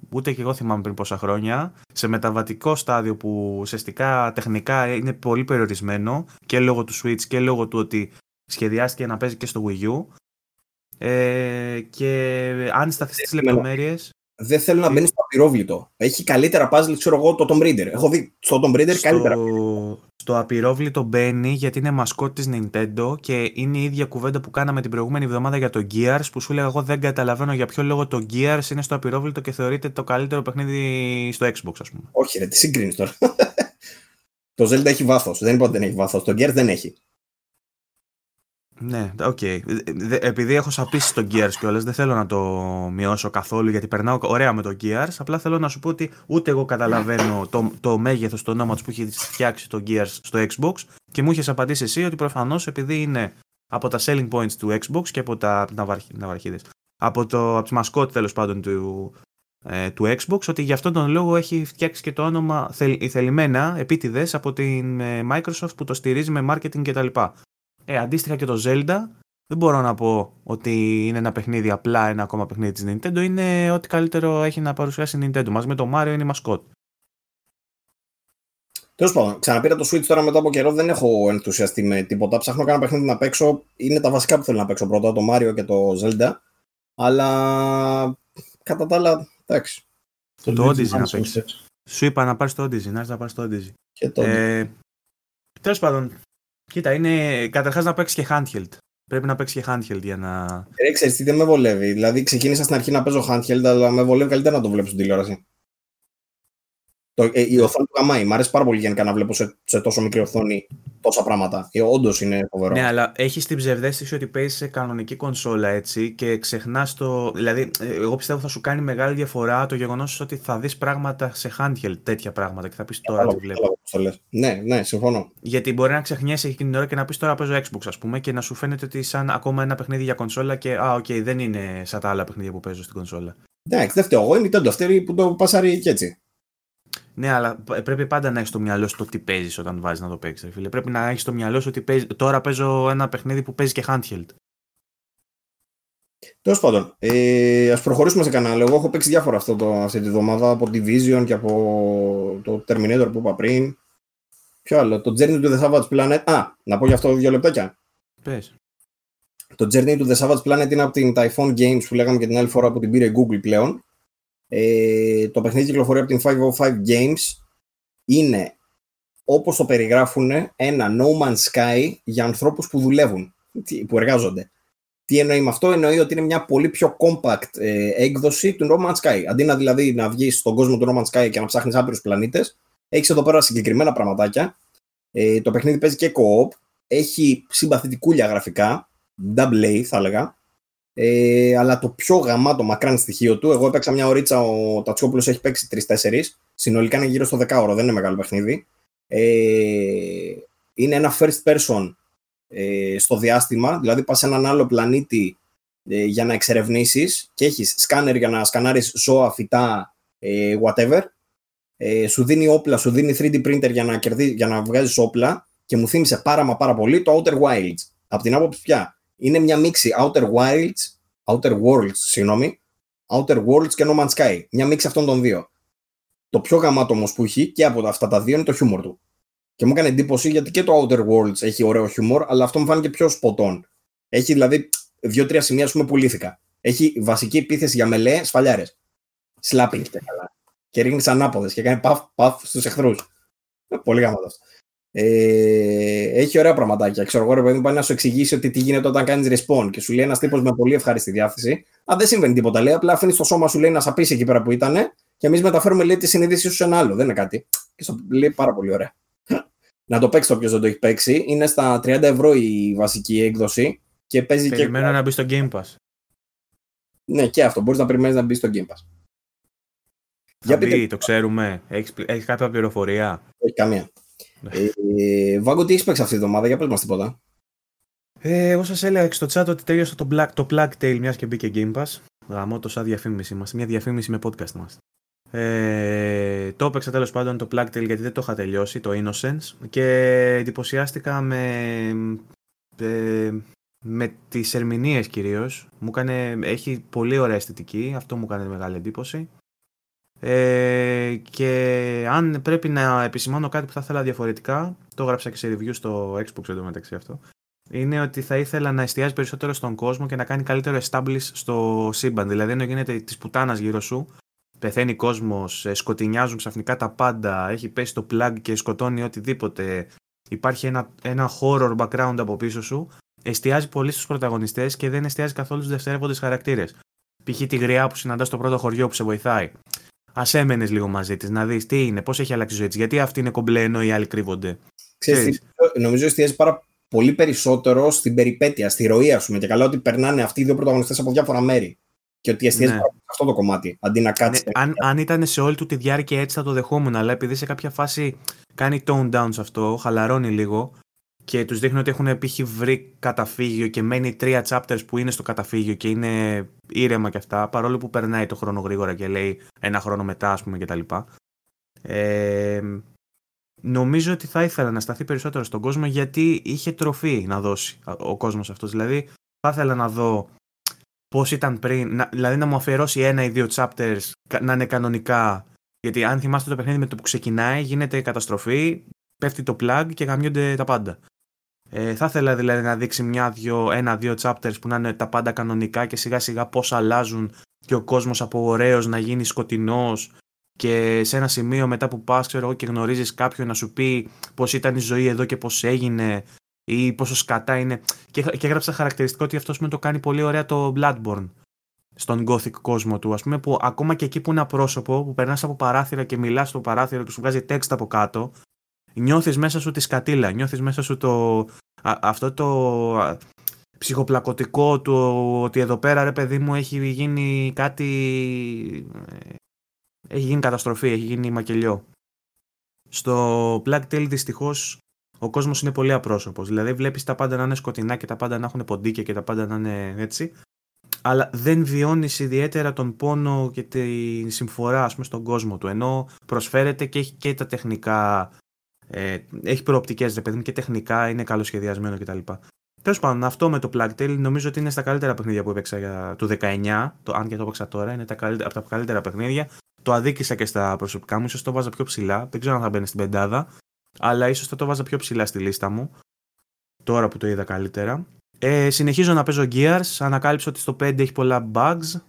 Speaker 1: ούτε και εγώ θυμάμαι πριν πόσα χρόνια, σε μεταβατικό στάδιο που ουσιαστικά τεχνικά είναι πολύ περιορισμένο και λόγω του Switch και λόγω του ότι σχεδιάστηκε να παίζει και στο Wii U. Ε, και αν σταθείς στις λεπτομέρειε.
Speaker 2: Δεν θέλω να μπαίνει στο απειρόβλητο. Έχει καλύτερα puzzle, ξέρω εγώ, το Tomb Raider. Έχω δει στο Tomb Raider καλύτερα.
Speaker 1: Στο, στο απειρόβλητο μπαίνει γιατί είναι μασκότ της Nintendo και είναι η ίδια κουβέντα που κάναμε την προηγούμενη εβδομάδα για το Gears που σου έλεγα εγώ δεν καταλαβαίνω για ποιο λόγο το Gears είναι στο απειρόβλητο και θεωρείται το καλύτερο παιχνίδι στο Xbox ας πούμε.
Speaker 2: Όχι, ρε, τι συγκρίνεις τώρα. το Zelda έχει βάθος. Δεν είπα ότι δεν έχει βάθος. Το Gears δεν έχει.
Speaker 1: Ναι, οκ. Δε- Επειδή έχω σαπίσει το Gears κιόλας δεν θέλω να το μειώσω καθόλου γιατί περνάω ωραία με το Gears. Απλά θέλω να σου πω ότι ούτε εγώ καταλαβαίνω το, το μέγεθος, το όνομα που έχεις φτιάξει το Gears στο Xbox και μου είχες απαντήσει εσύ ότι προφανώς επειδή είναι από τα selling points του Xbox και από τα ναυαρχ- ναυαρχίδες, από, το, από τις μασκότ τέλος πάντων του, ε, του Xbox, ότι γι' αυτόν τον λόγο έχει φτιάξει και το όνομα θελ, θελημένα επίτηδες από την ε, Microsoft που το στηρίζει με marketing κτλ. Ε, αντίστοιχα και το Zelda, δεν μπορώ να πω ότι είναι ένα παιχνίδι απλά ένα ακόμα παιχνίδι της Nintendo, είναι ό,τι καλύτερο έχει να παρουσιάσει η Nintendo. Μαζί με το Mario είναι η μασκότ.
Speaker 2: Τέλος πάντων, ξαναπήρα το Switch τώρα μετά από καιρό. Δεν έχω ενθουσιαστεί με τίποτα. Ψάχνω κάνα παιχνίδι να παίξω. Είναι τα βασικά που θέλω να παίξω πρώτα, το Mario και το Zelda. Αλλά κατά τα άλλα, εντάξει.
Speaker 1: Το
Speaker 3: Luigi's
Speaker 1: Odyssey να
Speaker 3: Mansion
Speaker 1: παίξεις.
Speaker 3: θες.
Speaker 1: Σου είπα να πάρεις το Odyssey, να έρθεις να πάρεις το Odyssey.
Speaker 2: Και το...
Speaker 1: Ε, Τέλος πάντων, κοίτα, είναι καταρχάς να παίξεις και handheld. Πρέπει να παίξεις και handheld για να.
Speaker 2: Ρε, ξέρεις τι δεν με βολεύει. Δηλαδή, ξεκίνησα στην αρχή να παίζω handheld, αλλά με βολεύει καλύτερα να το βλέπω στην τηλεόραση. Το, ε, η οθόνη του γαμάει. Μ' αρέσει πάρα πολύ γενικά να βλέπω σε, σε τόσο μικρή οθόνη τόσα πράγματα. Ε, Όντως είναι φοβερό.
Speaker 1: Ναι, αλλά έχεις την ψευδαίσθηση ότι παίζεις σε κανονική κονσόλα έτσι και ξεχνάς το. Δηλαδή, ε, εγώ πιστεύω θα σου κάνει μεγάλη διαφορά το γεγονός ότι θα δεις πράγματα σε handheld τέτοια πράγματα και θα πεις τώρα τι βλέπω.
Speaker 2: Ναι, ναι, συμφωνώ.
Speaker 1: Γιατί μπορεί να ξεχνιέσαι εκείνη την ώρα και να πεις τώρα παίζω Xbox, ας πούμε, και να σου φαίνεται ότι σαν ακόμα ένα παιχνίδι για κονσόλα και α, OK, okay, δεν είναι σαν τα άλλα παιχνίδια που παίζω στην κονσόλα.
Speaker 2: Ναι, δεν φταίω εγώ, είναι η Nintendo αυτή που το πασάρει και έτσι.
Speaker 1: Ναι, αλλά πρέπει πάντα να έχεις το μυαλό σου το τι παίζεις όταν βάζεις να το παίξεις. Φίλε. Πρέπει να έχεις το μυαλό σου ότι παίζει... τώρα παίζω ένα παιχνίδι που παίζει και handheld.
Speaker 2: Τέλος πάντων, ε, ας προχωρήσουμε σε κανένα. Εγώ έχω παίξει διάφορα αυτό το, αυτή τη βδομάδα από τη Vision και από το Terminator που είπα πριν. Ποιο άλλο, το Journey to the Savage Planet. Α, να πω γι' αυτό δύο λεπτάκια.
Speaker 1: Πες.
Speaker 2: Το Journey to the Savage Planet είναι από την Typhoon Games που λέγαμε και την άλλη φορά που την πήρε Google πλέον. Ε, το παιχνίδι κυκλοφορεί από την 505 Games. Είναι, όπως το περιγράφουν, ένα No Man's Sky για ανθρώπους που δουλεύουν, που εργάζονται. Τι εννοεί με αυτό, εννοεί ότι είναι μια πολύ πιο compact ε, έκδοση του No Man's Sky. Αντί να δηλαδή να βγεις στον κόσμο του No Man's Sky και να ψάχνεις άπειρους πλανήτες, έχεις εδώ πέρα συγκεκριμένα πραγματάκια. Ε, το παιχνίδι παίζει και co-op. Έχει συμπαθητικούλια γραφικά. Double A θα έλεγα. Ε, αλλά το πιο γαμάτο μακράν στοιχείο του, εγώ έπαιξα μια ωρίτσα, ο Τατσιόπουλος έχει παίξει 3-4. Συνολικά είναι γύρω στο 10 ώρο, δεν είναι μεγάλο παιχνίδι. Ε, είναι ένα first person ε, στο διάστημα, δηλαδή πας σε έναν άλλο πλανήτη ε, για να εξερευνήσεις και έχεις σκάνερ για να σκανάρεις ζώα, φυτά, ε, whatever. Ε, σου δίνει όπλα, σου δίνει 3D printer για να, κερδί, για να βγάζεις όπλα και μου θύμισε πάρα μα πάρα πολύ το Outer Wilds. Από την άποψη πια, είναι μια μίξη Outer Wilds, Outer Worlds, συγγνώμη, Outer Worlds και No Man's Sky. Μια μίξη αυτών των δύο. Το πιο γαμάτο όμως που έχει και από αυτά τα δύο είναι το χιούμορ του. Και μου έκανε εντύπωση γιατί και το Outer Worlds έχει ωραίο χιούμορ, αλλά αυτό μου φάνηκε πιο σποτών. Έχει δηλαδή δύο-τρία σημεία πούμε, που λύθηκα. Έχει βασική επίθεση για μελέ, σφαλιάρες. Σλάπινγκ και καλά. Και ρίχνεις ανάποδες και κάνει παφ, παφ στους εχθρούς. Πολύ γαμάτος αυτό. Ε, έχει ωραία πραγματάκια. Ξέρω εγώ, ρε παιδί πάει να σου εξηγήσει ότι τι γίνεται όταν κάνεις respawn και σου λέει ένας τύπος με πολύ ευχάριστη διάθεση. Α, δεν συμβαίνει τίποτα. Λέει, απλά αφήνεις το σώμα σου λέει να σαπίσει εκεί πέρα που ήταν και εμείς μεταφέρουμε λέει, τη συνείδησή σου σε ένα άλλο. Δεν είναι κάτι. Και στο λέει πάρα πολύ ωραία. να το παίξει όποιος δεν το έχει παίξει. Είναι στα 30 ευρώ η βασική έκδοση και παίζει
Speaker 1: Περιμένω και. Περιμένω να μπει στο Game Pass.
Speaker 2: Ναι, και αυτό. Μπορείς να περιμένεις να μπει στο Game Pass.
Speaker 1: Για πείτε... το ξέρουμε. Έχεις κάποια πληροφορία;
Speaker 2: Όχι καμία. Ε, Βάγκο, τι έχεις παίξει αυτή τη εβδομάδα, για πες μας τίποτα.
Speaker 1: Ε, εγώ σας έλεγα στο chat ότι τέλειωσα το, Black, το Plug Tail μιας και μπήκε Game Pass. Γαμώ το σαν διαφήμιση μα. Μια διαφήμιση με podcast μας. Ε, το έπαιξα τέλος πάντων το Plug Tail γιατί δεν το είχα τελειώσει, το Innocence. Και εντυπωσιάστηκα με, ε, με τις ερμηνείες κυρίως. Έχει πολύ ωραία αισθητική. Αυτό μου έκανε μεγάλη εντύπωση. Ε, και αν πρέπει να επισημάνω κάτι που θα ήθελα διαφορετικά, το έγραψα και σε review στο Xbox εντωμεταξύ αυτό, είναι ότι θα ήθελα να εστιάζει περισσότερο στον κόσμο και να κάνει καλύτερο establish στο σύμπαν. Δηλαδή, ενώ γίνεται της πουτάνας γύρω σου, πεθαίνει κόσμος, ε, σκοτεινιάζουν ξαφνικά τα πάντα, έχει πέσει το plug και σκοτώνει οτιδήποτε. Υπάρχει ένα, ένα horror background από πίσω σου. Εστιάζει πολύ στους πρωταγωνιστές και δεν εστιάζει καθόλου στους δευτερεύοντες χαρακτήρες. Π.χ. τη γριά που συναντάς στο πρώτο χωριό που σε βοηθάει ας έμενες λίγο μαζί της, να δεις τι είναι, πώς έχει αλλάξει η ζωή της, γιατί αυτή είναι κομπλέ ενώ οι άλλοι κρύβονται.
Speaker 2: Ξέρεις, νομίζω εστιάζει πάρα πολύ περισσότερο στην περιπέτεια, στη ροή, ας πούμε. Και καλά ότι περνάνε αυτοί οι δύο πρωταγωνιστές από διάφορα μέρη. Και ότι εστιάζει ναι. σε αυτό το κομμάτι, αντί να κάτσει.
Speaker 1: Ναι, αν, αν ήταν σε όλη του τη διάρκεια έτσι θα το δεχόμουν, αλλά επειδή σε κάποια φάση κάνει tone down σε αυτό, χαλαρώνει λίγο, και τους δείχνει ότι έχουν π.χ. βρει καταφύγιο και μένει τρία chapters που είναι στο καταφύγιο και είναι ήρεμα και αυτά, παρόλο που περνάει το χρόνο γρήγορα και λέει ένα χρόνο μετά, ας πούμε, κτλ. Ε, νομίζω ότι θα ήθελα να σταθεί περισσότερο στον κόσμο γιατί είχε τροφή να δώσει ο κόσμος αυτός. Δηλαδή, θα ήθελα να δω πώς ήταν πριν, να, δηλαδή να μου αφιερώσει ένα ή δύο chapters να είναι κανονικά. Γιατί αν θυμάστε το παιχνίδι με το που ξεκινάει, γίνεται καταστροφή, πέφτει το plug και γαμιούνται τα πάντα. Ε, θα ήθελα δηλαδή να δείξει μια-δυο, ένα-δύο chapters που να είναι τα πάντα κανονικά και σιγά σιγά πώς αλλάζουν και ο κόσμος από ωραίος να γίνει σκοτεινός και σε ένα σημείο μετά που πας ξέρω, και γνωρίζεις κάποιον να σου πει πώς ήταν η ζωή εδώ και πώς έγινε ή πόσο σκατά είναι. Και, και έγραψα χαρακτηριστικό ότι αυτός με το κάνει πολύ ωραία το Bloodborne στον gothic κόσμο του, ας πούμε, που ακόμα και εκεί που είναι απρόσωπο, που περνάς από παράθυρα και μιλάς στο παράθυρο και σου βγάζει text από κάτω, νιώθεις μέσα σου τη σκατήλα, νιώθεις μέσα σου το, αυτό το ψυχοπλακωτικό του ότι εδώ πέρα ρε παιδί μου έχει γίνει κάτι ε, έχει γίνει καταστροφή, έχει γίνει μακελιό. Στο Black Tail δυστυχώς ο κόσμος είναι πολύ απρόσωπος. Δηλαδή βλέπεις τα πάντα να είναι σκοτεινά και τα πάντα να έχουν ποντίκια και τα πάντα να είναι έτσι. Αλλά δεν βιώνεις ιδιαίτερα τον πόνο και τη συμφορά ας πούμε, στον κόσμο του. Ενώ προσφέρεται και έχει και τα τεχνικά ε, έχει προοπτικές, ρε παιδί μου, και τεχνικά είναι καλοσχεδιασμένο κτλ. Τέλος πάντων, αυτό με το Plague Tale νομίζω ότι είναι στα καλύτερα παιχνίδια που έπαιξα για το 19. Το, αν και το έπαιξα τώρα, είναι τα καλύτερα, από τα καλύτερα παιχνίδια. Το αδίκησα και στα προσωπικά μου, ίσως το βάζα πιο ψηλά. Δεν ξέρω αν θα μπαίνει στην πεντάδα. Αλλά ίσως θα το βάζα πιο ψηλά στη λίστα μου. Τώρα που το είδα καλύτερα. Ε, συνεχίζω να παίζω Gears. Ανακάλυψα ότι στο 5 έχει πολλά bugs.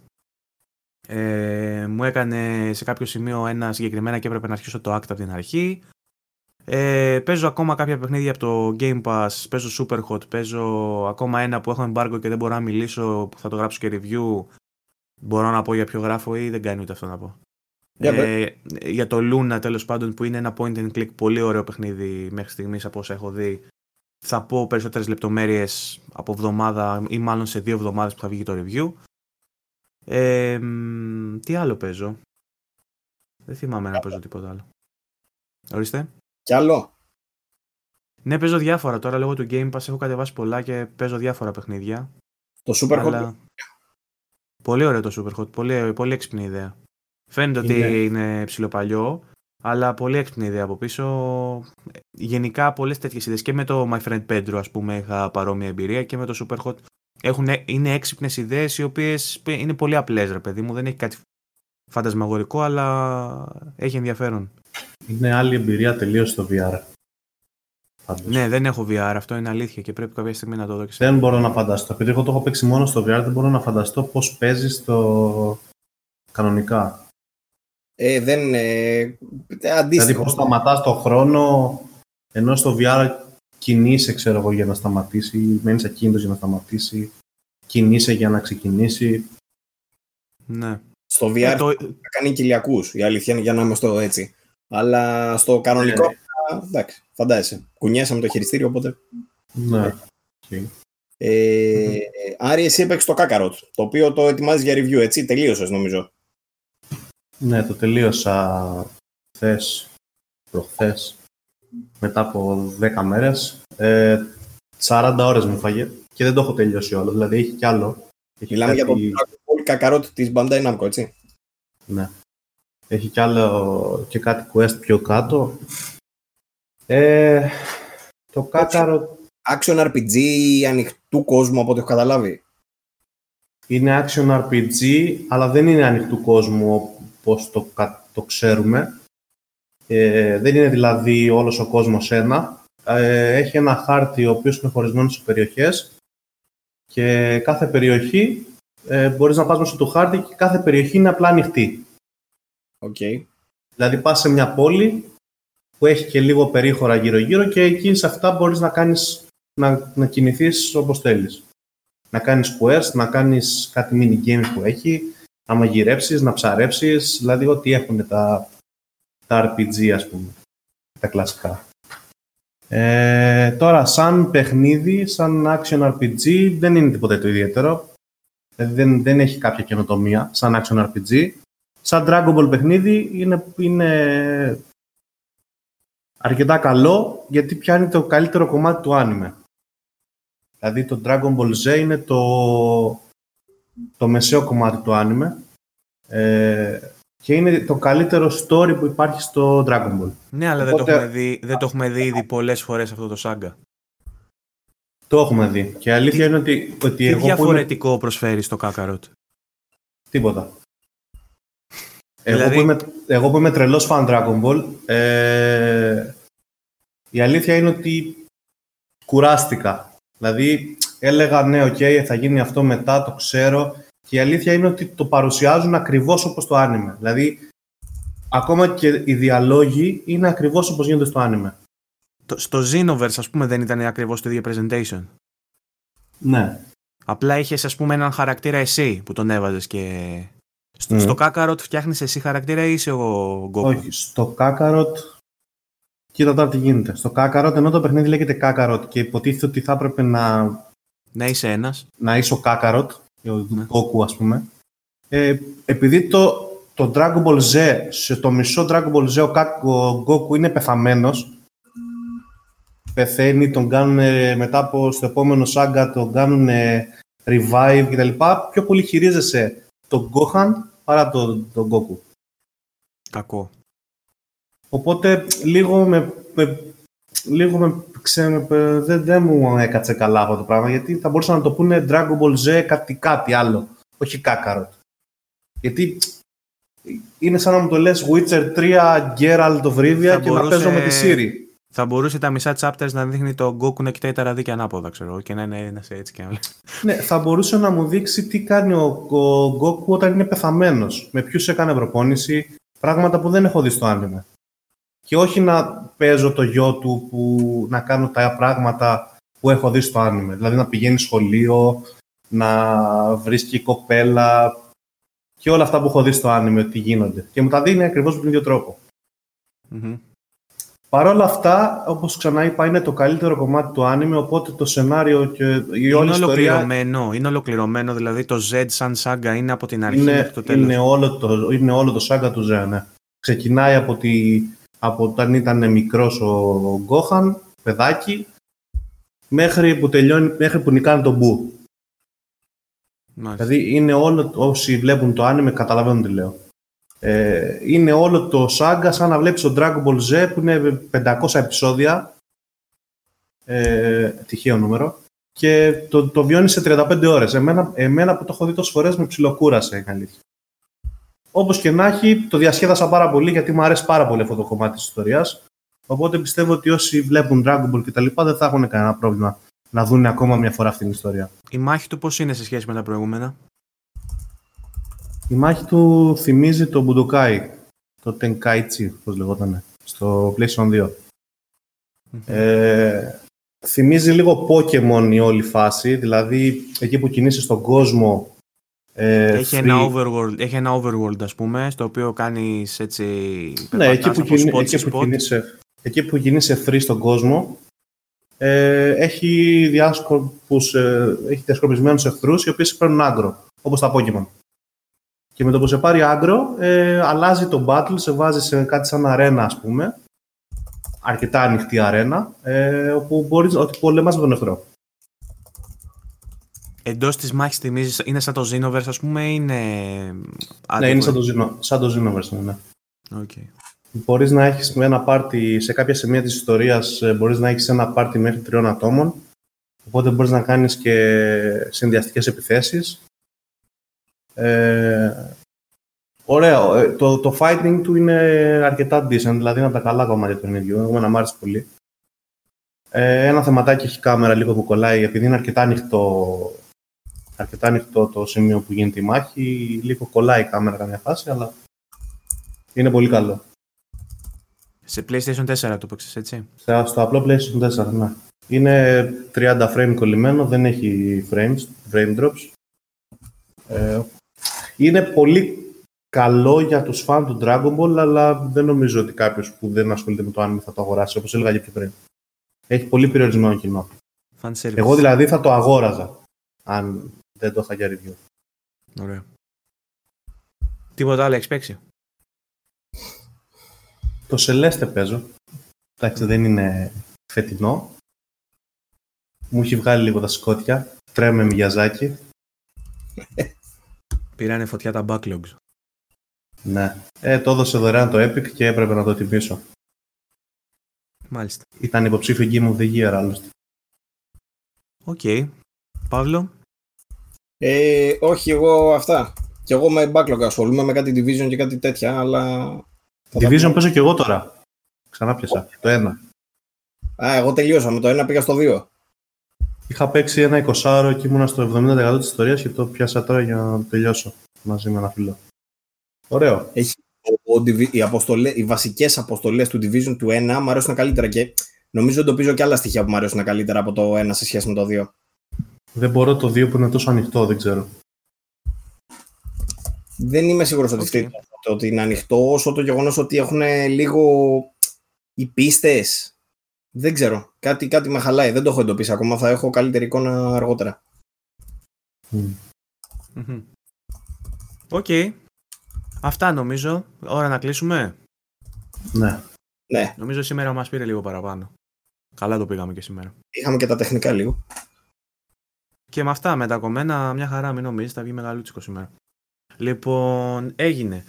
Speaker 1: Ε, μου έκανε σε κάποιο σημείο ένα συγκεκριμένα και έπρεπε να αρχίσω το act από την αρχή. Ε, παίζω ακόμα κάποια παιχνίδια από το Game Pass, παίζω Super Hot, παίζω ακόμα ένα που έχω embargo και δεν μπορώ να μιλήσω, που θα το γράψω και review. Μπορώ να πω για ποιο γράφω ή δεν κάνει ούτε αυτό να πω. ε, για το Luna τέλος πάντων που είναι ένα point and click πολύ ωραίο παιχνίδι μέχρι στιγμής από όσα έχω δει. Θα πω περισσότερες λεπτομέρειες από εβδομάδα ή μάλλον σε δύο εβδομάδες που θα βγει το review. Ε, τι άλλο παίζω. Δεν θυμάμαι να παίζω τίποτα άλλο. Ορίστε.
Speaker 2: Κι άλλο.
Speaker 1: Ναι, παίζω διάφορα. Τώρα λόγω του Game Pass έχω κατεβάσει πολλά και παίζω διάφορα παιχνίδια.
Speaker 2: Το Super αλλά...
Speaker 1: Πολύ ωραίο το Super Hot. Πολύ, πολύ έξυπνη ιδέα. Φαίνεται ότι είναι ψηλοπαλιό, αλλά πολύ έξυπνη ιδέα από πίσω. Γενικά πολλές τέτοιες ιδέες και με το My Friend Pedro ας πούμε είχα παρόμοια εμπειρία και με το Super Hot έχουν, είναι έξυπνες ιδέες οι οποίες είναι πολύ απλές ρε παιδί μου. Δεν έχει κάτι φαντασμαγορικό αλλά έχει ενδιαφέρον.
Speaker 3: Είναι άλλη εμπειρία τελείως στο VR.
Speaker 1: Ναι, δεν έχω VR, αυτό είναι αλήθεια και πρέπει κάποια στιγμή να το δω και
Speaker 3: Δεν μπορώ να φανταστώ. Επειδή εγώ το έχω παίξει μόνο στο VR, δεν μπορώ να φανταστώ πώς παίζεις το κανονικά.
Speaker 2: Ε, δεν. Ε, αντίστοιχο.
Speaker 3: Δηλαδή, πώς σταματάς το χρόνο ενώ στο VR κινείσαι, ξέρω εγώ, για να σταματήσει, μένεις ακίνητος για να σταματήσει, κινείσαι για να ξεκινήσει.
Speaker 1: Ναι.
Speaker 2: Στο VR ε, το... θα κάνει κοιλιακούς, η αλήθεια είναι για να είμαστε έτσι. Αλλά στο κανονικό, ναι. εντάξει, φαντάζεσαι. Κουνιάσαμε το χειριστήριο, οπότε...
Speaker 3: Ναι.
Speaker 2: Ε, Άρη, εσύ έπαιξες το Kakarot, το οποίο το ετοιμάζεις για review, έτσι, τελείωσες νομίζω.
Speaker 3: Ναι, το τελείωσα χθες, προχθές, μετά από 10 μέρες. Ε, 40 ώρες μου φάγε και δεν το έχω τελειώσει όλο, δηλαδή έχει κι άλλο.
Speaker 2: Μιλάμε για το Kakarot της Bandai Namco, έτσι;
Speaker 3: Ναι. Έχει κι άλλο και κάτι quest πιο κάτω. Ε, το κάταρο...
Speaker 2: Action RPG ανοιχτού κόσμου από ό,τι έχω καταλάβει.
Speaker 3: Είναι action RPG, αλλά δεν είναι ανοιχτού κόσμου όπως το, το ξέρουμε. Ε, δεν είναι δηλαδή όλος ο κόσμος ένα. Ε, έχει ένα χάρτη ο οποίος είναι χωρισμένος σε περιοχές και κάθε περιοχή ε, μπορείς να πας μέσα του χάρτη και κάθε περιοχή είναι απλά ανοιχτή.
Speaker 2: Okay.
Speaker 3: Δηλαδή πας σε μια πόλη που έχει και λίγο περίχωρα γύρω-γύρω και εκεί σε αυτά μπορείς να, κάνεις, να, να κινηθείς όπως θέλεις. Να κάνεις quests, να κάνεις κάτι mini games που έχει, να μαγειρέψεις, να ψαρέψεις, δηλαδή ό,τι έχουν τα, τα RPG ας πούμε, τα κλασικά. Ε, τώρα, σαν παιχνίδι, σαν action RPG, δεν είναι τίποτα το ιδιαίτερο. Δηλαδή δεν, δεν έχει κάποια καινοτομία σαν action RPG σαν Dragon Ball παιχνίδι είναι, είναι αρκετά καλό γιατί πιάνει το καλύτερο κομμάτι του άνιμε. Δηλαδή το Dragon Ball Z είναι το, το μεσαίο κομμάτι του άνιμε ε, και είναι το καλύτερο story που υπάρχει στο Dragon Ball.
Speaker 1: Ναι, αλλά δεν, το έχουμε δει, δεν το έχουμε δει ήδη πολλές φορές αυτό το σάγκα.
Speaker 3: Το έχουμε δει. Και η αλήθεια είναι ότι, ότι
Speaker 1: τι εγώ διαφορετικό προσφέρει στο Kakarot;
Speaker 3: Τίποτα. Εγώ, δηλαδή... που είμαι, εγώ που είμαι τρελός φαν Dragon Ball, ε, η αλήθεια είναι ότι κουράστηκα. Δηλαδή, έλεγα ναι, OK, okay, θα γίνει αυτό μετά, το ξέρω. Και η αλήθεια είναι ότι το παρουσιάζουν ακριβώς όπως το άνιμε. Δηλαδή, ακόμα και οι διαλόγοι είναι ακριβώς όπως γίνονται στο άνιμε.
Speaker 1: Στο Xenoverse, ας πούμε, δεν ήταν ακριβώς το ίδιο presentation.
Speaker 3: Ναι.
Speaker 1: Απλά είχες, ας πούμε, έναν χαρακτήρα εσύ που τον έβαζες και. Στο, μμ. στο Kakarot φτιάχνεις εσύ χαρακτήρα ή είσαι ο Goku;
Speaker 3: Όχι, στο Kakarot. Κοίτα τώρα τι γίνεται. Στο Kakarot, ενώ το παιχνίδι λέγεται Kakarot και υποτίθεται ότι θα έπρεπε να.
Speaker 1: Να είσαι ένας.
Speaker 3: Να είσαι ο Kakarot, ο ναι. Goku, ας πούμε. Ε, επειδή το, το Dragon Ball Z, σε το μισό Dragon Ball Z ο, ο Goku είναι πεθαμένος, πεθαίνει, τον κάνουν μετά από στο επόμενο σάγκα, τον κάνουν revive κτλ. Πιο πολύ χειρίζεσαι τον Gohan παρά τον, τον Goku.
Speaker 1: Κακό.
Speaker 3: Οπότε λίγο με, λίγο με, ξέ, δεν, δεν μου έκατσε καλά αυτό το πράγμα γιατί θα μπορούσαν να το πούνε Dragon Ball Z κάτι, κάτι άλλο, όχι Kakarot. Γιατί είναι σαν να μου το λες Witcher 3 Geralt of Rivia και να παίζω με τη Siri.
Speaker 1: Θα μπορούσε τα μισά chapters να δείχνει το Goku να κοιτάει τα ραδίκια ανάποδα, ξέρω, και να είναι ένας έτσι και άλλο.
Speaker 3: Ναι, θα μπορούσε να μου δείξει τι κάνει ο, ο Goku όταν είναι πεθαμένος. Με ποιους έκανε προπόνηση, πράγματα που δεν έχω δει στο άνιμε. Και όχι να παίζω το γιο του που να κάνω τα πράγματα που έχω δει στο άνιμε. Δηλαδή να πηγαίνει σχολείο, να βρίσκει κοπέλα, και όλα αυτά που έχω δει στο άνιμε ότι γίνονται. Και μου τα δίνει ακριβώς με τον ίδιο τρόπο. Mm-hmm. Παρ' όλα αυτά, όπως ξανά είπα, είναι το καλύτερο κομμάτι του άνιμε, οπότε το σενάριο και η όλη είναι ιστορία...
Speaker 1: Ολοκληρωμένο, είναι ολοκληρωμένο, δηλαδή το Z σαν σάγκα είναι από την αρχή
Speaker 3: είναι,
Speaker 1: μέχρι το τέλος.
Speaker 3: Είναι όλο το, είναι όλο το σάγκα του Z, ναι. Ξεκινάει από, τη, από όταν ήταν μικρός ο Γκόχαν, παιδάκι, μέχρι που, τελειώνει, μέχρι που νικάνε τον Μπου. Δηλαδή είναι όλο, όσοι βλέπουν το άνιμε καταλαβαίνουν τι λέω. Ε, είναι όλο το σάγκα σαν να βλέπεις το Dragon Ball Z που είναι 500 επεισόδια, ε, τυχαίο νούμερο, και το, το βιώνει σε 35 ώρες. Εμένα, εμένα που το έχω δει τόσες φορές με ψιλοκούρασε, η αλήθεια. Όπως και να έχει, το διασκέδασα πάρα πολύ γιατί μου αρέσει πάρα πολύ αυτό το κομμάτι της ιστορίας. Οπότε πιστεύω ότι όσοι βλέπουν Dragon Ball και τα λοιπά δεν θα έχουν κανένα πρόβλημα να δουν ακόμα μια φορά αυτή την ιστορία.
Speaker 1: Η μάχη του πώς είναι σε σχέση με τα προηγούμενα;
Speaker 3: Η μάχη του θυμίζει το Budokai, το Tenkaichi, πώς λεγόταν, στο PlayStation 2. Ε, θυμίζει λίγο Pokemon η όλη φάση, δηλαδή εκεί που κινείσαι στον κόσμο
Speaker 1: ε, έχει, ένα overworld, έχει ένα overworld, ας πούμε, στο οποίο κάνεις έτσι...
Speaker 3: Ναι, εκεί που, κινεί, εκεί, που κινείσαι, εκεί που κινείσαι free στον κόσμο, ε, έχει, διάσκοπους, ε, έχει διασκοπισμένους εχθρούς οι οποίοι σε παίρνουν άγκρο, όπως τα Pokemon. Και με το που σε πάρει άγκρο, ε, αλλάζει το battle, σε βάζει σε κάτι σαν αρένα, ας πούμε, αρκετά ανοιχτή αρένα, ε, όπου μπορείς ότι πολεμάς με τον εχθρό.
Speaker 1: Εντός της μάχης θυμίζει, είναι σαν το Xenoverse, ας πούμε, είναι.
Speaker 3: Ναι, είναι σαν το, Xeno, σαν το Xenoverse, ναι. ναι.
Speaker 1: Okay.
Speaker 3: Μπορείς να έχεις ένα πάρτι σε κάποια σημεία της ιστορίας, ε, μπορείς να έχεις ένα πάρτι μέχρι τριών ατόμων. Οπότε μπορείς να κάνεις και συνδυαστικές επιθέσεις. Ε, ωραίο. Ε, το, το fighting του είναι αρκετά decent, δηλαδή είναι από τα καλά κομμάτια του ίδιου. Εγώ να μ' άρεσε πολύ. Ε, ένα θεματάκι έχει κάμερα λίγο που κολλάει, επειδή είναι αρκετά ανοιχτό, αρκετά ανοιχτό το σημείο που γίνεται η μάχη. Λίγο κολλάει η κάμερα καμιά φάση, αλλά είναι πολύ καλό.
Speaker 1: Σε PlayStation 4 το παίξες, έτσι;
Speaker 3: Στο απλό PlayStation 4, ναι. Είναι 30 frame κολλημένο, δεν έχει frames, frame drops. Ε, είναι πολύ καλό για τους φαν του Dragon Ball, αλλά δεν νομίζω ότι κάποιος που δεν ασχολείται με το anime θα το αγοράσει, όπως έλεγα και πιο πριν. Έχει πολύ περιορισμένο κοινό. Εγώ δηλαδή θα το αγόραζα, αν δεν το είχα για review.
Speaker 1: Ωραία. Τίποτα άλλο έχεις παίξει;
Speaker 3: Το Σελέστε παίζω. Εντάξει, δεν είναι φετινό. Μου έχει βγάλει λίγο τα σκότια. Τρέμε Μιαζάκι.
Speaker 1: Πήρανε φωτιά τα backlogs.
Speaker 3: Ναι. Ε, το έδωσε δωρεάν το Epic και έπρεπε να το τιμήσω.
Speaker 1: Μάλιστα.
Speaker 3: Ήταν υποψήφιο Game of the Year, άλλωστε.
Speaker 1: OK. Okay. Παύλο.
Speaker 2: Ε, όχι, εγώ αυτά. Και εγώ με backlog ασχολούμαι με κάτι Division και κάτι τέτοια, αλλά
Speaker 3: Division παίζω και εγώ τώρα. Ξαναπιάσα. Το ένα.
Speaker 2: Α, εγώ τελείωσα. Με το ένα πήγα στο δύο.
Speaker 3: Είχα παίξει ένα 20 και ήμουνα στο 70% της ιστορίας και το πιάσα τώρα για να τελειώσω μαζί με ένα φίλο. Ωραίο.
Speaker 2: Έχει, ο, οι, αποστολές, οι βασικές αποστολές του Division του 1 μου αρέσουν καλύτερα και νομίζω εντοπίζω και άλλα στοιχεία που μου αρέσουν καλύτερα από το 1 σε σχέση με το 2.
Speaker 3: Δεν μπορώ το 2 που είναι τόσο ανοιχτό, δεν ξέρω.
Speaker 2: Δεν είμαι σίγουρος ότι
Speaker 1: Οκ.
Speaker 2: φταίει το ότι είναι ανοιχτό, όσο το γεγονός ότι έχουν λίγο οι πίστες. Δεν ξέρω. Κάτι, κάτι με χαλάει. Δεν το έχω εντοπίσει ακόμα. Θα έχω καλύτερη εικόνα αργότερα.
Speaker 3: Μμ.
Speaker 1: Μμμ. Οκ. Αυτά νομίζω. Ώρα να κλείσουμε.
Speaker 3: Ναι.
Speaker 2: Ναι,
Speaker 1: Νομίζω σήμερα μας πήρε λίγο παραπάνω. Καλά το πήγαμε και σήμερα.
Speaker 2: είχαμε και τα τεχνικά λίγο.
Speaker 1: Και με αυτά με τα κομμένα μια χαρά μην νομίζεις θα βγει μεγαλούτσικο σήμερα. Λοιπόν, έγινε.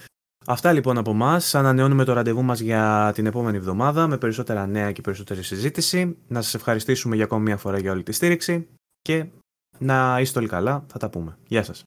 Speaker 1: Αυτά λοιπόν από εμάς. Ανανεώνουμε το ραντεβού μας για την επόμενη εβδομάδα με περισσότερα νέα και περισσότερη συζήτηση. Να σας ευχαριστήσουμε για ακόμη μια φορά για όλη τη στήριξη και να είστε όλοι καλά. Θα τα πούμε. Γεια σας.